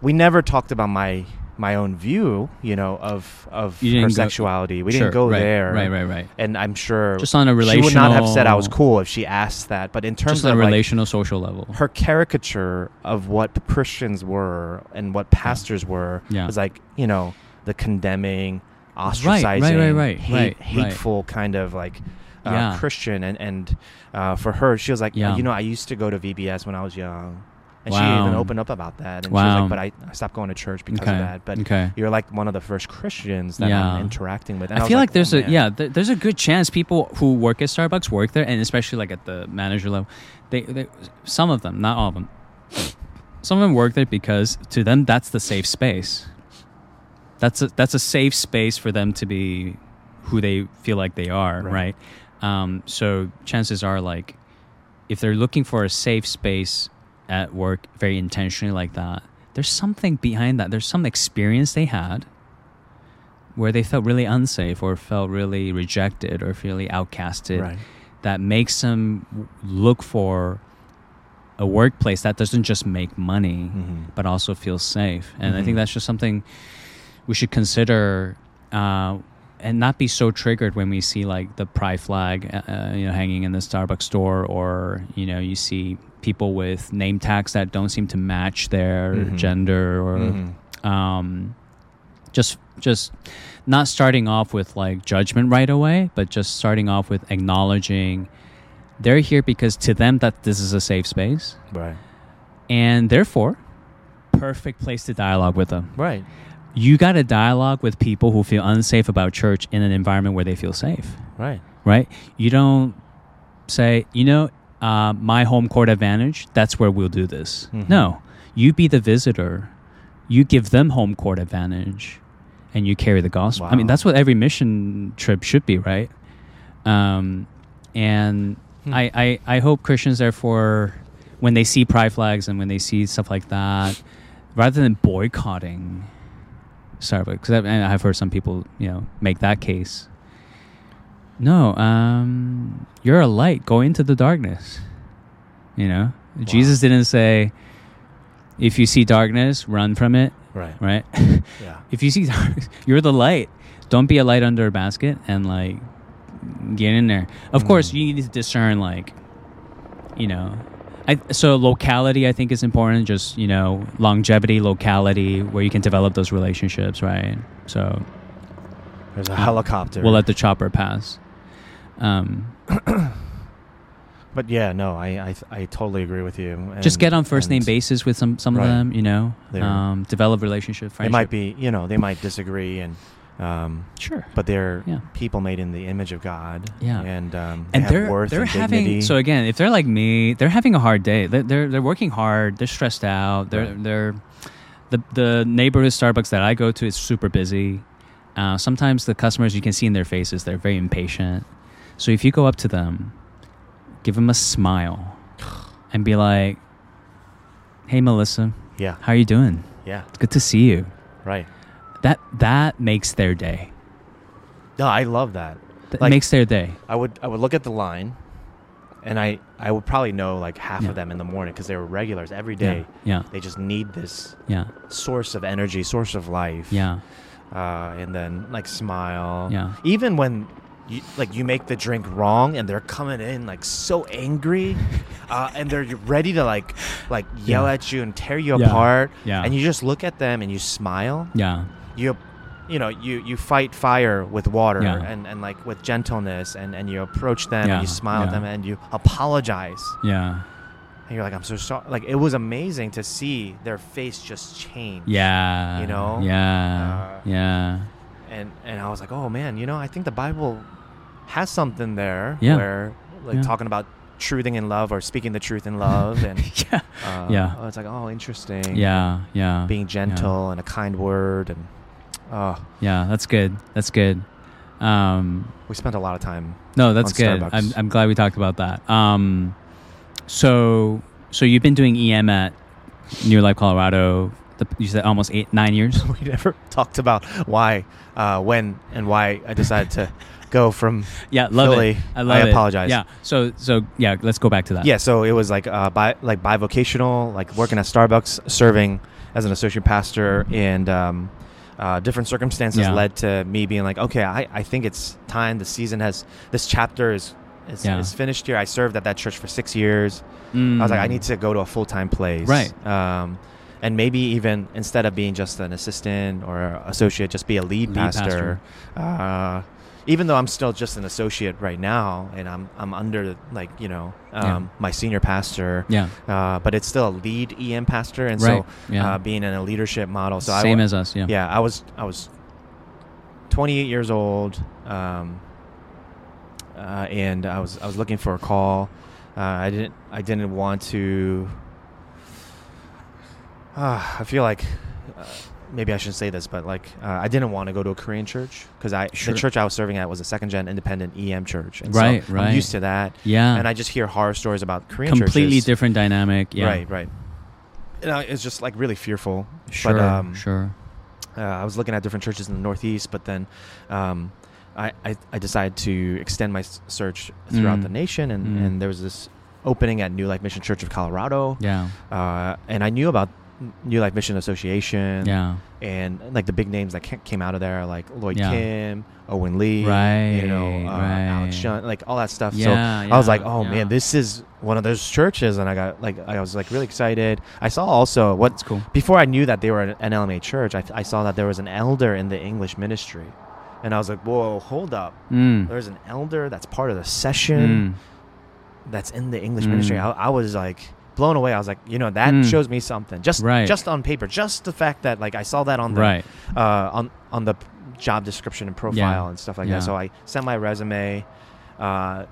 [SPEAKER 3] we never talked about my my own view, you know, of of her
[SPEAKER 2] go-
[SPEAKER 3] sexuality. We
[SPEAKER 2] Sure,
[SPEAKER 3] didn't go
[SPEAKER 2] right,
[SPEAKER 3] there.
[SPEAKER 2] Right, right, right.
[SPEAKER 3] And I'm sure
[SPEAKER 2] Just on a relational,
[SPEAKER 3] she would not have said I was cool if she asked that. But in terms of
[SPEAKER 2] a
[SPEAKER 3] like,
[SPEAKER 2] relational, social level.
[SPEAKER 3] her caricature of what Christians were and what pastors were
[SPEAKER 2] Yeah.
[SPEAKER 3] was like, you know, the condemning,
[SPEAKER 2] right,
[SPEAKER 3] ostracizing,
[SPEAKER 2] right, right,
[SPEAKER 3] hate,
[SPEAKER 2] right, right.
[SPEAKER 3] hateful kind of like uh,
[SPEAKER 2] Yeah.
[SPEAKER 3] Christian. And and uh, for her, she was like,
[SPEAKER 2] Yeah.
[SPEAKER 3] you know, I used to go to VBS when I was young. And she even opened up about that. And she was
[SPEAKER 2] Wow.
[SPEAKER 3] like, but I, I stopped going to church because
[SPEAKER 2] okay.
[SPEAKER 3] of that. But
[SPEAKER 2] okay.
[SPEAKER 3] you're like one of the first Christians that
[SPEAKER 2] Yeah.
[SPEAKER 3] I'm interacting with. And
[SPEAKER 2] I,
[SPEAKER 3] was
[SPEAKER 2] feel like,
[SPEAKER 3] oh,
[SPEAKER 2] there's a
[SPEAKER 3] man.
[SPEAKER 2] yeah, th- there's a good chance people who work at Starbucks work there, and especially like at the manager level, they, they some of them, not all of them, some of them work there because to them that's the safe space. That's a, that's a safe space for them to be who they feel like they are,
[SPEAKER 3] Right.
[SPEAKER 2] right? Um, so chances are like if they're looking for a safe space at work very intentionally like that, there's something behind that. There's some experience they had where they felt really unsafe or felt really rejected or really outcasted
[SPEAKER 3] Right.
[SPEAKER 2] that makes them look for a workplace that doesn't just make money
[SPEAKER 3] Mhm.
[SPEAKER 2] but also feels safe and i
[SPEAKER 3] Mhm.
[SPEAKER 2] think that's just something we should consider uh, and not be so triggered when we see like the pride flag uh, uh, you know hanging in the starbucks store or you know you see people with name tags that don't seem to match their
[SPEAKER 3] Mhm.
[SPEAKER 2] gender or
[SPEAKER 3] Mhm.
[SPEAKER 2] um, just just not starting off with like judgment right away, but just starting off with acknowledging they're here because to them that this is a safe space,
[SPEAKER 3] Right.
[SPEAKER 2] and therefore, perfect place to dialogue with them.
[SPEAKER 3] Right.
[SPEAKER 2] You got to dialogue with people who feel unsafe about church in an environment where they feel safe,
[SPEAKER 3] Right.
[SPEAKER 2] right? You don't say, you know, uh, my home court advantage. That's where we'll do this.
[SPEAKER 3] Mhm.
[SPEAKER 2] No, you be the visitor. You give them home court advantage, and you carry the gospel. I mean, that's what every mission trip should be, right? Um, and
[SPEAKER 3] Hmm.
[SPEAKER 2] I, I, I hope Christians, therefore, when they see pride flags and when they see stuff like that, rather than boycotting Starbucks, 'cause I've, I've heard some people, you know, make that case. No, um, you're a light. Go into the darkness. You know, Jesus didn't say, if you see darkness, run from it,
[SPEAKER 3] Right.
[SPEAKER 2] right?
[SPEAKER 3] Yeah.
[SPEAKER 2] if you see darkness, you're the light. Don't be a light under a basket and like get in there. Of course,
[SPEAKER 3] Mm.
[SPEAKER 2] you need to discern like, you know, I so locality I think is important. Just you know, longevity, locality, where you can develop those relationships, right? So
[SPEAKER 3] There's a helicopter.
[SPEAKER 2] we'll let the chopper pass. Um,
[SPEAKER 3] but yeah, no, I I, I totally agree with you.
[SPEAKER 2] just get on first name
[SPEAKER 3] and
[SPEAKER 2] basis with some some
[SPEAKER 3] Right.
[SPEAKER 2] of them. You know, um, develop relationship.
[SPEAKER 3] They might be, you know, they might disagree, and um,
[SPEAKER 2] sure.
[SPEAKER 3] but they're
[SPEAKER 2] Yeah.
[SPEAKER 3] people made in the image of God.
[SPEAKER 2] Yeah.
[SPEAKER 3] And um, they
[SPEAKER 2] and they're
[SPEAKER 3] worth
[SPEAKER 2] they're
[SPEAKER 3] and
[SPEAKER 2] having
[SPEAKER 3] dignity.
[SPEAKER 2] so again if they're like me they're having a hard day they're they're, they're working hard they're stressed out they're
[SPEAKER 3] Right.
[SPEAKER 2] they're the the neighborhood Starbucks that I go to is super busy uh, sometimes the customers you can see in their faces they're very impatient so if you go up to them give them a smile and be like hey Melissa
[SPEAKER 3] yeah,
[SPEAKER 2] how are you doing
[SPEAKER 3] yeah,
[SPEAKER 2] it's good to see you
[SPEAKER 3] right.
[SPEAKER 2] that that makes their day
[SPEAKER 3] No, I love that.
[SPEAKER 2] that
[SPEAKER 3] Like-
[SPEAKER 2] makes their day
[SPEAKER 3] I would I would look at the line, and I I would probably know like half
[SPEAKER 2] Yeah.
[SPEAKER 3] of them in the morning because they were regulars every day.
[SPEAKER 2] Yeah. Yeah.
[SPEAKER 3] They just need this
[SPEAKER 2] Yeah.
[SPEAKER 3] source of energy, source of life.
[SPEAKER 2] Yeah.
[SPEAKER 3] Uh, and then like smile.
[SPEAKER 2] Yeah.
[SPEAKER 3] Even when you, like you make the drink wrong and they're coming in like so angry, uh, and they're ready to like like yell
[SPEAKER 2] Yeah.
[SPEAKER 3] at you and tear you
[SPEAKER 2] Yeah.
[SPEAKER 3] apart.
[SPEAKER 2] Yeah.
[SPEAKER 3] And you just look at them and you smile.
[SPEAKER 2] Yeah.
[SPEAKER 3] You you know you you fight fire with water
[SPEAKER 2] Yeah.
[SPEAKER 3] and, and like with gentleness and, and you approach them and you smile at them and you apologize
[SPEAKER 2] Yeah.
[SPEAKER 3] and you're like i'm so sorry like it was amazing to see their face just change
[SPEAKER 2] Yeah.
[SPEAKER 3] You know?
[SPEAKER 2] Yeah.
[SPEAKER 3] Uh,
[SPEAKER 2] yeah.
[SPEAKER 3] and and I was like, oh man, you know, I think the Bible has something there
[SPEAKER 2] Yeah.
[SPEAKER 3] where like
[SPEAKER 2] Yeah.
[SPEAKER 3] talking about truthing in love or speaking the truth in love, and
[SPEAKER 2] yeah.
[SPEAKER 3] uh,
[SPEAKER 2] Yeah.
[SPEAKER 3] I was like, oh, interesting.
[SPEAKER 2] Yeah. Yeah.
[SPEAKER 3] being gentle and a kind word, and oh,
[SPEAKER 2] Yeah. That's good. That's good. Um,
[SPEAKER 3] we spent a lot of time.
[SPEAKER 2] no, that's good.
[SPEAKER 3] Starbucks.
[SPEAKER 2] I'm, I'm glad we talked about that. Um, so, so you've been doing EM at New Life, Colorado. The, you said almost eight, nine years.
[SPEAKER 3] we never talked about why, uh, when, and why I decided to go from.
[SPEAKER 2] Yeah, love
[SPEAKER 3] Philly.
[SPEAKER 2] it. I love
[SPEAKER 3] I
[SPEAKER 2] it.
[SPEAKER 3] apologize.
[SPEAKER 2] Yeah. So, so yeah, let's go back to that.
[SPEAKER 3] Yeah, so it was like uh, bi like bivocational, like working at Starbucks, serving as an associate pastor, and um, uh, different circumstances
[SPEAKER 2] Yeah.
[SPEAKER 3] led to me being like, okay, I, I think it's time. The season has this chapter is is,
[SPEAKER 2] Yeah.
[SPEAKER 3] is finished here. I served at that church for six years.
[SPEAKER 2] Mm.
[SPEAKER 3] I was like, I need to go to a full time place,
[SPEAKER 2] Right.
[SPEAKER 3] Um, and maybe even instead of being just an assistant or associate, just be a lead,
[SPEAKER 2] Lead
[SPEAKER 3] pastor. Uh, even though I'm still just an associate right now, and I'm I'm under like you know um,
[SPEAKER 2] Yeah.
[SPEAKER 3] my senior pastor,
[SPEAKER 2] Yeah.
[SPEAKER 3] uh, but it's still a lead EM pastor, and
[SPEAKER 2] Right.
[SPEAKER 3] so
[SPEAKER 2] Yeah.
[SPEAKER 3] uh, being in a leadership model. So
[SPEAKER 2] Same
[SPEAKER 3] I,
[SPEAKER 2] as us. Yeah.
[SPEAKER 3] yeah, I was I was 28 years old, um, uh, and I was I was looking for a call. Uh, I didn't I didn't want to. Uh, I feel like maybe I shouldn't say this, but like uh, I didn't want to go to a Korean church because I
[SPEAKER 2] Sure.
[SPEAKER 3] the church I was serving at was a second gen independent EM church, and
[SPEAKER 2] Right,
[SPEAKER 3] so
[SPEAKER 2] right.
[SPEAKER 3] I'm used to that,
[SPEAKER 2] Yeah.
[SPEAKER 3] and I just hear horror stories about Korean churches.
[SPEAKER 2] Completely
[SPEAKER 3] churches.
[SPEAKER 2] different dynamic. Yeah.
[SPEAKER 3] Right, right. And I, it's just like really fearful.
[SPEAKER 2] Sure.
[SPEAKER 3] But, um,
[SPEAKER 2] sure.
[SPEAKER 3] uh, I was looking at different churches in the Northeast, but then um, I, I, I decided to extend my search throughout
[SPEAKER 2] Mm.
[SPEAKER 3] the nation, and,
[SPEAKER 2] Mm.
[SPEAKER 3] and there was this opening at New Life Mission Church of Colorado,
[SPEAKER 2] Yeah.
[SPEAKER 3] uh, and I knew about New Life Mission Association,
[SPEAKER 2] Yeah.
[SPEAKER 3] And like the big names that came out of there, like Lloyd
[SPEAKER 2] Yeah.
[SPEAKER 3] Kim, Owen Lee,
[SPEAKER 2] Right,
[SPEAKER 3] you know, uh,
[SPEAKER 2] right.
[SPEAKER 3] Alex Shun, like all that stuff. so
[SPEAKER 2] Yeah,
[SPEAKER 3] I was like, oh
[SPEAKER 2] yeah.
[SPEAKER 3] man, this is one of those churches, and I got like, I was like really excited. I saw also what
[SPEAKER 2] That's cool.
[SPEAKER 3] before I knew that they were an LMA church, I, I saw that there was an elder in the English ministry. And I was like, whoa, hold up.
[SPEAKER 2] Mm.
[SPEAKER 3] There's an elder that's part of the session
[SPEAKER 2] Mm.
[SPEAKER 3] that's in the English
[SPEAKER 2] Mm.
[SPEAKER 3] ministry. I, I was like blown away. I was like, you know, that
[SPEAKER 2] Mm.
[SPEAKER 3] shows me something. Just
[SPEAKER 2] Right.
[SPEAKER 3] just on paper. Just the fact that like I saw that on the
[SPEAKER 2] Right.
[SPEAKER 3] uh, on on the job description and profile and stuff like
[SPEAKER 2] Yeah.
[SPEAKER 3] that. So I sent my resume. Uh,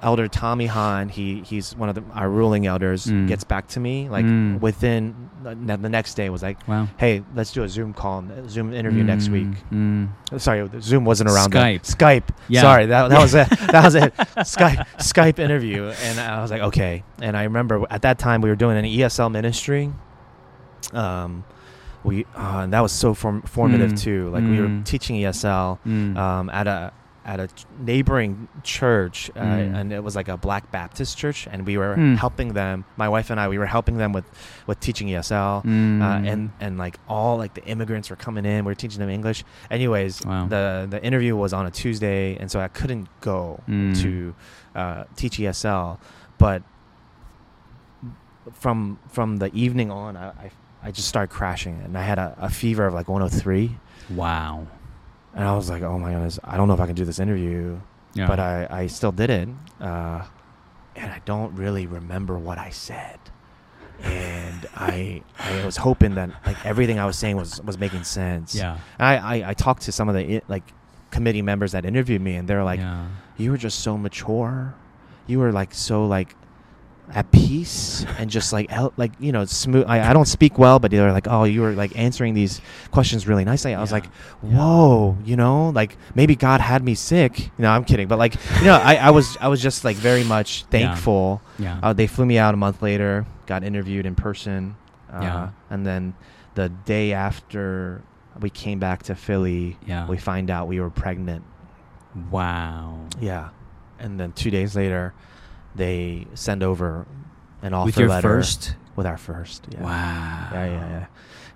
[SPEAKER 3] Elder Tommy Hahn, he he's one of the, our ruling elders,
[SPEAKER 2] Mm.
[SPEAKER 3] gets back to me like
[SPEAKER 2] Mm.
[SPEAKER 3] within the, the next day was like,
[SPEAKER 2] Wow.
[SPEAKER 3] hey, let's do a Zoom call, Zoom interview next
[SPEAKER 2] Mm,
[SPEAKER 3] week.
[SPEAKER 2] Mm.
[SPEAKER 3] Sorry, Zoom wasn't around. then.
[SPEAKER 2] Skype.
[SPEAKER 3] Skype.
[SPEAKER 2] Yeah.
[SPEAKER 3] Sorry, that, that was it. That was it. Skype. Skype interview, and I was like, okay. And I remember at that time we were doing an ESL ministry. Um, we uh, and that was so form- formative
[SPEAKER 2] Mm,
[SPEAKER 3] too. Like we were
[SPEAKER 2] mm.
[SPEAKER 3] teaching ESL um, at a at a neighboring church, uh,
[SPEAKER 2] Mm.
[SPEAKER 3] and it was like a Black Baptist church, and we were
[SPEAKER 2] Mm.
[SPEAKER 3] helping them. My wife and I, we were helping them with with teaching ESL
[SPEAKER 2] Mm.
[SPEAKER 3] uh, and and like all like the immigrants were coming in. We are teaching them English. Anyways,
[SPEAKER 2] Wow.
[SPEAKER 3] the the interview was on a Tuesday, and so I couldn't go
[SPEAKER 2] Mm.
[SPEAKER 3] to uh, teach ESL. But from from the evening on, I I, I just started crashing, and I had a, a fever of like 103,
[SPEAKER 2] wow.
[SPEAKER 3] And I was like, oh my goodness, I don't know if I can do this interview.
[SPEAKER 2] Yeah.
[SPEAKER 3] But I I still did it, uh, and I don't really remember what I said. And I I was hoping that like everything I was saying was was making sense.
[SPEAKER 2] Yeah.
[SPEAKER 3] I, I, I talked to some of the like committee members that interviewed me, and they're like,
[SPEAKER 2] yeah.
[SPEAKER 3] "You were just so mature. You were like so like at peace and just like el- like you know smooth. I, I don't speak well, but they were like, oh, you were like answering these questions really nicely. I was
[SPEAKER 2] Yeah.
[SPEAKER 3] like, whoa, you know, like maybe God had me sick. No, I'm kidding, but like you know, I, I was I was just like very much thankful.
[SPEAKER 2] Yeah.
[SPEAKER 3] Uh, they flew me out a month later, got interviewed in person. Uh,
[SPEAKER 2] Yeah.
[SPEAKER 3] And then the day after we came back to Philly,
[SPEAKER 2] Yeah.
[SPEAKER 3] we find out we were pregnant.
[SPEAKER 2] wow.
[SPEAKER 3] Yeah. And then two days later, they send over an offer
[SPEAKER 2] With your
[SPEAKER 3] letter
[SPEAKER 2] first.
[SPEAKER 3] with our first. Yeah.
[SPEAKER 2] Wow.
[SPEAKER 3] Yeah, yeah, yeah,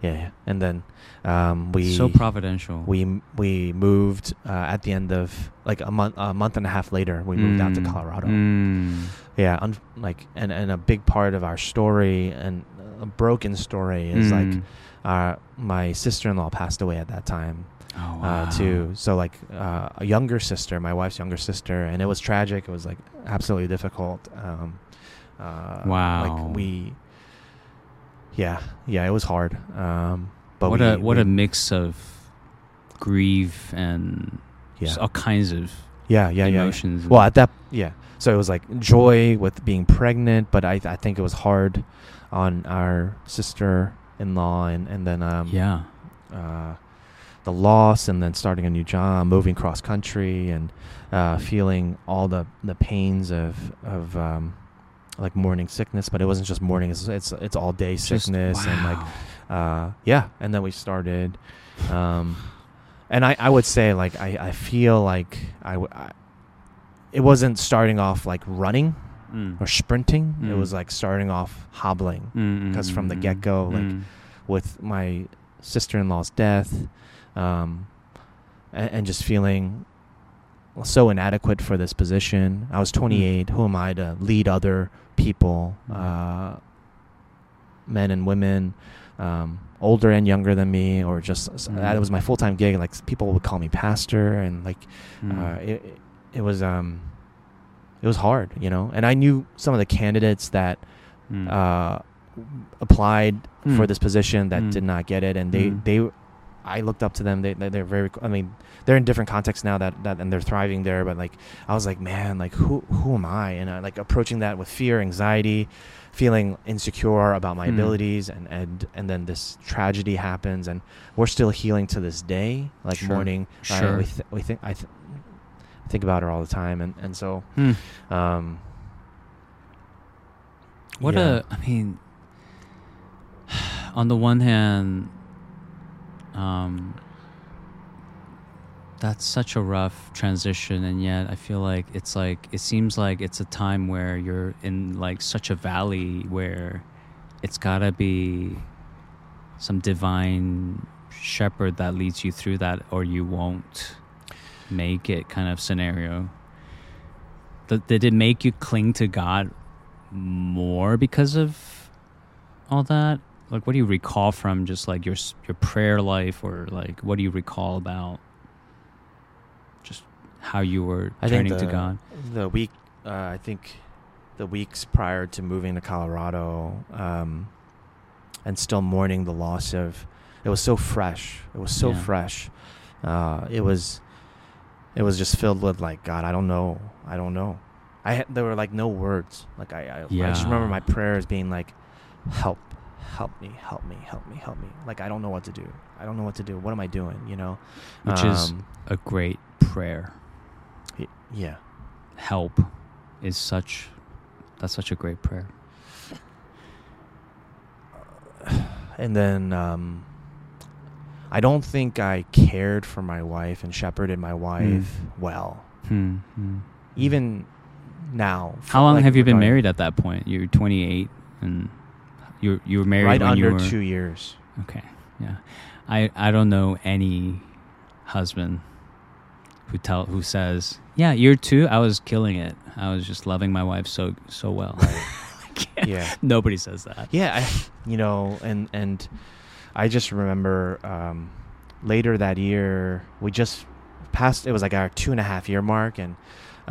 [SPEAKER 3] yeah, yeah. And then um, we
[SPEAKER 2] so providential.
[SPEAKER 3] we we moved uh, at the end of like a month a month and a half later. We moved out to
[SPEAKER 2] Mm,
[SPEAKER 3] Colorado.
[SPEAKER 2] mm.
[SPEAKER 3] Yeah, un- like and and a big part of our story and a broken story is like
[SPEAKER 2] Mm.
[SPEAKER 3] uh, my sister in law passed away at that time
[SPEAKER 2] oh, wow.
[SPEAKER 3] uh, too. So like uh, a younger sister, my wife's younger sister, and it was tragic. It was like absolutely difficult. Um, uh,
[SPEAKER 2] Wow.
[SPEAKER 3] Like we, yeah, yeah, it was hard. Um, but
[SPEAKER 2] what
[SPEAKER 3] we,
[SPEAKER 2] a what
[SPEAKER 3] we-
[SPEAKER 2] a mix of grief and
[SPEAKER 3] yeah,
[SPEAKER 2] all kinds of
[SPEAKER 3] yeah, yeah, yeah.
[SPEAKER 2] emotions.
[SPEAKER 3] Well, at that, yeah. So it was like joy with being pregnant, but I, I think it was hard on our sister-in-law, and and then um,
[SPEAKER 2] yeah.
[SPEAKER 3] uh, the loss, and then starting a new job, moving cross country, and uh, feeling all the the pains of of um, like morning sickness. But it wasn't just morning; it's it's, it's all day
[SPEAKER 2] Just-
[SPEAKER 3] sickness, and like uh, yeah. And then we started, um, and I, I would say like I, I feel like I, w- I- it wasn't starting off like running
[SPEAKER 2] Mm.
[SPEAKER 3] or sprinting. It
[SPEAKER 2] Mm.
[SPEAKER 3] was like starting off hobbling because
[SPEAKER 2] mm,
[SPEAKER 3] from the
[SPEAKER 2] mm,
[SPEAKER 3] get-go, like,
[SPEAKER 2] mm.
[SPEAKER 3] with my sister-in-law's death, um, and, and just feeling so inadequate for this position. I was 28. Who am I to lead other people,
[SPEAKER 2] Mm.
[SPEAKER 3] uh, men and women, um, older and younger than me, or just
[SPEAKER 2] Mm.
[SPEAKER 3] that it was my full-time gig. Like people would call me pastor, and like
[SPEAKER 2] Mm.
[SPEAKER 3] uh, it, it- was um, it was hard, you know. And I knew some of the candidates that
[SPEAKER 2] Mm.
[SPEAKER 3] uh, applied for
[SPEAKER 2] Mm.
[SPEAKER 3] this position that
[SPEAKER 2] Mm.
[SPEAKER 3] did not get it, and they
[SPEAKER 2] Mm.
[SPEAKER 3] they I looked up to them. They they- they're very. I mean, they're in different contexts now that that and they're thriving there. But like I was like, man, like who who am I? And I like approaching that with fear, anxiety, feeling insecure about my
[SPEAKER 2] Mm.
[SPEAKER 3] abilities, and and and then this tragedy happens, and we're still healing to this day. Like
[SPEAKER 2] Sure.
[SPEAKER 3] mourning.
[SPEAKER 2] Sure.
[SPEAKER 3] we th- we think I th- think about her all the time, and and so
[SPEAKER 2] Mm.
[SPEAKER 3] um.
[SPEAKER 2] What
[SPEAKER 3] yeah.
[SPEAKER 2] a, I mean, on the one hand, um, that's such a rough transition, and yet I feel like it's like it seems like it's a time where you're in like such a valley where it's gotta be some divine shepherd that leads you through that, or you won't make it kind of scenario. Did it make you cling to God more because of all that? Like, what do you recall from just like your your prayer life, or like what do you recall about just how you were
[SPEAKER 3] I think
[SPEAKER 2] turning to
[SPEAKER 3] the-
[SPEAKER 2] God?
[SPEAKER 3] The week, uh, I think, the weeks prior to moving to Colorado, um, and still mourning the loss of, it was so fresh. It was so
[SPEAKER 2] Yeah.
[SPEAKER 3] fresh. Uh, it was, it was just filled with like God. I don't know. I don't know. I had, there were like no words. Like I, I, I just remember my prayers being like, help, help me, help me, help me, help me. Like I don't know what to do. I don't know what to do. What am I doing? You know,
[SPEAKER 2] Which is
[SPEAKER 3] Um,
[SPEAKER 2] a great prayer.
[SPEAKER 3] yeah.
[SPEAKER 2] Help is such that's such a great prayer.
[SPEAKER 3] and then um, I don't think I cared for my wife and shepherded my wife well.
[SPEAKER 2] Hmm, hmm.
[SPEAKER 3] Even now.
[SPEAKER 2] How long
[SPEAKER 3] like
[SPEAKER 2] have you been married at that point? You're 28, and you you were married
[SPEAKER 3] Right under
[SPEAKER 2] were
[SPEAKER 3] two years.
[SPEAKER 2] Okay. Yeah. I I don't know any husband who tell who says, "Yeah, year 2 I was killing it. I was just loving my wife so so well."
[SPEAKER 3] Yeah.
[SPEAKER 2] Nobody says that.
[SPEAKER 3] Yeah, I, you know, and and I just remember um, later that year we just passed. It was like our two and a half year mark, and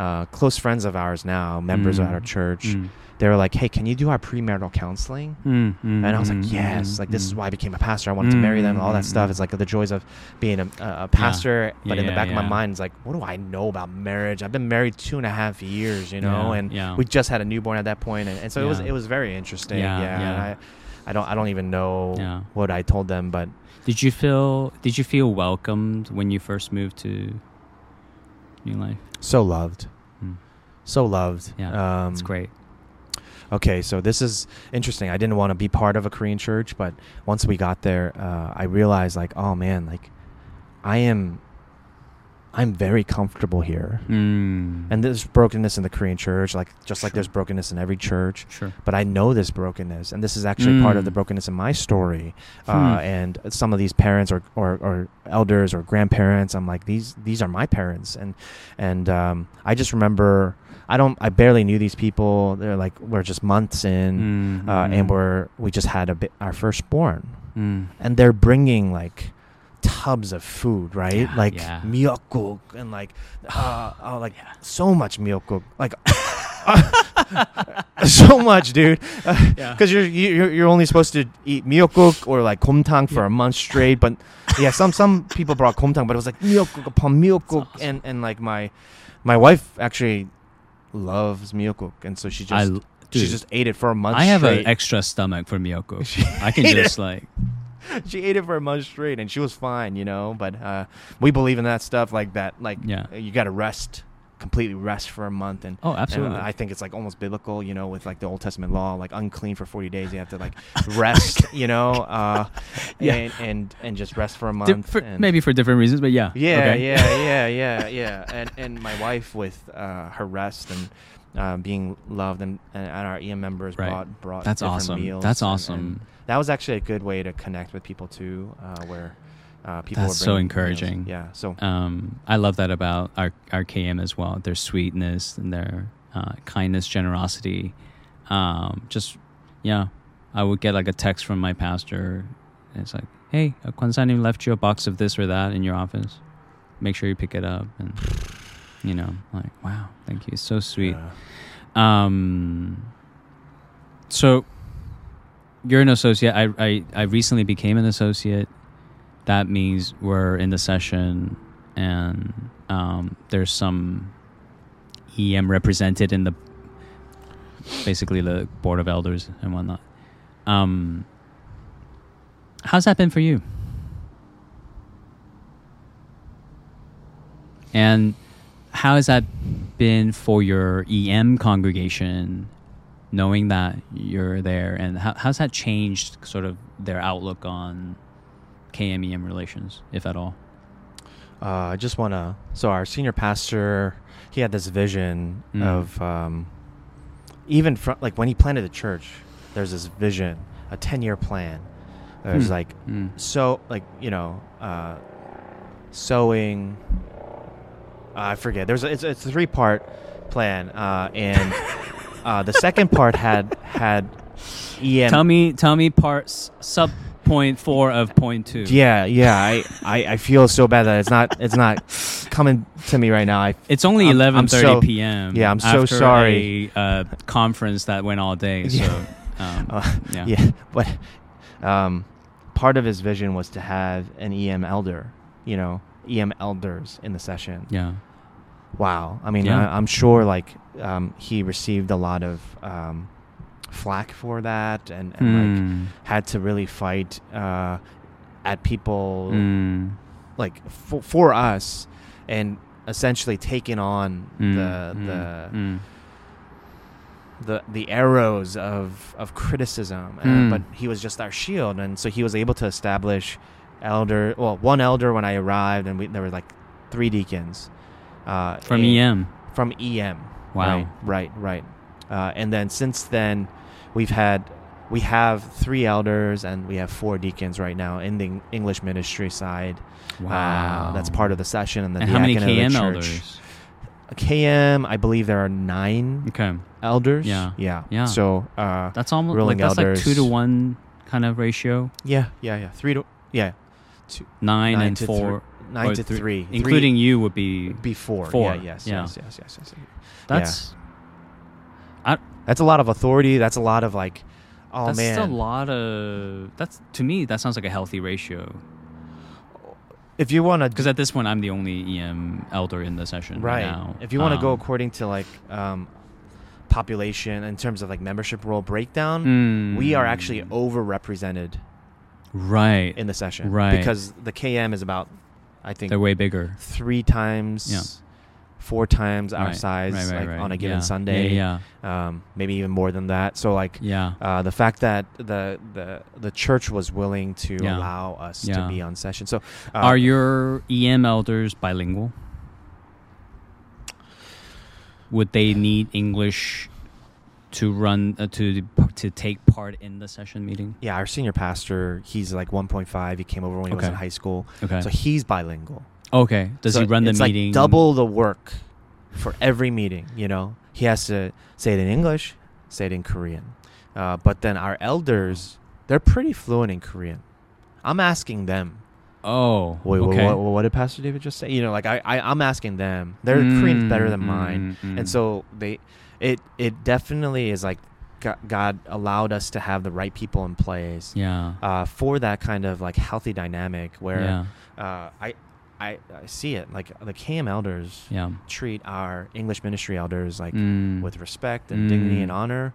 [SPEAKER 3] uh, close friends of ours now, members of
[SPEAKER 2] Mm.
[SPEAKER 3] our church,
[SPEAKER 2] Mm.
[SPEAKER 3] they were like, "Hey, can you do our premarital counseling?"
[SPEAKER 2] Mm, mm,
[SPEAKER 3] And I was like,
[SPEAKER 2] mm,
[SPEAKER 3] yes,
[SPEAKER 2] mm,
[SPEAKER 3] like this is
[SPEAKER 2] mm.
[SPEAKER 3] why I became a pastor. I wanted to marry them and all that
[SPEAKER 2] Mm,
[SPEAKER 3] stuff.
[SPEAKER 2] mm.
[SPEAKER 3] It's like the joys of being a, a pastor. But in the
[SPEAKER 2] Yeah,
[SPEAKER 3] back of my mind, it's like, what do I know about marriage? I've been married two and a half years, you know,
[SPEAKER 2] Yeah,
[SPEAKER 3] and
[SPEAKER 2] yeah.
[SPEAKER 3] we just had a newborn at that point, and, and so it was it was very interesting.
[SPEAKER 2] Yeah,
[SPEAKER 3] Yeah,
[SPEAKER 2] yeah.
[SPEAKER 3] I, I don't I don't even know
[SPEAKER 2] Yeah.
[SPEAKER 3] what I told them, but
[SPEAKER 2] Did you feel Did you feel welcomed when you first moved to New Life?
[SPEAKER 3] So loved,
[SPEAKER 2] Mm.
[SPEAKER 3] so loved.
[SPEAKER 2] Yeah,
[SPEAKER 3] um,
[SPEAKER 2] It's great.
[SPEAKER 3] Okay, so this is interesting. I didn't want to be part of a Korean church, but once we got there, uh, I realized like, oh man, like I am I'm very comfortable here.
[SPEAKER 2] Mm.
[SPEAKER 3] And there's brokenness in the Korean church, like just like there's brokenness in every church.
[SPEAKER 2] sure.
[SPEAKER 3] But I know this brokenness, and this is actually part of the
[SPEAKER 2] Mm.
[SPEAKER 3] brokenness in my story.
[SPEAKER 2] Hmm.
[SPEAKER 3] Uh, and some of these parents or, or, or elders or grandparents, I'm like these these are my parents, and and um, I just remember I don't I barely knew these people. They're like we're just months in,
[SPEAKER 2] Mm,
[SPEAKER 3] uh,
[SPEAKER 2] mm,
[SPEAKER 3] and we're we just had a bit our firstborn,
[SPEAKER 2] mm.
[SPEAKER 3] and they're bringing like tubs of food, right?
[SPEAKER 2] Yeah,
[SPEAKER 3] like
[SPEAKER 2] yeah.
[SPEAKER 3] myeokguk and like uh, uh, like
[SPEAKER 2] Yeah.
[SPEAKER 3] so much myeokguk, like so much, dude.
[SPEAKER 2] Yeah.
[SPEAKER 3] Because you're you're you're only supposed to eat myeokguk or like komtang for a month straight, but yeah, some some people brought komtang, but it was like myeokguk upon myeokguk,
[SPEAKER 2] awesome.
[SPEAKER 3] and and like my my wife actually loves myeokguk, and so she
[SPEAKER 2] I
[SPEAKER 3] just she just ate it for a month.
[SPEAKER 2] I have
[SPEAKER 3] straight.
[SPEAKER 2] an extra stomach for myeokguk.
[SPEAKER 3] She
[SPEAKER 2] I can just
[SPEAKER 3] it.
[SPEAKER 2] like
[SPEAKER 3] she ate it for a month straight and she was fine, you know. But uh, we believe in that stuff like that. Like,
[SPEAKER 2] Yeah.
[SPEAKER 3] you got to rest, completely rest for a month. And,
[SPEAKER 2] oh
[SPEAKER 3] and
[SPEAKER 2] absolutely.
[SPEAKER 3] I think it's like almost biblical, you know, with like the Old Testament law, like unclean for 40 days. You have to like rest, you know, uh,
[SPEAKER 2] Yeah.
[SPEAKER 3] and, and, and just rest for a
[SPEAKER 2] Di-
[SPEAKER 3] month.
[SPEAKER 2] for-
[SPEAKER 3] and
[SPEAKER 2] maybe for different reasons, but yeah.
[SPEAKER 3] yeah,
[SPEAKER 2] okay.
[SPEAKER 3] yeah, yeah, yeah, yeah. And and my wife with uh, her rest and uh, being loved, and, and our EM members
[SPEAKER 2] Right.
[SPEAKER 3] brought brought
[SPEAKER 2] That's awesome.
[SPEAKER 3] meals.
[SPEAKER 2] That's
[SPEAKER 3] and- and
[SPEAKER 2] awesome.
[SPEAKER 3] that was actually a good way to connect with people too, uh, where uh, people.
[SPEAKER 2] That's
[SPEAKER 3] were
[SPEAKER 2] so
[SPEAKER 3] bringing meals.
[SPEAKER 2] encouraging.
[SPEAKER 3] Yeah. So
[SPEAKER 2] Um, I love that about our our KM as well. Their sweetness and their uh, kindness, generosity. Um, just yeah, I would get like a text from my pastor. And it's like, hey, Kwonsa left you a box of this or that in your office. Make sure you pick it up. And you know, like wow, thank you, so sweet.
[SPEAKER 3] uh,
[SPEAKER 2] Um, so you're an associate. I, I, I recently became an associate. That means we're in the session and um, there's some EM represented in the basically the board of elders and whatnot. Um, how's that been for you? And how has that been for your EM congregation, knowing that you're there, and how, how's that changed sort of their outlook on KMEM relations, if at all?
[SPEAKER 3] uh, I just want to. So our senior pastor, he had this vision
[SPEAKER 2] Mm.
[SPEAKER 3] of um, even from like when he planted the church. There's this vision, a ten year plan. There's
[SPEAKER 2] Hmm.
[SPEAKER 3] like
[SPEAKER 2] Mm.
[SPEAKER 3] so like you know uh sewing i forget there's a, it's, it's a three part plan uh and uh the second part had had em
[SPEAKER 2] Tell me, tell me parts sub point four of point two.
[SPEAKER 3] yeah yeah I, I i feel so bad that it's not it's not coming to me right now i
[SPEAKER 2] It's only
[SPEAKER 3] I'm- I'm
[SPEAKER 2] eleven thirty
[SPEAKER 3] so-
[SPEAKER 2] p.m.
[SPEAKER 3] yeah, I'm so
[SPEAKER 2] after
[SPEAKER 3] sorry.
[SPEAKER 2] A uh, conference that went all day. So,
[SPEAKER 3] Yeah.
[SPEAKER 2] um,
[SPEAKER 3] uh,
[SPEAKER 2] yeah.
[SPEAKER 3] yeah but um part of his vision was to have an em elder you know em elders in the session
[SPEAKER 2] yeah.
[SPEAKER 3] Wow. I mean,
[SPEAKER 2] Yeah.
[SPEAKER 3] I, I'm sure like um, he received a lot of um, flack for that, and, and like
[SPEAKER 2] Mm.
[SPEAKER 3] had to really fight uh, at people
[SPEAKER 2] Mm.
[SPEAKER 3] like for, for us, and essentially taking on
[SPEAKER 2] Mm.
[SPEAKER 3] the
[SPEAKER 2] Mm.
[SPEAKER 3] the
[SPEAKER 2] Mm.
[SPEAKER 3] the the arrows of of criticism.
[SPEAKER 2] Mm.
[SPEAKER 3] but he was just our shield, and so he was able to establish elder. Well, one elder when I arrived, and we, there were like three deacons. Uh,
[SPEAKER 2] From
[SPEAKER 3] and-
[SPEAKER 2] EM.
[SPEAKER 3] from EM.
[SPEAKER 2] Wow.
[SPEAKER 3] Right, right, right. Uh, and then since then, we've had we have three elders and we have four deacons right now in the English ministry side.
[SPEAKER 2] Wow.
[SPEAKER 3] Uh, that's part of the session and the
[SPEAKER 2] and how many
[SPEAKER 3] diaconate of the
[SPEAKER 2] KM
[SPEAKER 3] church.
[SPEAKER 2] elders?
[SPEAKER 3] KM, I believe there are nine
[SPEAKER 2] Okay.
[SPEAKER 3] elders.
[SPEAKER 2] Yeah.
[SPEAKER 3] yeah,
[SPEAKER 2] Yeah.
[SPEAKER 3] So, uh,
[SPEAKER 2] That's almost like that's like two to one kind of ratio.
[SPEAKER 3] yeah, yeah, yeah. Three to yeah, two,
[SPEAKER 2] Nine,
[SPEAKER 3] Nine
[SPEAKER 2] and
[SPEAKER 3] to
[SPEAKER 2] four.
[SPEAKER 3] nine
[SPEAKER 2] or
[SPEAKER 3] to
[SPEAKER 2] three-
[SPEAKER 3] three,
[SPEAKER 2] Including you would be
[SPEAKER 3] before.
[SPEAKER 2] four.
[SPEAKER 3] Yeah, yes,
[SPEAKER 2] Yeah.
[SPEAKER 3] yes, yes, yes, yes.
[SPEAKER 2] that's
[SPEAKER 3] That's a lot of authority. That's a lot of like, oh
[SPEAKER 2] that's
[SPEAKER 3] man,
[SPEAKER 2] a lot of that's to me that sounds like a healthy ratio
[SPEAKER 3] if you want to
[SPEAKER 2] because at this point I'm the only EM elder in the session right,
[SPEAKER 3] right
[SPEAKER 2] now.
[SPEAKER 3] if you want to go
[SPEAKER 2] Um,
[SPEAKER 3] according to like um, population in terms of like membership role breakdown
[SPEAKER 2] mm,
[SPEAKER 3] we are actually overrepresented
[SPEAKER 2] right
[SPEAKER 3] in the session,
[SPEAKER 2] right?
[SPEAKER 3] Because the KM is about, I think
[SPEAKER 2] they're way bigger,
[SPEAKER 3] three times,
[SPEAKER 2] yeah.
[SPEAKER 3] four times our size
[SPEAKER 2] right, right,
[SPEAKER 3] like on a given
[SPEAKER 2] yeah.
[SPEAKER 3] Sunday,
[SPEAKER 2] yeah, yeah.
[SPEAKER 3] Um, maybe even more than that. So like,
[SPEAKER 2] yeah,
[SPEAKER 3] uh, the fact that the the the church was willing to allow us to be on session. So, uh,
[SPEAKER 2] are your EM elders bilingual? Would they need English to run uh, to to take part in the session meeting?
[SPEAKER 3] Yeah, our senior pastor, he's like 1.5. He came over when he was in high school,
[SPEAKER 2] Okay.
[SPEAKER 3] so he's bilingual.
[SPEAKER 2] okay. Does
[SPEAKER 3] So
[SPEAKER 2] he run the
[SPEAKER 3] it's
[SPEAKER 2] meeting?
[SPEAKER 3] Like double the work for every meeting. You know, he has to say it in English, say it in Korean. Uh, but then our elders, they're pretty fluent in Korean. I'm asking them.
[SPEAKER 2] Oh.
[SPEAKER 3] Wait,
[SPEAKER 2] okay.
[SPEAKER 3] what, what, what did Pastor David just say? You know, like I, I I'm asking them. Their Korean's better than
[SPEAKER 2] Mm,
[SPEAKER 3] mine,
[SPEAKER 2] mm, mm.
[SPEAKER 3] and so they, it it definitely is like God, allowed us to have the right people in place
[SPEAKER 2] Yeah.
[SPEAKER 3] uh, for that kind of like healthy dynamic where
[SPEAKER 2] yeah.
[SPEAKER 3] uh, I, I I see it like the KM elders
[SPEAKER 2] Yeah.
[SPEAKER 3] treat our English ministry elders like
[SPEAKER 2] Mm.
[SPEAKER 3] with respect and dignity and
[SPEAKER 2] Mm.
[SPEAKER 3] honor.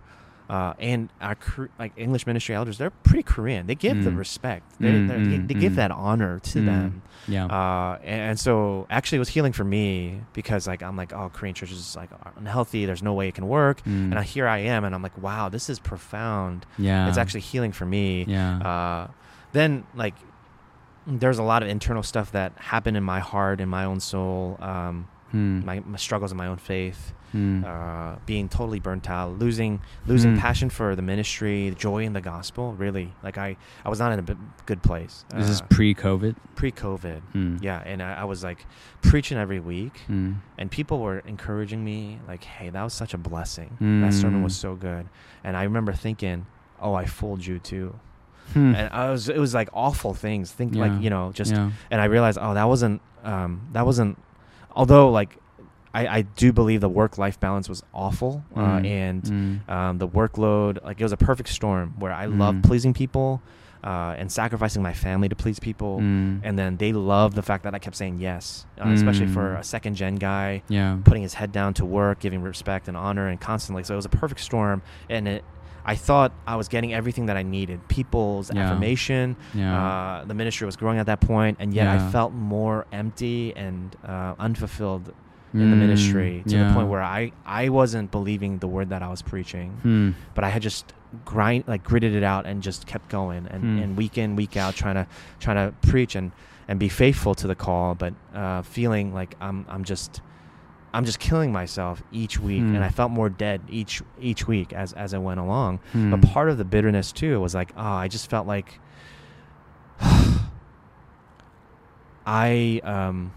[SPEAKER 3] Uh, and our like English ministry elders, they're pretty Korean. They give the
[SPEAKER 2] Mm.
[SPEAKER 3] respect. They,
[SPEAKER 2] Mm, mm,
[SPEAKER 3] they give
[SPEAKER 2] mm.
[SPEAKER 3] that honor to
[SPEAKER 2] Mm.
[SPEAKER 3] them.
[SPEAKER 2] Yeah.
[SPEAKER 3] Uh, and, and so actually, it was healing for me because like I'm like, oh, Korean church is like unhealthy. There's no way it can work.
[SPEAKER 2] Mm.
[SPEAKER 3] And I, here I am, and I'm like, wow, this is profound.
[SPEAKER 2] yeah.
[SPEAKER 3] It's actually healing for me.
[SPEAKER 2] Yeah.
[SPEAKER 3] Uh, then like there's a lot of internal stuff that happened in my heart, in my own soul, um,
[SPEAKER 2] Hmm.
[SPEAKER 3] my, my struggles in my own faith,
[SPEAKER 2] Hmm.
[SPEAKER 3] uh, being totally burnt out, losing losing
[SPEAKER 2] Hmm.
[SPEAKER 3] passion for the ministry, the joy in the gospel. Really, like I I was not in a b- good place.
[SPEAKER 2] this is
[SPEAKER 3] uh,
[SPEAKER 2] pre-COVID.
[SPEAKER 3] pre-COVID.
[SPEAKER 2] Hmm.
[SPEAKER 3] Yeah, and I, I was like preaching every week,
[SPEAKER 2] Hmm.
[SPEAKER 3] and people were encouraging me, like, "Hey, that was such a blessing. That sermon was
[SPEAKER 2] Mm.
[SPEAKER 3] so good." And I remember thinking, "Oh, I fooled you too."
[SPEAKER 2] Hmm.
[SPEAKER 3] and I was it was like awful things. Think
[SPEAKER 2] Yeah.
[SPEAKER 3] like you know just
[SPEAKER 2] yeah.
[SPEAKER 3] and I realized oh that wasn't um, that wasn't although like I, I do believe the work life balance was awful uh,
[SPEAKER 2] Mm.
[SPEAKER 3] and
[SPEAKER 2] Mm.
[SPEAKER 3] um, the workload like it was a perfect storm where I loved
[SPEAKER 2] Mm.
[SPEAKER 3] pleasing people uh, and sacrificing my family to please people
[SPEAKER 2] Mm.
[SPEAKER 3] and then they loved the fact that I kept saying yes uh, especially for
[SPEAKER 2] Mm.
[SPEAKER 3] a second gen guy
[SPEAKER 2] yeah.
[SPEAKER 3] putting his head down to work, giving respect and honor, and constantly. So it was a perfect storm, and it. I thought I was getting everything that I needed: people's
[SPEAKER 2] Yeah.
[SPEAKER 3] affirmation.
[SPEAKER 2] Yeah.
[SPEAKER 3] Uh, the ministry was growing at that point, and yet
[SPEAKER 2] Yeah.
[SPEAKER 3] I felt more empty and uh, unfulfilled in the ministry
[SPEAKER 2] Mm.
[SPEAKER 3] to
[SPEAKER 2] yeah.
[SPEAKER 3] the point where I I wasn't believing the word that I was preaching,
[SPEAKER 2] Hmm.
[SPEAKER 3] but I had just grind like gritted it out and just kept going and,
[SPEAKER 2] Hmm.
[SPEAKER 3] and week in week out trying to trying to preach and and be faithful to the call, but uh, feeling like I'm I'm just I'm just killing myself each week,
[SPEAKER 2] Hmm.
[SPEAKER 3] and I felt more dead each each week as as I went along.
[SPEAKER 2] Hmm.
[SPEAKER 3] But part of the bitterness too was like, oh, I just felt like I um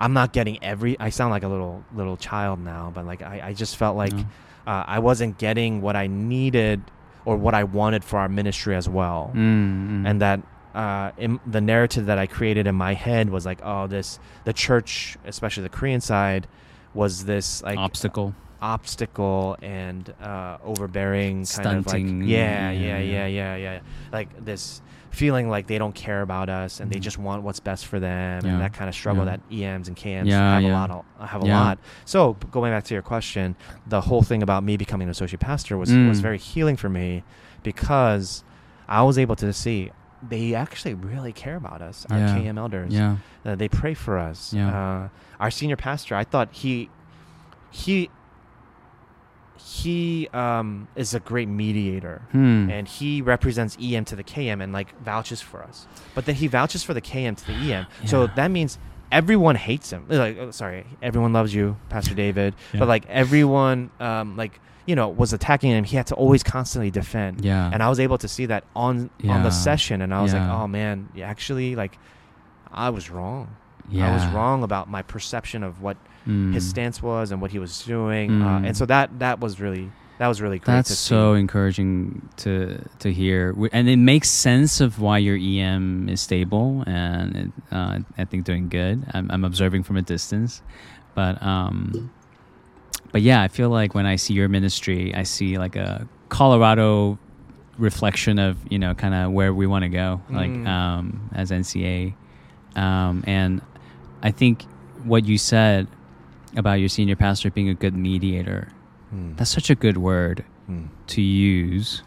[SPEAKER 3] I'm not getting every. I sound like a little little child now, but like I, I just felt like
[SPEAKER 2] No.
[SPEAKER 3] uh, I wasn't getting what I needed or what I wanted for our ministry as well,
[SPEAKER 2] Mm, mm.
[SPEAKER 3] and that. Uh, in the narrative that I created in my head was like, oh, this the church, especially the Korean side, was this like
[SPEAKER 2] obstacle.
[SPEAKER 3] obstacle and uh, overbearing kind
[SPEAKER 2] Stunting,
[SPEAKER 3] of like yeah,
[SPEAKER 2] yeah,
[SPEAKER 3] yeah.
[SPEAKER 2] yeah,
[SPEAKER 3] yeah, yeah, like this feeling like they don't care about us and they
[SPEAKER 2] Mhm.
[SPEAKER 3] just want what's best for them
[SPEAKER 2] Yeah,
[SPEAKER 3] and that kind of struggle
[SPEAKER 2] yeah.
[SPEAKER 3] that EMs and KMs
[SPEAKER 2] Yeah,
[SPEAKER 3] have a lot of, have a lot. So going back to your question, the whole thing about me becoming an associate pastor was
[SPEAKER 2] Mm.
[SPEAKER 3] was very healing for me because I was able to see they actually really care about us, our. KM elders.
[SPEAKER 2] Yeah.
[SPEAKER 3] Uh, they pray for us.
[SPEAKER 2] Yeah.
[SPEAKER 3] Uh, our senior pastor, I thought he he he um, is a great mediator.
[SPEAKER 2] Hmm.
[SPEAKER 3] And he represents EM to the KM and like vouches for us. But then he vouches for the KM to the EM. So that means everyone hates him. Like, oh, sorry, everyone loves you, Pastor David.
[SPEAKER 2] Yeah.
[SPEAKER 3] But like everyone, um, like you know, was attacking him. He had to always constantly defend.
[SPEAKER 2] Yeah.
[SPEAKER 3] And I was able to see that on on the session, and I was like, oh man, actually, like I was wrong.
[SPEAKER 2] yeah.
[SPEAKER 3] I was wrong about my perception of what
[SPEAKER 2] Mm.
[SPEAKER 3] his stance was and what he was doing, uh,
[SPEAKER 2] Mm.
[SPEAKER 3] and so that that was really that was really great.
[SPEAKER 2] That's so encouraging to to hear, and it makes sense of why your EM is stable and it, uh, I think doing good. I'm, I'm observing from a distance, but um, but yeah, I feel like when I see your ministry, I see like a Colorado reflection of you know kind of where we want to go, like
[SPEAKER 3] Mm.
[SPEAKER 2] um, as NCA, um, and I think what you said about your senior pastor being a good mediator.
[SPEAKER 3] Mm.
[SPEAKER 2] That's such a good word
[SPEAKER 3] Mm.
[SPEAKER 2] to use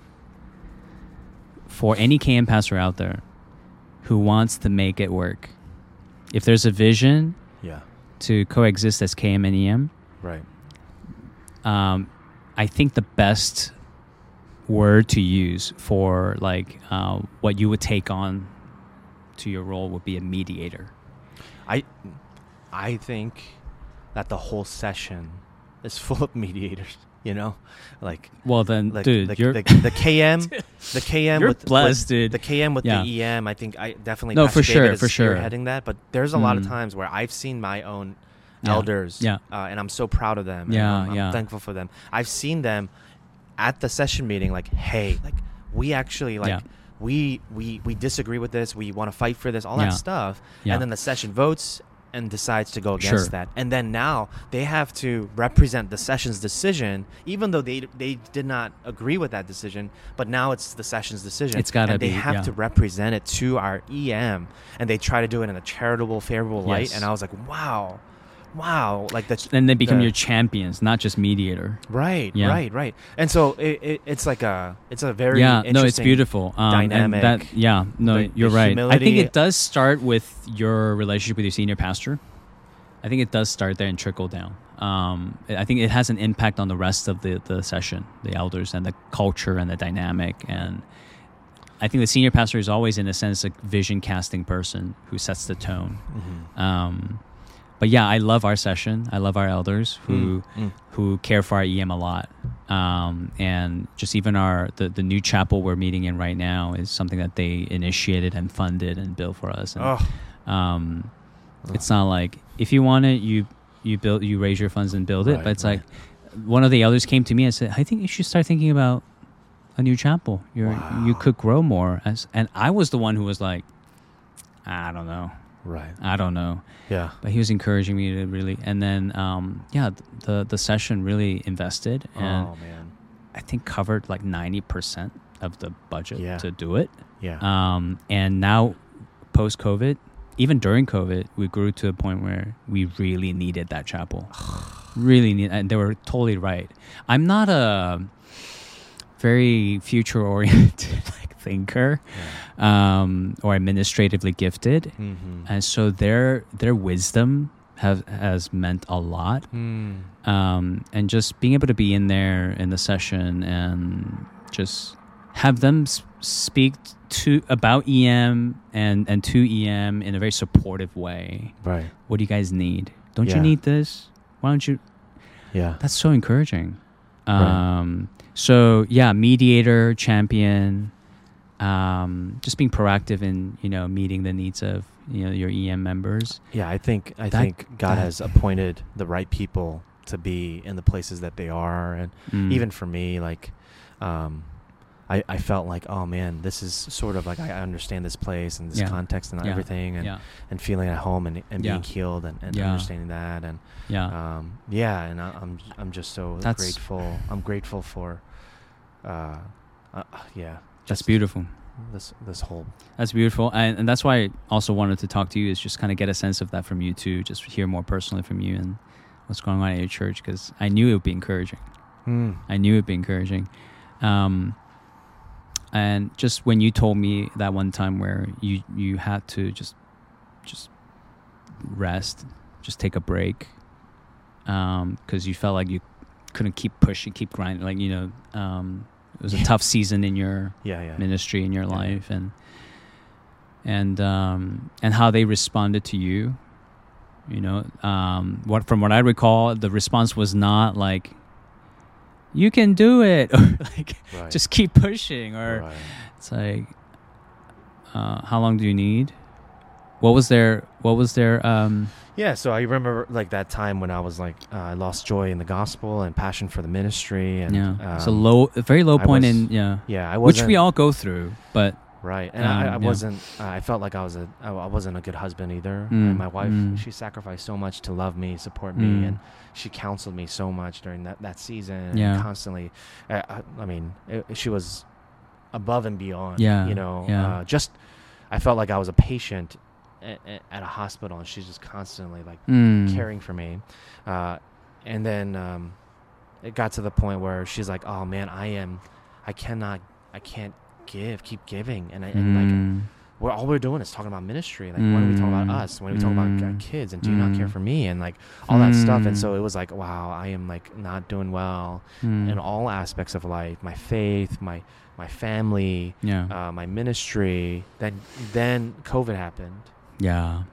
[SPEAKER 2] for any KM pastor out there who wants to make it work. If there's a vision
[SPEAKER 3] yeah,
[SPEAKER 2] to coexist as KM and EM,
[SPEAKER 3] right.
[SPEAKER 2] um, I think the best word to use for like uh, what you would take on to your role would be a mediator.
[SPEAKER 3] I I think that the whole session is full of mediators. You know, like
[SPEAKER 2] Well then,
[SPEAKER 3] like
[SPEAKER 2] dude,
[SPEAKER 3] the,
[SPEAKER 2] you're
[SPEAKER 3] the, the KM, the KM
[SPEAKER 2] You're
[SPEAKER 3] with,
[SPEAKER 2] blessed,
[SPEAKER 3] with
[SPEAKER 2] dude.
[SPEAKER 3] the KM with
[SPEAKER 2] Yeah.
[SPEAKER 3] the EM. I think I definitely
[SPEAKER 2] No,
[SPEAKER 3] Pastor
[SPEAKER 2] for sure,
[SPEAKER 3] David
[SPEAKER 2] for sure.
[SPEAKER 3] spearheading that. But there's a lot of
[SPEAKER 2] Mm.
[SPEAKER 3] times where I've seen my own
[SPEAKER 2] Yeah.
[SPEAKER 3] elders,
[SPEAKER 2] Yeah.
[SPEAKER 3] uh, and I'm so proud of them.
[SPEAKER 2] Yeah,
[SPEAKER 3] I'm, I'm
[SPEAKER 2] yeah.
[SPEAKER 3] thankful for them. I've seen them at the session meeting, like, hey, like we actually like.
[SPEAKER 2] Yeah.
[SPEAKER 3] We, we we disagree with this. We want to fight for this. All
[SPEAKER 2] Yeah.
[SPEAKER 3] that stuff,
[SPEAKER 2] Yeah.
[SPEAKER 3] and then the session votes and decides to go against
[SPEAKER 2] Sure.
[SPEAKER 3] that. And then now they have to represent the session's decision, even though they they did not agree with that decision. But now it's the session's decision.
[SPEAKER 2] It's gotta
[SPEAKER 3] and they have
[SPEAKER 2] yeah.
[SPEAKER 3] to represent it to our EM, and they try to do it in a charitable, favorable light.
[SPEAKER 2] Yes.
[SPEAKER 3] And I was like, wow, wow, like that's
[SPEAKER 2] and they become
[SPEAKER 3] the-
[SPEAKER 2] your champions, not just mediator.
[SPEAKER 3] right,
[SPEAKER 2] Yeah.
[SPEAKER 3] right, right. And so it, it, it's like a it's a very
[SPEAKER 2] yeah, no, it's beautiful. Um, and
[SPEAKER 3] dynamic,
[SPEAKER 2] that, yeah, no,
[SPEAKER 3] the-
[SPEAKER 2] you're
[SPEAKER 3] the
[SPEAKER 2] right. I think it does start with your relationship with your senior pastor. I think it does start there and trickle down. Um, I think it has an impact on the rest of the, the session, the elders, and the culture and the dynamic. And I think the senior pastor is always, in a sense, a vision casting person who sets the tone.
[SPEAKER 3] Mhm.
[SPEAKER 2] Um, but yeah, I love our session. I love our elders who
[SPEAKER 3] Mm, mm.
[SPEAKER 2] who care for our EM a lot. Um, and just even our the, the new chapel we're meeting in right now is something that they initiated and funded and built for us. And,
[SPEAKER 3] Oh,
[SPEAKER 2] um, it's not like if you want it, you you build you raise your funds and build it.
[SPEAKER 3] Right,
[SPEAKER 2] but it's
[SPEAKER 3] right.
[SPEAKER 2] like one of the elders came to me and said, "I think you should start thinking about a new chapel. You're you could grow more." As and I was the one who was like, "I don't know,
[SPEAKER 3] right.
[SPEAKER 2] I don't know."
[SPEAKER 3] Yeah.
[SPEAKER 2] but he was encouraging me to really and then um, yeah the the session really invested and
[SPEAKER 3] oh man.
[SPEAKER 2] i think covered like 90% of the budget
[SPEAKER 3] Yeah.
[SPEAKER 2] to do it
[SPEAKER 3] Yeah.
[SPEAKER 2] um, and now post covid even during covid we grew to a point where we really needed that chapel really need and they were totally right i'm not a very future oriented like thinker um, or administratively gifted
[SPEAKER 3] mm-hmm.
[SPEAKER 2] and so their their wisdom have has meant a lot
[SPEAKER 3] mm.
[SPEAKER 2] um, and just being able to be in there in the session and just have them speak to about EM and and to EM in a very supportive way.
[SPEAKER 3] Right.
[SPEAKER 2] What do you guys need? Don't
[SPEAKER 3] Yeah.
[SPEAKER 2] you need this? Why don't you?
[SPEAKER 3] Yeah.
[SPEAKER 2] That's so encouraging.
[SPEAKER 3] Right.
[SPEAKER 2] Um, So yeah, mediator, champion, um, just being proactive in you know meeting the needs of you know your EM members.
[SPEAKER 3] Yeah, I think I
[SPEAKER 2] That-
[SPEAKER 3] think God
[SPEAKER 2] that-
[SPEAKER 3] has appointed the right people to be in the places that they are, and
[SPEAKER 2] Mm.
[SPEAKER 3] even for me, like, um, I I felt like, oh man, this is sort of like I understand this place and this
[SPEAKER 2] Yeah.
[SPEAKER 3] context and
[SPEAKER 2] Yeah.
[SPEAKER 3] everything, and
[SPEAKER 2] yeah,
[SPEAKER 3] and feeling at home and and being healed and, and understanding that and
[SPEAKER 2] yeah,
[SPEAKER 3] um, yeah, and I, I'm I'm just so
[SPEAKER 2] That's-
[SPEAKER 3] grateful. I'm grateful for, uh, uh yeah,
[SPEAKER 2] that's
[SPEAKER 3] just
[SPEAKER 2] beautiful.
[SPEAKER 3] This this whole
[SPEAKER 2] That's beautiful, and, and that's why I also wanted to talk to you is just kind of get a sense of that from you too, just hear more personally from you and what's going on at your church because I knew it would be encouraging.
[SPEAKER 3] mm,
[SPEAKER 2] I knew it'd be encouraging. Um, and just when you told me that one time where you you had to just just rest, just take a break, because you felt like you couldn't keep pushing, keep grinding. Like you know, um, it was a tough season in your
[SPEAKER 3] yeah yeah
[SPEAKER 2] ministry in your
[SPEAKER 3] Yeah.
[SPEAKER 2] life, and and um, and how they responded to you. You know, um, what from what I recall, the response was not like, "You can do it," or like,
[SPEAKER 3] right,
[SPEAKER 2] "Just keep pushing," or
[SPEAKER 3] right.
[SPEAKER 2] it's like, uh, "How long do you need?" What was their What was their um,
[SPEAKER 3] Yeah, so I remember like that time when I was like uh, I lost joy in the gospel and passion for the ministry and
[SPEAKER 2] yeah? it's a
[SPEAKER 3] um,
[SPEAKER 2] low, a very low
[SPEAKER 3] I
[SPEAKER 2] point
[SPEAKER 3] was-
[SPEAKER 2] in yeah,
[SPEAKER 3] yeah I
[SPEAKER 2] which we all go through, but
[SPEAKER 3] right and I, I
[SPEAKER 2] um, yeah.
[SPEAKER 3] wasn't uh, I felt like I was a i wasn't a good husband either
[SPEAKER 2] Mm,
[SPEAKER 3] and my wife
[SPEAKER 2] mm.
[SPEAKER 3] she sacrificed so much to love me support me
[SPEAKER 2] Mm.
[SPEAKER 3] and she counseled me so much during that that season
[SPEAKER 2] Yeah.
[SPEAKER 3] constantly I, I, I mean it, she was above and beyond
[SPEAKER 2] Yeah,
[SPEAKER 3] you know
[SPEAKER 2] yeah.
[SPEAKER 3] uh, just I felt like I was a patient at, at a hospital and she's just constantly like
[SPEAKER 2] mm,
[SPEAKER 3] caring for me. Uh, and then um, it got to the point where she's like, "Oh man, I am, I cannot, I can't give, keep giving." And I, and like,
[SPEAKER 2] mm,
[SPEAKER 3] we're all we're doing is talking about ministry. Like, when are we talking about
[SPEAKER 2] Mm.
[SPEAKER 3] us? When are we talking about
[SPEAKER 2] Mm.
[SPEAKER 3] kids? And do you not care
[SPEAKER 2] Mm.
[SPEAKER 3] for me? And like all that stuff. And
[SPEAKER 2] Mm.
[SPEAKER 3] so it was like, wow, I am like not doing well
[SPEAKER 2] mm.
[SPEAKER 3] in all aspects of life. My faith, my my family,
[SPEAKER 2] yeah,
[SPEAKER 3] uh, my ministry. Then then COVID happened.
[SPEAKER 2] yeah,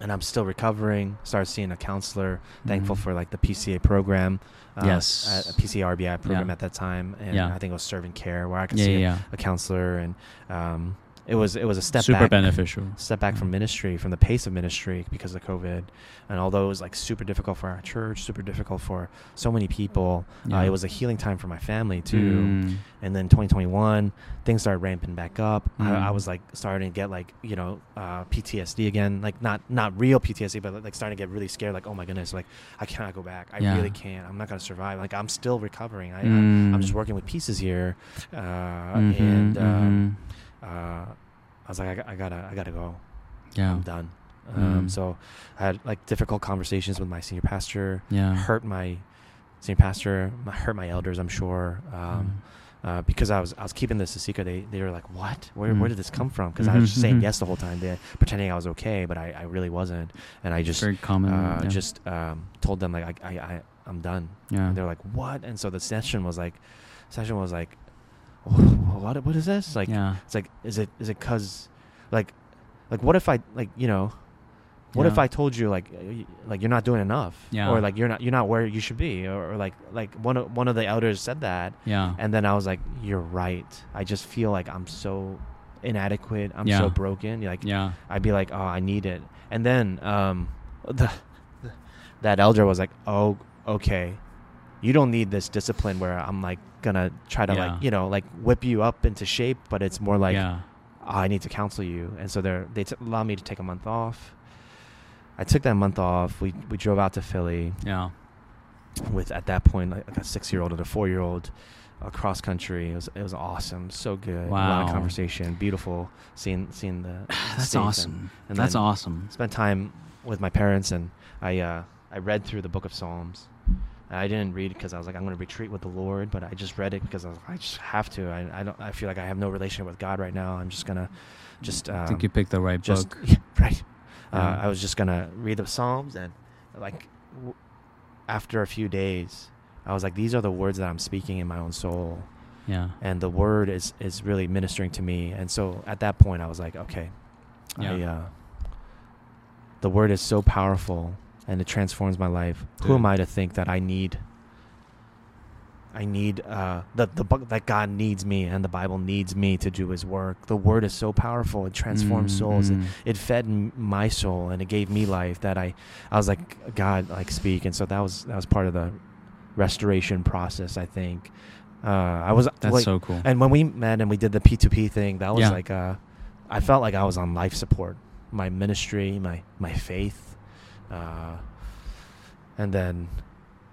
[SPEAKER 3] and I'm still recovering. Started seeing a counselor. Thankful for like the PCA program. Uh,
[SPEAKER 2] Yes.
[SPEAKER 3] a PCA RBI program
[SPEAKER 2] Yeah.
[SPEAKER 3] at that time, and
[SPEAKER 2] Yeah.
[SPEAKER 3] I think it was Serving Care where I could see a- a counselor, and um, it was it was a step back
[SPEAKER 2] super
[SPEAKER 3] back,
[SPEAKER 2] beneficial.
[SPEAKER 3] step back from
[SPEAKER 2] Mhm.
[SPEAKER 3] ministry, from the pace of ministry because of COVID, and although it was like super difficult for our church, super difficult for so many people, uh, it was a healing time for my family too.
[SPEAKER 2] Mm.
[SPEAKER 3] And then 2021, things started ramping back up. I, I
[SPEAKER 2] Mm.
[SPEAKER 3] was like starting to get like you know uh, PTSD again, like not not real PTSD, but like starting to get really scared. Like oh my goodness, like I cannot go back. I
[SPEAKER 2] Yeah.
[SPEAKER 3] really can't. I'm not gonna survive. Like I'm still recovering. I,
[SPEAKER 2] Mm.
[SPEAKER 3] I I'm just working with pieces here, uh,
[SPEAKER 2] Mhm,
[SPEAKER 3] and um,
[SPEAKER 2] mhm.
[SPEAKER 3] Uh, I was like I, I gotta I gotta go.
[SPEAKER 2] yeah,
[SPEAKER 3] I'm done. Um,
[SPEAKER 2] Mm.
[SPEAKER 3] so I had like difficult conversations with my senior pastor.
[SPEAKER 2] yeah,
[SPEAKER 3] Hurt my senior pastor. my- Hurt my elders. I'm sure. Um, uh, because I was I was keeping this a secret. They they were like, "What? Where
[SPEAKER 2] Mm.
[SPEAKER 3] where did this come from?" Because I was just saying yes the whole time, they, pretending I was okay, but I, I really wasn't. And I just
[SPEAKER 2] very common.
[SPEAKER 3] uh,
[SPEAKER 2] yeah.
[SPEAKER 3] just um, told them like I I, I I'm done.
[SPEAKER 2] yeah,
[SPEAKER 3] And they're like, "What?" And so the session was like, session was like, "What? What is this?" Like
[SPEAKER 2] yeah,
[SPEAKER 3] it's like is it is it cause like like what if I like you know. What if I told you like like you're not doing enough,
[SPEAKER 2] Yeah.
[SPEAKER 3] or like you're not you're not where you should be, or, or like like one of one of the elders said that,
[SPEAKER 2] yeah,
[SPEAKER 3] and then I was like, "You're right. I just feel like I'm so inadequate. I'm
[SPEAKER 2] Yeah.
[SPEAKER 3] so broken. Like
[SPEAKER 2] yeah,
[SPEAKER 3] I'd be like, oh, I need it." And then um, the, that elder was like, "Oh, okay. You don't need this discipline where I'm like gonna try to
[SPEAKER 2] Yeah.
[SPEAKER 3] like you know like whip you up into shape, but it's more like
[SPEAKER 2] yeah,
[SPEAKER 3] "Oh, I need to counsel you." And so they they t- allowed me to take a month off. I took that month off. We we drove out to Philly
[SPEAKER 2] yeah,
[SPEAKER 3] with at that point like, like a six year old and a four year old across country. It was it was awesome, so good. A lot of
[SPEAKER 2] Wow.
[SPEAKER 3] conversation, beautiful. Seeing seeing the
[SPEAKER 2] That's
[SPEAKER 3] states and
[SPEAKER 2] awesome.
[SPEAKER 3] and
[SPEAKER 2] That's awesome.
[SPEAKER 3] spent time with my parents and I uh, I read through the Book of Psalms. I didn't read because I was like I'm going to retreat with the Lord, but I just read it because I, was, I just have to. I, I don't. I feel like I have no relationship with God right now. I'm just gonna just um,
[SPEAKER 2] I think you picked the right
[SPEAKER 3] just
[SPEAKER 2] book.
[SPEAKER 3] right. Uh, I was just gonna read the Psalms and like w- after a few days, I was like, these are the words that I'm speaking in my own soul,
[SPEAKER 2] Yeah,
[SPEAKER 3] and the word is is really ministering to me. And so at that point, I was like, okay, I,
[SPEAKER 2] Yeah.
[SPEAKER 3] uh, the word is so powerful and it transforms my life. Who am I to think that I need? I need uh, the the that God needs me and the Bible needs me to do His work. The Word is so powerful; it transforms souls. It,
[SPEAKER 2] Mm,
[SPEAKER 3] it fed my soul and it gave me life that I I was like God like speak and so that was that was part of the restoration process I think uh I was
[SPEAKER 2] That's
[SPEAKER 3] like,
[SPEAKER 2] so cool.
[SPEAKER 3] and when we met and we did the P2P thing that was
[SPEAKER 2] Yeah.
[SPEAKER 3] like uh I felt like I was on life support my ministry my my faith uh and then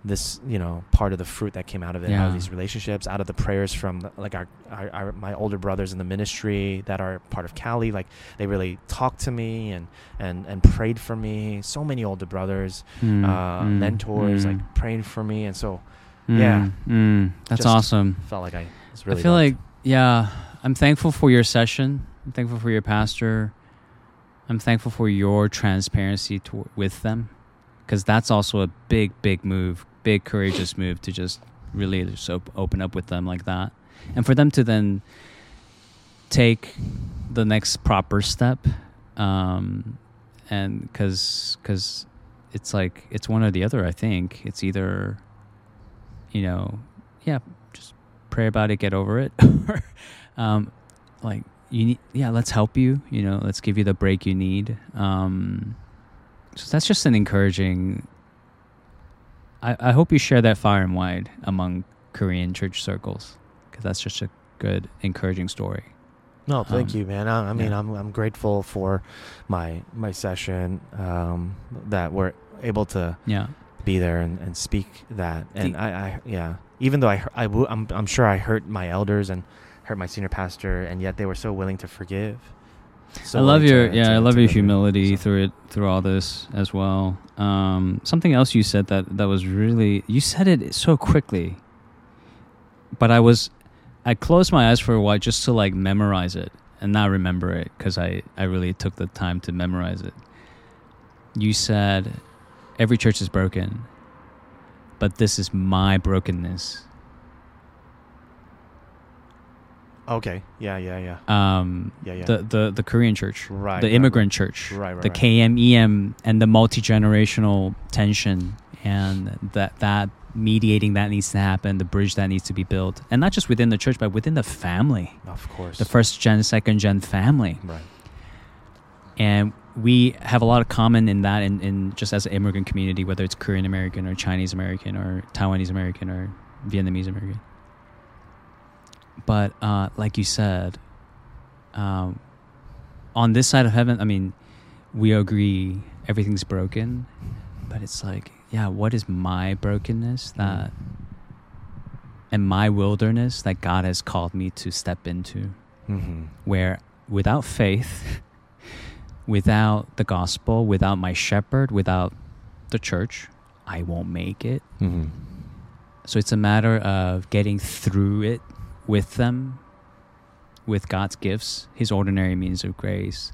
[SPEAKER 3] this you know part of the fruit that came out of it out of these relationships out of the prayers from the, like our, our, our my older brothers in the ministry that are part of KALI like they really talked to me and and and prayed for me so many older brothers
[SPEAKER 2] Mm,
[SPEAKER 3] uh
[SPEAKER 2] mm,
[SPEAKER 3] mentors
[SPEAKER 2] mm,
[SPEAKER 3] like praying for me and so
[SPEAKER 2] mm,
[SPEAKER 3] yeah.
[SPEAKER 2] mm. that's awesome.
[SPEAKER 3] felt like I was really
[SPEAKER 2] I feel
[SPEAKER 3] loved.
[SPEAKER 2] like yeah, I'm thankful for your session. I'm thankful for your pastor. I'm thankful for your transparency to, with them because that's also a big, big move, big courageous move to just really just op- open up with them like that, and for them to then take the next proper step, um, and because because it's like it's one or the other. I think it's either, you know, yeah, just pray about it, get over it, um, like you need, yeah, let's help you. You know, let's give you the break you need. Um, so that's just an encouraging. I, I hope you share that far and wide among Korean church circles because that's just a good, encouraging story.
[SPEAKER 3] No, thank
[SPEAKER 2] Um,
[SPEAKER 3] you, man. I, I mean,
[SPEAKER 2] yeah.
[SPEAKER 3] I'm I'm grateful for my my session um, that we're able to
[SPEAKER 2] Yeah,
[SPEAKER 3] be there and, and speak that. And
[SPEAKER 2] The-
[SPEAKER 3] I, I yeah, even though I I I'm I'm sure I hurt my elders and hurt my senior pastor, and yet they were so willing to forgive. So
[SPEAKER 2] I love your
[SPEAKER 3] to-
[SPEAKER 2] yeah,
[SPEAKER 3] to-
[SPEAKER 2] I love your humility
[SPEAKER 3] So-
[SPEAKER 2] through it through all this as well. Um, something else you said that that was really you said it so quickly, but I was I closed my eyes for a while just to like memorize it and not remember it because I I really took the time to memorize it. You said every church is broken, but this is my brokenness.
[SPEAKER 3] Okay. Yeah, yeah, yeah.
[SPEAKER 2] Um,
[SPEAKER 3] Yeah, yeah.
[SPEAKER 2] The, the the Korean church,
[SPEAKER 3] Right,
[SPEAKER 2] the
[SPEAKER 3] right,
[SPEAKER 2] immigrant church,
[SPEAKER 3] Right, right,
[SPEAKER 2] the
[SPEAKER 3] right.
[SPEAKER 2] KMEM, and the multi generational tension, and that that mediating that needs to happen, the bridge that needs to be built, and not just within the church, but within the family,
[SPEAKER 3] Of course.
[SPEAKER 2] the first gen, second gen family,
[SPEAKER 3] Right.
[SPEAKER 2] and we have a lot of common in that, in, in just as an immigrant community, whether it's Korean American or Chinese American or Taiwanese American or Vietnamese American. But uh, like you said, um, on this side of heaven, I mean, we agree everything's broken, but it's like, yeah, what is my brokenness that and my wilderness that God has called me to step into?
[SPEAKER 3] Mm-hmm.
[SPEAKER 2] where without faith, without the gospel, without my shepherd, without the church, I won't make it.
[SPEAKER 3] Mm-hmm.
[SPEAKER 2] So it's a matter of getting through it with them, with God's gifts, His ordinary means of grace.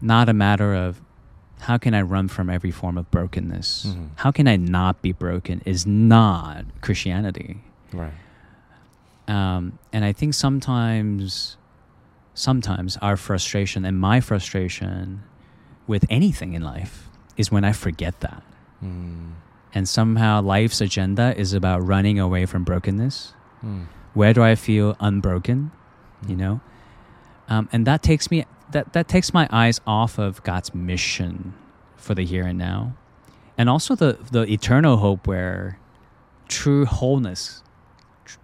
[SPEAKER 2] Not a matter of how can I run from every form of brokenness?
[SPEAKER 3] Mhm.
[SPEAKER 2] How can I not be broken? Is not Christianity.
[SPEAKER 3] Right.
[SPEAKER 2] Um, and I think sometimes, sometimes our frustration and my frustration with anything in life is when I forget that.
[SPEAKER 3] Mm.
[SPEAKER 2] And somehow life's agenda is about running away from brokenness.
[SPEAKER 3] Mm.
[SPEAKER 2] Where do I feel unbroken? You
[SPEAKER 3] Mm.
[SPEAKER 2] know, um, and that takes me that that takes my eyes off of God's mission for the here and now, and also the the eternal hope where true wholeness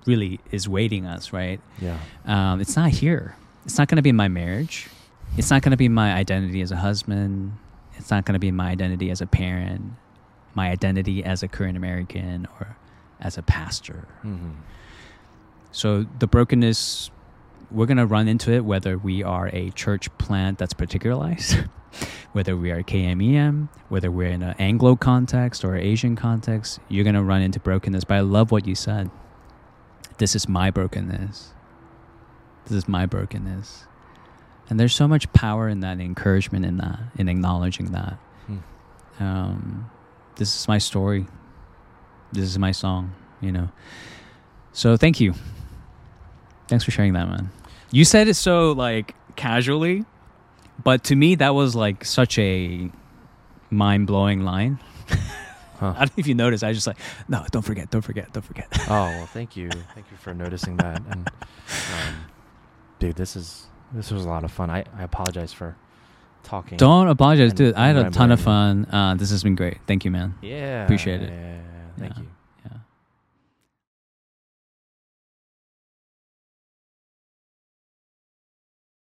[SPEAKER 2] really is waiting us. Right?
[SPEAKER 3] Yeah.
[SPEAKER 2] um, it's not here. It's not going to be my marriage. It's not going to be my identity as a husband. It's not going to be my identity as a parent, my identity as a Korean American or as a pastor.
[SPEAKER 3] Mm-hmm.
[SPEAKER 2] So the brokenness, we're going to run into it whether we are a church plant that's particularized, whether we are KMEM, whether we're in an Anglo context or Asian context, you're going to run into brokenness. But I love what you said. This is my brokenness. This is my brokenness. And there's so much power in that, encouragement in that, in acknowledging that.
[SPEAKER 3] Hmm.
[SPEAKER 2] Um, this is my story. This is my song, you know. So thank you. Thanks for sharing that, man. You said it so like casually, but to me that was like such a mind blowing line.
[SPEAKER 3] Huh.
[SPEAKER 2] I don't know if you noticed. I was just like, no, don't forget, don't forget, don't forget.
[SPEAKER 3] Oh well, thank you, thank you for noticing that. And um, dude, this is this was a lot of fun. I, I apologize for talking.
[SPEAKER 2] don't apologize, dude. I had a ton of fun. Uh, this has been great. Thank you, man.
[SPEAKER 3] Yeah.
[SPEAKER 2] Appreciate it.
[SPEAKER 3] Yeah, yeah, yeah. Thank you.